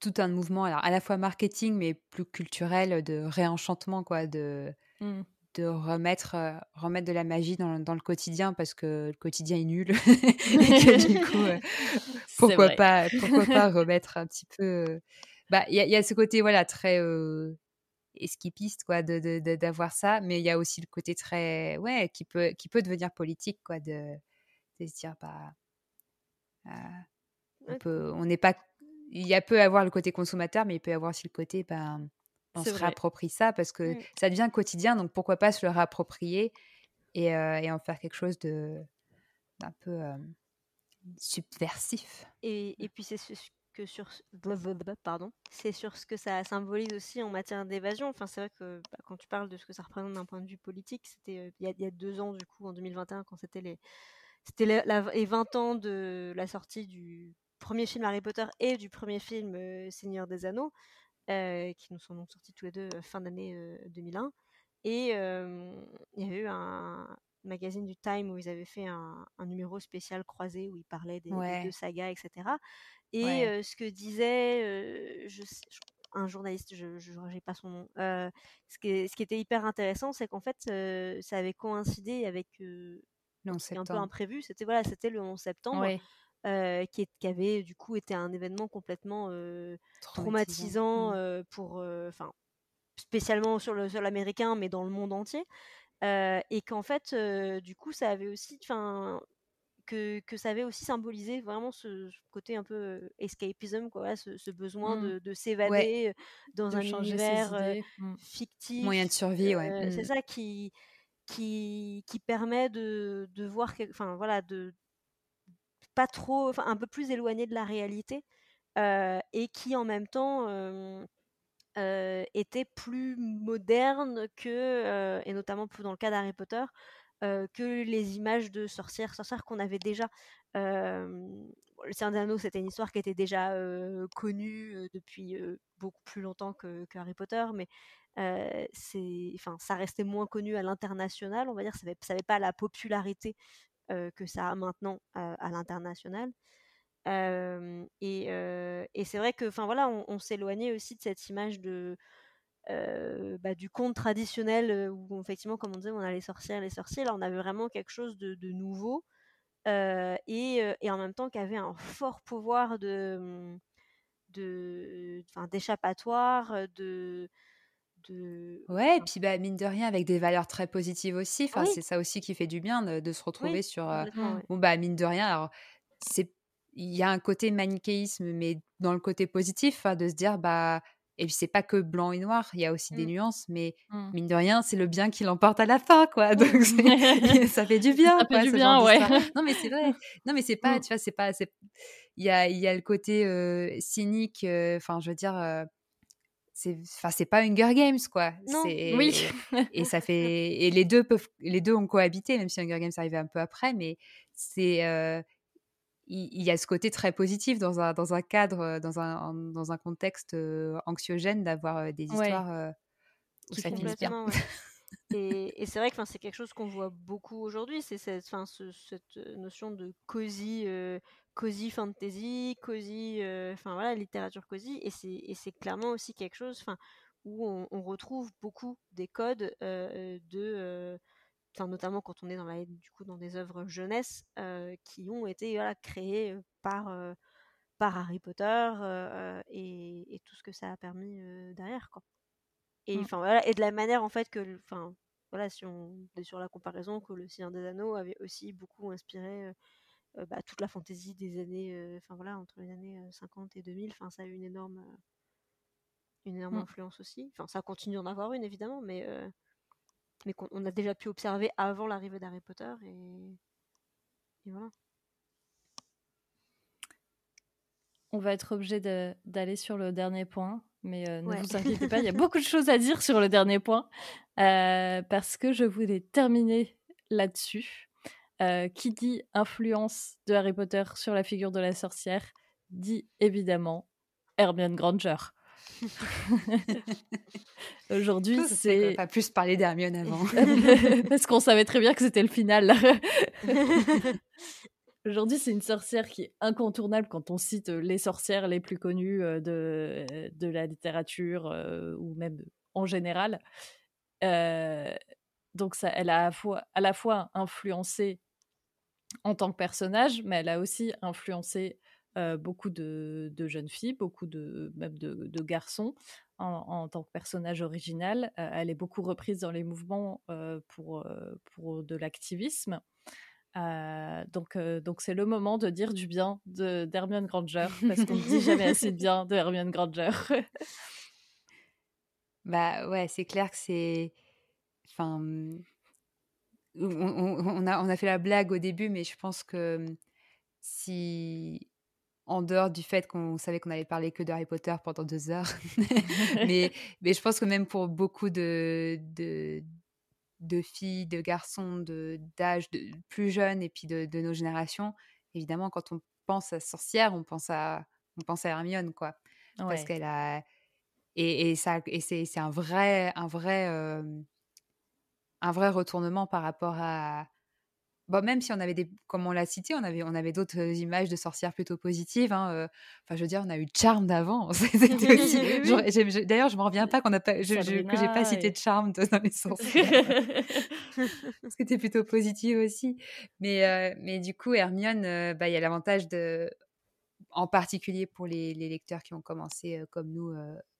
Speaker 1: tout un mouvement, alors à la fois marketing mais plus culturel, de réenchantement quoi, de mmh. de remettre euh, remettre de la magie dans, dans, le quotidien parce que le quotidien est nul <laughs> et que du coup euh, <laughs> pourquoi pas pourquoi pas <laughs> remettre un petit peu bah il y, y, a ce côté voilà très esquipiste quoi de d'avoir ça mais il y a aussi le côté très ouais qui peut qui peut devenir politique quoi de, de se dire bah euh, on peut on n'est pas il y a peut avoir le côté consommateur mais il peut avoir aussi le côté ben on se réapproprie ça parce que mmh. ça devient quotidien, donc pourquoi pas se le réapproprier et, et en faire quelque chose de d'un peu subversif.
Speaker 3: Et, et puis c'est ce que sur pardon, c'est sur ce que ça symbolise aussi en matière d'évasion. Enfin, c'est vrai que bah, quand tu parles de ce que ça représente d'un point de vue politique, c'était il, y, a deux ans du coup en 2021 quand c'était les c'était les, 20 ans de la sortie du premier film Harry Potter et du premier film Seigneur des Anneaux, qui nous sont donc sortis tous les deux fin d'année 2001. Et il y a eu un, magazine du Time où ils avaient fait un, numéro spécial croisé où ils parlaient des, deux sagas, etc. Et ce que disait un journaliste, je n'ai pas son nom, ce, qui ce, qui était hyper intéressant, c'est qu'en fait, ça avait coïncidé avec le un peu imprévu. C'était voilà, c'était le 11 septembre. qui, qui, avait du coup été un événement complètement traumatisant, mmh. pour, enfin, spécialement sur l'américain, mais dans le monde entier et qu'en fait, du coup, ça avait aussi, enfin, que, que, ça avait aussi symbolisé vraiment ce, côté un peu escapism, quoi, ce, besoin mmh. de, s'évader dans un univers mmh. fictif.
Speaker 1: Moyen de survie, ouais.
Speaker 3: C'est mmh. ça qui, qui, qui permet de, de voir, enfin voilà, de pas trop, enfin un peu plus éloigné de la réalité. et qui en même temps était plus moderne que, et notamment dans le cas d'Harry Potter, que les images de sorcières, sorcières qu'on avait déjà. le Seigneur des c'était une histoire qui était déjà connue depuis beaucoup plus longtemps que, Harry Potter, mais ça restait moins connu à l'international, on va dire, ça n'avait pas la popularité que ça a maintenant à l'international et, et c'est vrai que, enfin voilà, on, s'éloignait aussi de cette image de bah, du conte traditionnel où effectivement, comme on disait, on a les sorcières, les sorciers. Là, on avait vraiment quelque chose de, de nouveau et, et, en même temps qui avait un fort pouvoir de, mmh, d'échappatoire, de, de...
Speaker 1: Ouais, et puis bah, mine de rien, avec des valeurs très positives aussi. Enfin, C'est ça aussi qui fait du bien de, se retrouver sur. Bon, bah, mine de rien, alors, c'est il y a un côté manichéisme, mais dans le côté positif, de se dire, bah, et puis c'est pas que blanc et noir, il y a aussi des mmh. nuances, mais mmh. mine de rien, c'est le bien qui l'emporte à la fin, quoi. Donc <laughs> <laughs> ça fait du bien.
Speaker 2: Ça fait du bien, ouais.
Speaker 1: Non, mais c'est vrai. <laughs> Non, mais c'est pas, mmh. tu vois, c'est pas, il y a, y a le côté cynique. Enfin, je veux dire. c'est enfin c'est pas Hunger Games quoi
Speaker 2: non. oui
Speaker 1: et ça fait et les deux peuvent les deux ont cohabité même si Hunger Games arrivait un peu après mais c'est il, y a ce côté très positif dans un, dans un cadre, dans un, dans un contexte anxiogène d'avoir des histoires qui ça bien. <laughs>
Speaker 3: et, c'est vrai que c'est quelque chose qu'on voit beaucoup aujourd'hui, c'est cette, cette notion de cosy, cosy fantasy, cosy, enfin voilà, littérature cosy, et c'est clairement aussi quelque chose où on, on, retrouve beaucoup des codes de notamment quand on est dans, la, du coup, dans des œuvres jeunesse euh, qui ont été créées euh, par, euh, par Harry Potter et, tout ce que ça a permis derrière. Quoi. Et, mmh. voilà, et de la manière en fait que, enfin, voilà, si on est sur la comparaison, que le Seigneur des Anneaux avait aussi beaucoup inspiré bah, toute la fantaisie des années, enfin voilà, entre les années 50 et 2000, enfin ça a eu une énorme, une énorme mmh. influence aussi. Enfin, ça continue d'en avoir une évidemment, mais mais qu'on a déjà pu observer avant l'arrivée d'Harry Potter. Et, voilà.
Speaker 2: On va être obligé d'aller sur le dernier point, mais euh, ne vous <laughs> inquiétez pas, il y a beaucoup de choses à dire sur le dernier point, euh, parce que je voulais terminer là-dessus. Euh, qui dit influence de Harry Potter sur la figure de la sorcière dit évidemment Hermione Granger. <laughs> Aujourd'hui, c'est.
Speaker 1: Pas plus parler d'Hermione avant. <laughs>
Speaker 2: Parce qu'on savait très bien que c'était le final. <laughs> Aujourd'hui, c'est une sorcière qui est incontournable quand on cite les sorcières les plus connues de, de la littérature ou même en général. donc, ça, elle a à la, fois, à la fois influencé en tant que personnage, mais elle a aussi influencé beaucoup de, jeunes filles, beaucoup de, même de, garçons en, tant que personnage original. elle est beaucoup reprise dans les mouvements pour, pour de l'activisme. donc, donc c'est le moment de dire du bien de d'Hermione Granger parce qu'on ne dit jamais assez <laughs> bien de Hermione Granger.
Speaker 1: Bah ouais, c'est clair que c'est. Enfin. On, on, a, on a fait la blague au début, mais je pense que si. En dehors du fait qu'on savait qu'on allait parler que d'Harry Potter pendant deux heures. <laughs> mais, mais je pense que même pour beaucoup de, de, de filles, de garçons d'âge plus jeunes et puis de, de, nos générations, évidemment, quand on pense à sorcière, on pense à, on pense à Hermione, quoi. Parce qu'elle a et, et ça et c'est c'est un vrai un vrai euh, un vrai retournement par rapport à bon même si on avait des comme on l'a cité on avait on avait d'autres images de sorcières plutôt positives hein, euh, enfin je veux dire on a eu Charme d'avant <laughs> d'ailleurs je me reviens pas qu'on a pas je, je, que j'ai pas cité de Charme <laughs> dans les sorcières <laughs> parce que c'était plutôt positif aussi. Mais euh, mais du coup Hermione bah il y a l'avantage de en particulier pour les, les, lecteurs qui ont commencé comme nous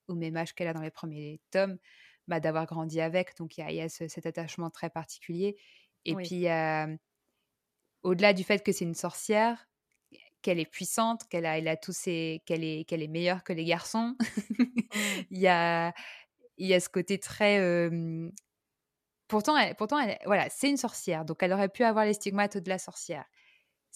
Speaker 1: au même âge qu'elle a dans les premiers tomes, bah, d'avoir grandi avec. Donc il y a, cet attachement très particulier. Et puis, au-delà du fait que c'est une sorcière, qu'elle est puissante, qu'elle a, elle a tous ses, qu'elle est, qu'elle est meilleure que les garçons. Mmh. <laughs> il y a, il y a ce côté très. Pourtant, elle, pourtant, elle, voilà, c'est une sorcière, donc elle aurait pu avoir les stigmates de la sorcière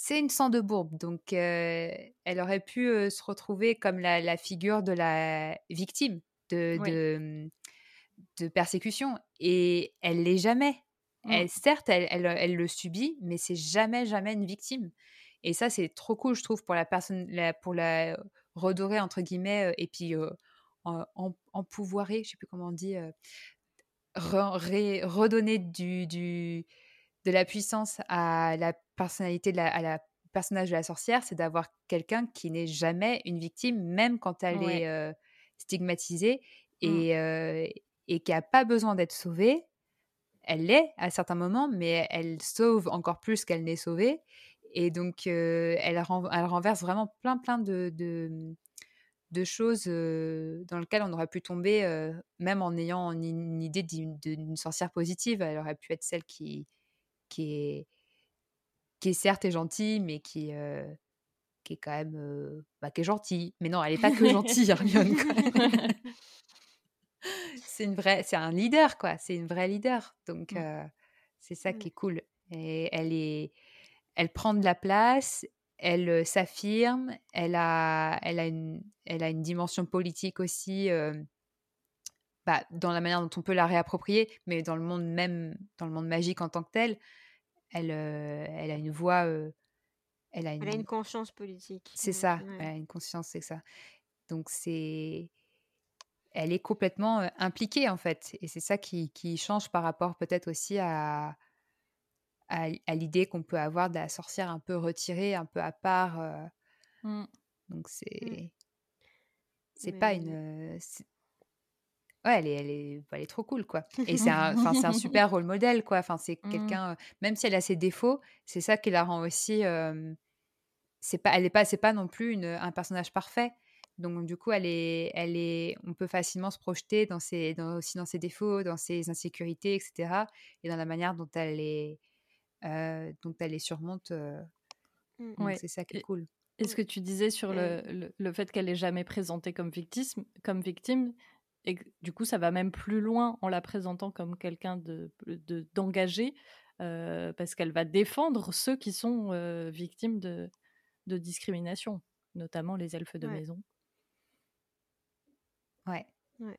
Speaker 1: c'est une sang de bourbe, donc elle aurait pu se retrouver comme la, figure de la victime de, mmh, de, persécution. Et elle l'est jamais. Mmh. Elle, certes, elle, elle, le subit, mais c'est jamais, jamais une victime. Et ça, c'est trop cool, je trouve, pour la personne, pour la redorer, entre guillemets, et puis en, empouvoirer, je sais plus comment on dit, redonner du, du, de la puissance à la personnalité de la, à la personnage de la sorcière, c'est d'avoir quelqu'un qui n'est jamais une victime, même quand elle est euh, stigmatisée mmh. et, euh, et qui n'a pas besoin d'être sauvée. Elle l'est à certains moments, mais elle sauve encore plus qu'elle n'est sauvée. Et donc, euh, elle, elle, renverse vraiment plein, plein de, de, de choses dans lesquelles on aurait pu tomber, même en ayant une idée d'une sorcière positive. Elle aurait pu être celle qui, qui est qui est certes est gentille, mais qui, qui est quand même bah, qui est gentille. Mais non, elle n'est pas que <laughs> gentille, Hermione. <laughs> c'est une vraie, c'est un leader, quoi. C'est une vraie leader. Donc mmh. euh, c'est ça qui est cool. Et elle est, elle prend de la place. Elle s'affirme. Elle a, elle a une, elle a une dimension politique aussi. Bah, dans la manière dont on peut la réapproprier, mais dans le monde même, dans le monde magique en tant que tel, elle, elle a une voix.
Speaker 3: elle, a une... elle a une conscience politique.
Speaker 1: C'est ça, elle a une conscience, c'est ça. Donc c'est. Elle est complètement impliquée en fait. Et c'est ça qui, qui, change par rapport peut-être aussi à, à, l'idée qu'on peut avoir de la sorcière un peu retirée, un peu à part. Mmh. Donc mmh. c'est. C'est pas une ouais, elle est, elle est, elle est trop cool, quoi. Et c'est un, c'est un <laughs> super rôle modèle, quoi. Enfin, c'est mmh. quelqu'un, même si elle a ses défauts, c'est ça qui la rend aussi. c'est pas, elle est pas, c'est pas non plus une, un personnage parfait. Donc du coup, elle est, elle est, on peut facilement se projeter dans ses, dans, aussi dans ses défauts, dans ses insécurités, etc. Et dans la manière dont elle est, dont elle les surmonte. Mmh. Ouais. C'est ça qui est cool.
Speaker 2: Et ce que tu disais sur le, le, le fait qu'elle est jamais présentée comme victime, comme victime, et du coup, ça va même plus loin en la présentant comme quelqu'un de, d'engagé, euh, parce qu'elle va défendre ceux qui sont euh, victimes de, de, discrimination, notamment les elfes de maison.
Speaker 1: Ouais.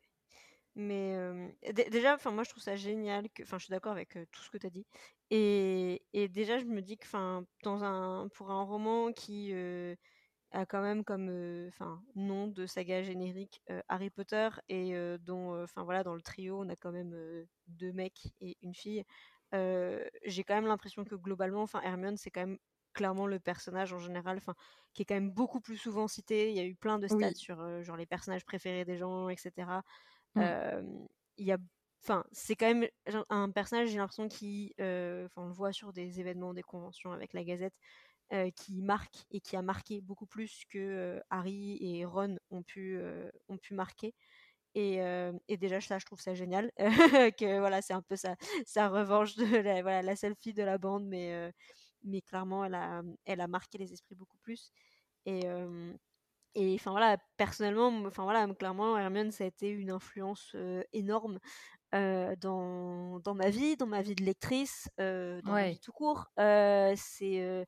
Speaker 3: Mais déjà, moi je trouve ça génial enfin je suis d'accord avec tout ce que tu as dit. Et, déjà je me dis que, dans un pour un roman qui a quand même comme enfin nom de saga générique Harry Potter et dont enfin voilà dans le trio on a quand même deux mecs et une fille j'ai quand même l'impression que globalement enfin Hermione c'est quand même clairement le personnage en général enfin qui est quand même beaucoup plus souvent cité il y a eu plein de stats sur genre les personnages préférés des gens etc mmh. il y a enfin c'est quand même un personnage j'ai l'impression qui enfin on le voit sur des événements des conventions avec la Gazette qui marque et qui a marqué beaucoup plus que Harry et Ron ont pu, ont pu marquer. Et, et, déjà ça je trouve ça génial <laughs> que voilà c'est un peu sa, sa revanche de la, voilà, la seule fille de la bande mais, mais clairement elle a, elle a marqué les esprits beaucoup plus et, et enfin voilà, personnellement, enfin voilà, clairement, Hermione, ça a été une influence énorme dans, dans ma vie, dans ma vie de lectrice, dans ma vie tout court. c'est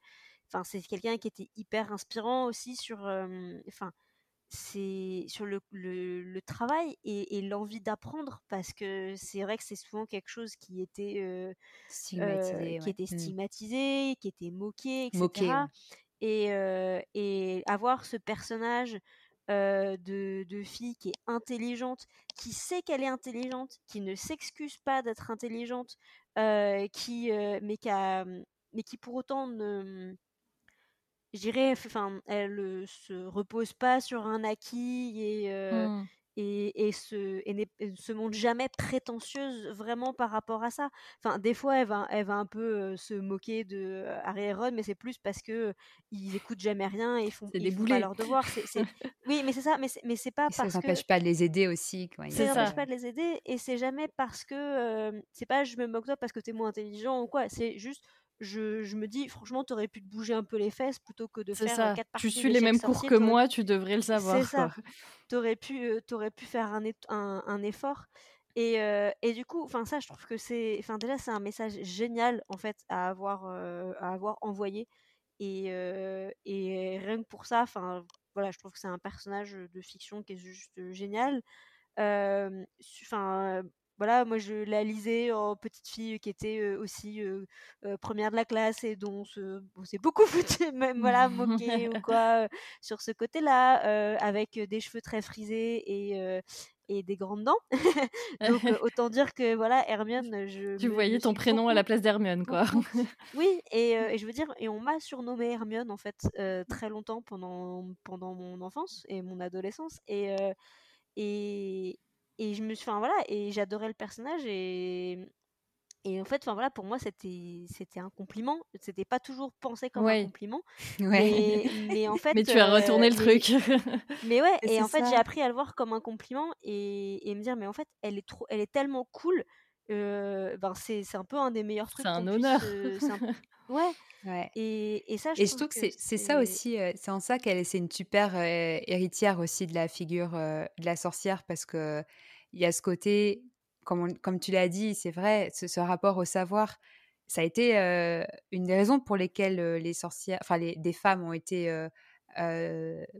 Speaker 3: enfin c'est quelqu'un qui était hyper inspirant aussi sur enfin c'est sur le, le, travail et, l'envie d'apprendre parce que c'est vrai que c'est souvent quelque chose qui était stigmatisé, qui était mmh. stigmatisé, qui était moqué, etc. Et, et avoir ce personnage de, de, fille qui est intelligente, qui sait qu'elle est intelligente, qui ne s'excuse pas d'être intelligente, qui, mais, qui mais qui pour autant ne, je dirais, enfin, elle se repose pas sur un acquis et, mmh. et, et, se, et, se montre jamais prétentieuse vraiment par rapport à ça. Enfin, des fois, elle va, elle va un peu se moquer de Harry et Ron, mais c'est plus parce que ils écoutent jamais rien et ils font, ils font pas leurs devoirs. <laughs> oui, mais c'est ça, mais c'est, mais c'est pas
Speaker 1: ça
Speaker 3: parce
Speaker 1: que. Ça n'empêche pas de les aider aussi.
Speaker 3: Quoi. Ça n'empêche pas de les aider et c'est jamais parce que. c'est pas je me moque toi parce que t'es moins intelligent ou quoi. C'est juste je, me dis, franchement, tu aurais pu te bouger un peu les fesses plutôt que de faire ça. quatre
Speaker 2: parties. Tu suis les mêmes cours que moi, tu devrais le savoir. C'est ça. <laughs>
Speaker 3: Tu aurais, pu, aurais pu faire un, un, effort. Et, et, du coup, enfin ça, je trouve que c'est, enfin déjà, c'est un message génial en fait à avoir, à avoir envoyé. Et, et rien que pour ça, enfin voilà, je trouve que c'est un personnage de fiction qui est juste génial. Enfin, voilà, moi je la lisais en petite fille qui était aussi première de la classe et dont on s'est beaucoup <laughs> foutu, même voilà, moqué ou <laughs> quoi, sur ce côté-là, avec des cheveux très frisés et, et des grandes dents. <laughs> Donc autant dire que voilà, Hermione, je.
Speaker 2: Tu voyais ton prénom à la place d'Hermione, quoi.
Speaker 3: oui, et, et, je veux dire, et on m'a surnommé Hermione en fait très longtemps pendant pendant mon enfance et mon adolescence et et, et je me suis enfin voilà et j'adorais le personnage et et en fait enfin voilà pour moi c'était c'était un compliment. C'était pas toujours pensé comme un compliment. <laughs> Mais, mais, en <laughs> fait
Speaker 2: mais tu as retourné le truc. <laughs>
Speaker 3: mais ouais et, en fait j'ai appris à le voir comme un compliment et, et me dire mais en fait elle est trop elle est tellement cool euh, ben c'est un peu un des meilleurs trucs
Speaker 2: c'est un honneur.
Speaker 3: ouais. Ouais. Et, et, ça, je,
Speaker 1: et je trouve que, c'est ça aussi, c'est en ça qu'elle c'est une super héritière aussi de la figure de la sorcière parce que il y a ce côté, comme, comme tu l'as dit, c'est vrai, ce, rapport au savoir, ça a été une des raisons pour lesquelles les sorcières, enfin les, des femmes ont été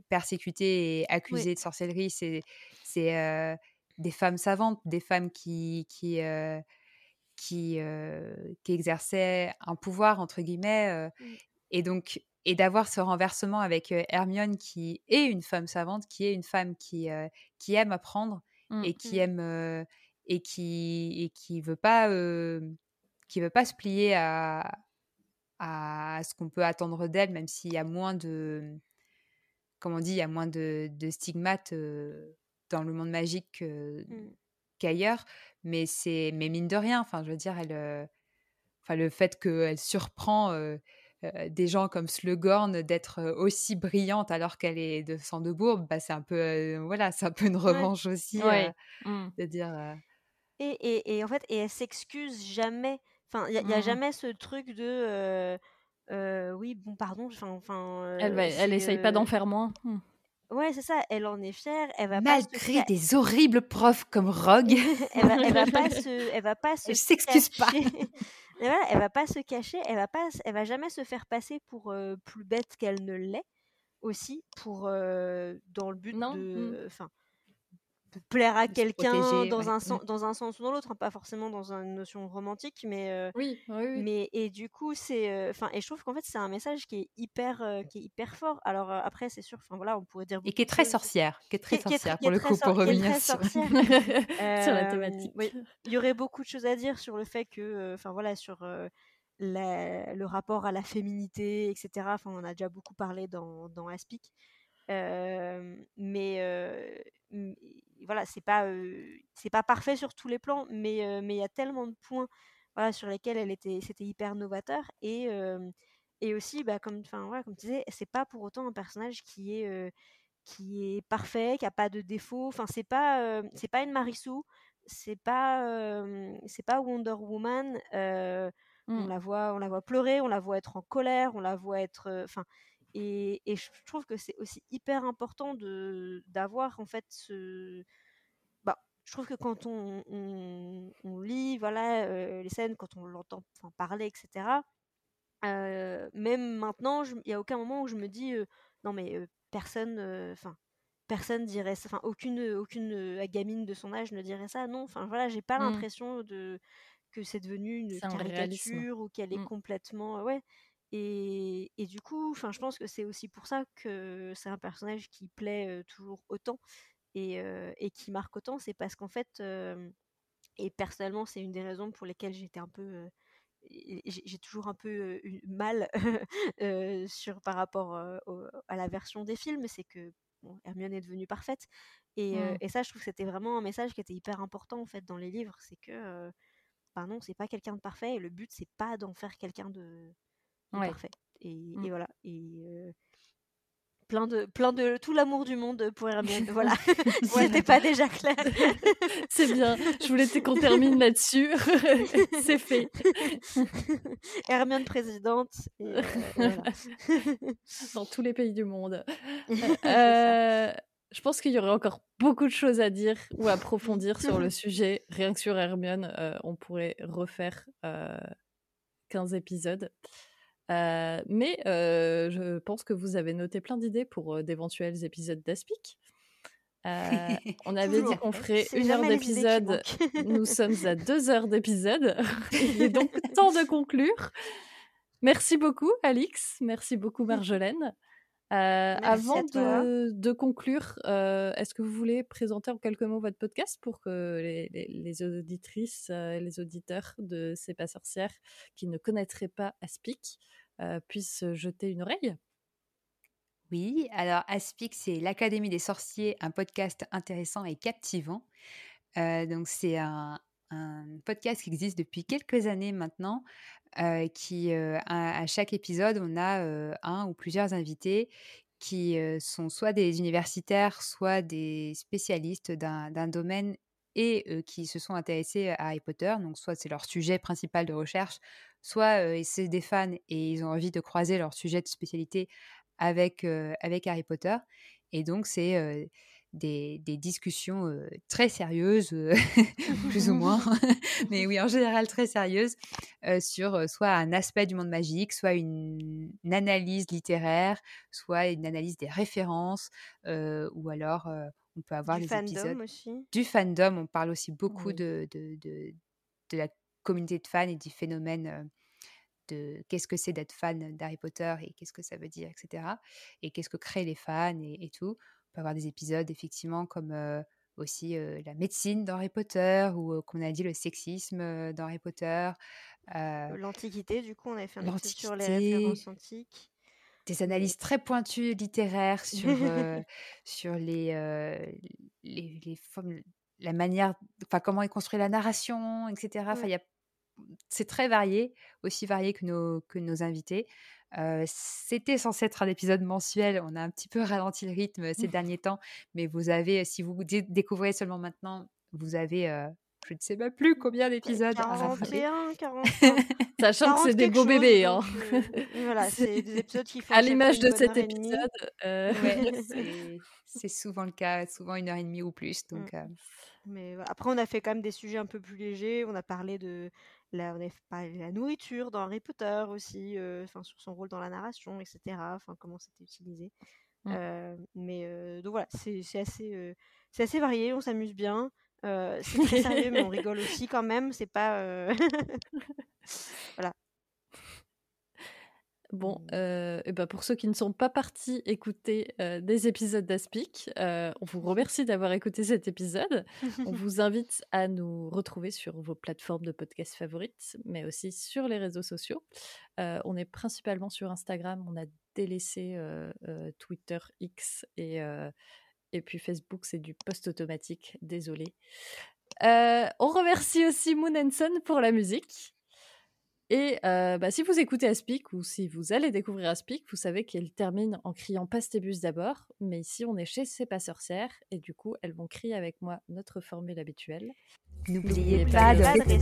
Speaker 1: persécutées et accusées de sorcellerie. C'est c'est des femmes savantes, des femmes qui qui qui, qui exerçaient un pouvoir entre guillemets. Et donc et d'avoir ce renversement avec Hermione qui est une femme savante, qui est une femme qui qui aime apprendre Mmh, et qui mmh. aime et qui et qui veut pas qui veut pas se plier à à ce qu'on peut attendre d'elle, même s'il y a moins de comme on dit, il y a moins de, de stigmates dans le monde magique mmh. qu'ailleurs. Mais c'est mais mine de rien, enfin je veux dire, elle, enfin le fait qu'elle surprend euh, des gens comme Slughorn d'être euh, aussi brillante alors qu'elle est de Sandebourg, bah, c'est un peu euh, voilà, c'est un peu une revanche aussi mmh. de dire.
Speaker 3: Et, et, et, en fait, et elle s'excuse jamais. Enfin, il n'y a, mmh. jamais ce truc de oui, bon, pardon. Enfin,
Speaker 2: elle, va, elle essaye pas d'en faire moins. Mmh.
Speaker 3: Ouais, c'est ça. Elle en est fière. Elle va
Speaker 1: Malgré pas des horribles profs comme Rogue. <laughs>
Speaker 3: elle, va, elle va <laughs> pas se, elle va pas se.
Speaker 1: s'excuse pas.
Speaker 3: Et voilà, elle va pas se cacher. Elle va pas, elle va jamais se faire passer pour plus bête qu'elle ne l'est. Aussi pour dans le but de, mmh. Plaire à quelqu'un dans un sens, dans un sens ou dans l'autre, hein, pas forcément dans une notion romantique, mais
Speaker 2: euh, oui, oui,
Speaker 3: mais et du coup c'est, enfin et je trouve qu'en fait c'est un message qui est hyper, qui est hyper fort. Alors après c'est sûr, enfin voilà, on pourrait dire
Speaker 1: et qui est très sorcière, qui est très sorcière pour le coup pour revenir <laughs> sur... la
Speaker 2: thématique.
Speaker 3: il y aurait beaucoup de choses à dire sur le fait que, enfin voilà, sur le rapport à la féminité, etc. Enfin on a déjà beaucoup parlé dans dans Aspic. mais voilà, c'est pas c'est pas parfait sur tous les plans, mais mais il y a tellement de points voilà, sur lesquels elle était c'était hyper novateur et et aussi bah, comme comme tu disais, c'est pas pour autant un personnage qui est qui est parfait, qui a pas de défaut. Enfin, c'est pas c'est pas une Marisou, c'est pas c'est pas Wonder Woman. On mmh. la voit on la voit pleurer, on la voit être en colère, on la voit être enfin et, je trouve que c'est aussi hyper important de d'avoir en fait ce bah, je trouve que quand on, on, lit voilà les scènes quand on l'entend parler etc même maintenant il n'y a aucun moment où je me dis non mais personne enfin personne dirait ça enfin aucune aucune gamine de son âge ne dirait ça non enfin voilà j'ai pas mmh. l'impression de que c'est devenu une caricature ou qu'elle est mmh. complètement ouais et, et, du coup, enfin, je pense que c'est aussi pour ça que c'est un personnage qui plaît toujours autant et, et, qui marque autant. C'est parce qu'en fait, et personnellement, c'est une des raisons pour lesquelles j'étais un peu, j'ai toujours un peu eu mal <laughs> sur par rapport à la version des films, c'est que Hermione est devenue parfaite. Et, mmh. et ça, je trouve que c'était vraiment un message qui était hyper important en fait dans les livres, c'est que, ben non, c'est pas quelqu'un de parfait et le but c'est pas d'en faire quelqu'un de parfait. Et, mmh. et, voilà. Et plein de, plein de tout l'amour du monde pour Hermione. <laughs> Voilà. <laughs> <laughs> c'était pas déjà clair.
Speaker 2: C'est bien. Je voulais qu'on termine là-dessus. C'est fait.
Speaker 3: Hermione présidente. Et,
Speaker 2: Dans tous les pays du monde. Euh, je pense qu'il y aurait encore beaucoup de choses à dire ou à approfondir sur le sujet. Rien que sur Hermione, euh, on pourrait refaire 15 euh, épisodes. Euh, mais euh, je pense que vous avez noté plein d'idées pour euh, d'éventuels épisodes d'Aspic. <laughs> on avait dit qu'on ferait une heure d'épisode. <laughs> Nous sommes à deux heures d'épisode. <laughs> Il est donc temps de conclure. Merci beaucoup, Alix. Merci beaucoup, Marjolaine. Avant de, conclure, est-ce que vous voulez présenter en quelques mots votre podcast pour que les, les auditrices et les auditeurs de C'est pas sorcière qui ne connaîtraient pas Aspic puissent jeter une oreille?
Speaker 1: Oui, alors Aspic, c'est l'Académie des sorciers, un podcast intéressant et captivant. donc c'est un, podcast qui existe depuis quelques années maintenant, qui à, chaque épisode, on a un ou plusieurs invités qui sont soit des universitaires, soit des spécialistes d'un domaine et qui se sont intéressés à Harry Potter. Donc soit c'est leur sujet principal de recherche, soit c'est des fans et ils ont envie de croiser leur sujet de spécialité avec, avec Harry Potter. Et donc c'est des, des, discussions très sérieuses, <laughs> plus ou moins, <laughs> <laughs> mais oui, en général très sérieuses, sur soit un aspect du monde magique, soit une, analyse littéraire, soit une analyse des références, ou alors on peut avoir du fandom épisodes
Speaker 3: aussi.
Speaker 1: du fandom. On parle aussi beaucoup de, de, de, de, la communauté de fans et du phénomène de qu'est-ce que c'est d'être fan d'Harry Potter et qu'est-ce que ça veut dire, etc. Et qu'est-ce que créent les fans et, tout. On peut avoir des épisodes effectivement comme aussi la médecine dans Harry Potter ou comme on a dit le sexisme dans Harry Potter.
Speaker 3: L'Antiquité, du coup, on avait fait un épisode sur les références antiques
Speaker 1: des analyses très pointues littéraires sur, <laughs> sur les, les, les, la manière, enfin comment est construite la narration, etc. Enfin, il c'est très varié, aussi varié que nos, que nos invités. C'était censé être un épisode mensuel. On a un petit peu ralenti le rythme ces derniers temps, mais vous avez, si vous découvrez seulement maintenant, vous avez je ne sais pas plus combien d'épisodes?
Speaker 3: 41, 41. <laughs>
Speaker 2: Sachant que c'est des beaux bébés. Hein.
Speaker 3: voilà, <laughs> c'est des épisodes qui font.
Speaker 2: À l'image de cet épisode.
Speaker 1: Euh... <laughs> c'est souvent le cas, souvent une heure et demie ou plus. Donc, mmh.
Speaker 3: Mais après, on a fait quand même des sujets un peu plus légers. On a parlé de la, la nourriture dans Harry Potter aussi, enfin sur son rôle dans la narration, etc. Enfin comment c'était utilisé. Mmh. mais donc voilà, c'est assez, c'est assez varié. On s'amuse bien. Euh, c'est très sérieux, mais on <laughs> rigole aussi quand même. C'est pas. Euh, <laughs> voilà.
Speaker 2: Bon, mmh. euh, et ben pour ceux qui ne sont pas partis écouter des épisodes d'Aspic, on vous remercie d'avoir écouté cet épisode. on <laughs> vous invite à nous retrouver sur vos plateformes de podcast favorites, mais aussi sur les réseaux sociaux. on est principalement sur Instagram. On a délaissé Twitter, X et et puis Facebook, c'est du post automatique. Désolé. Euh, on remercie aussi Moon Son pour la musique. Et euh, bah, si vous écoutez Aspic ou si vous allez découvrir Aspic, vous savez qu'elle termine en criant Pastébus d'abord. Mais ici, on est chez C'est pas sorcières. Et du coup, elles vont crier avec moi notre formule habituelle.
Speaker 1: N'oubliez pas, de rester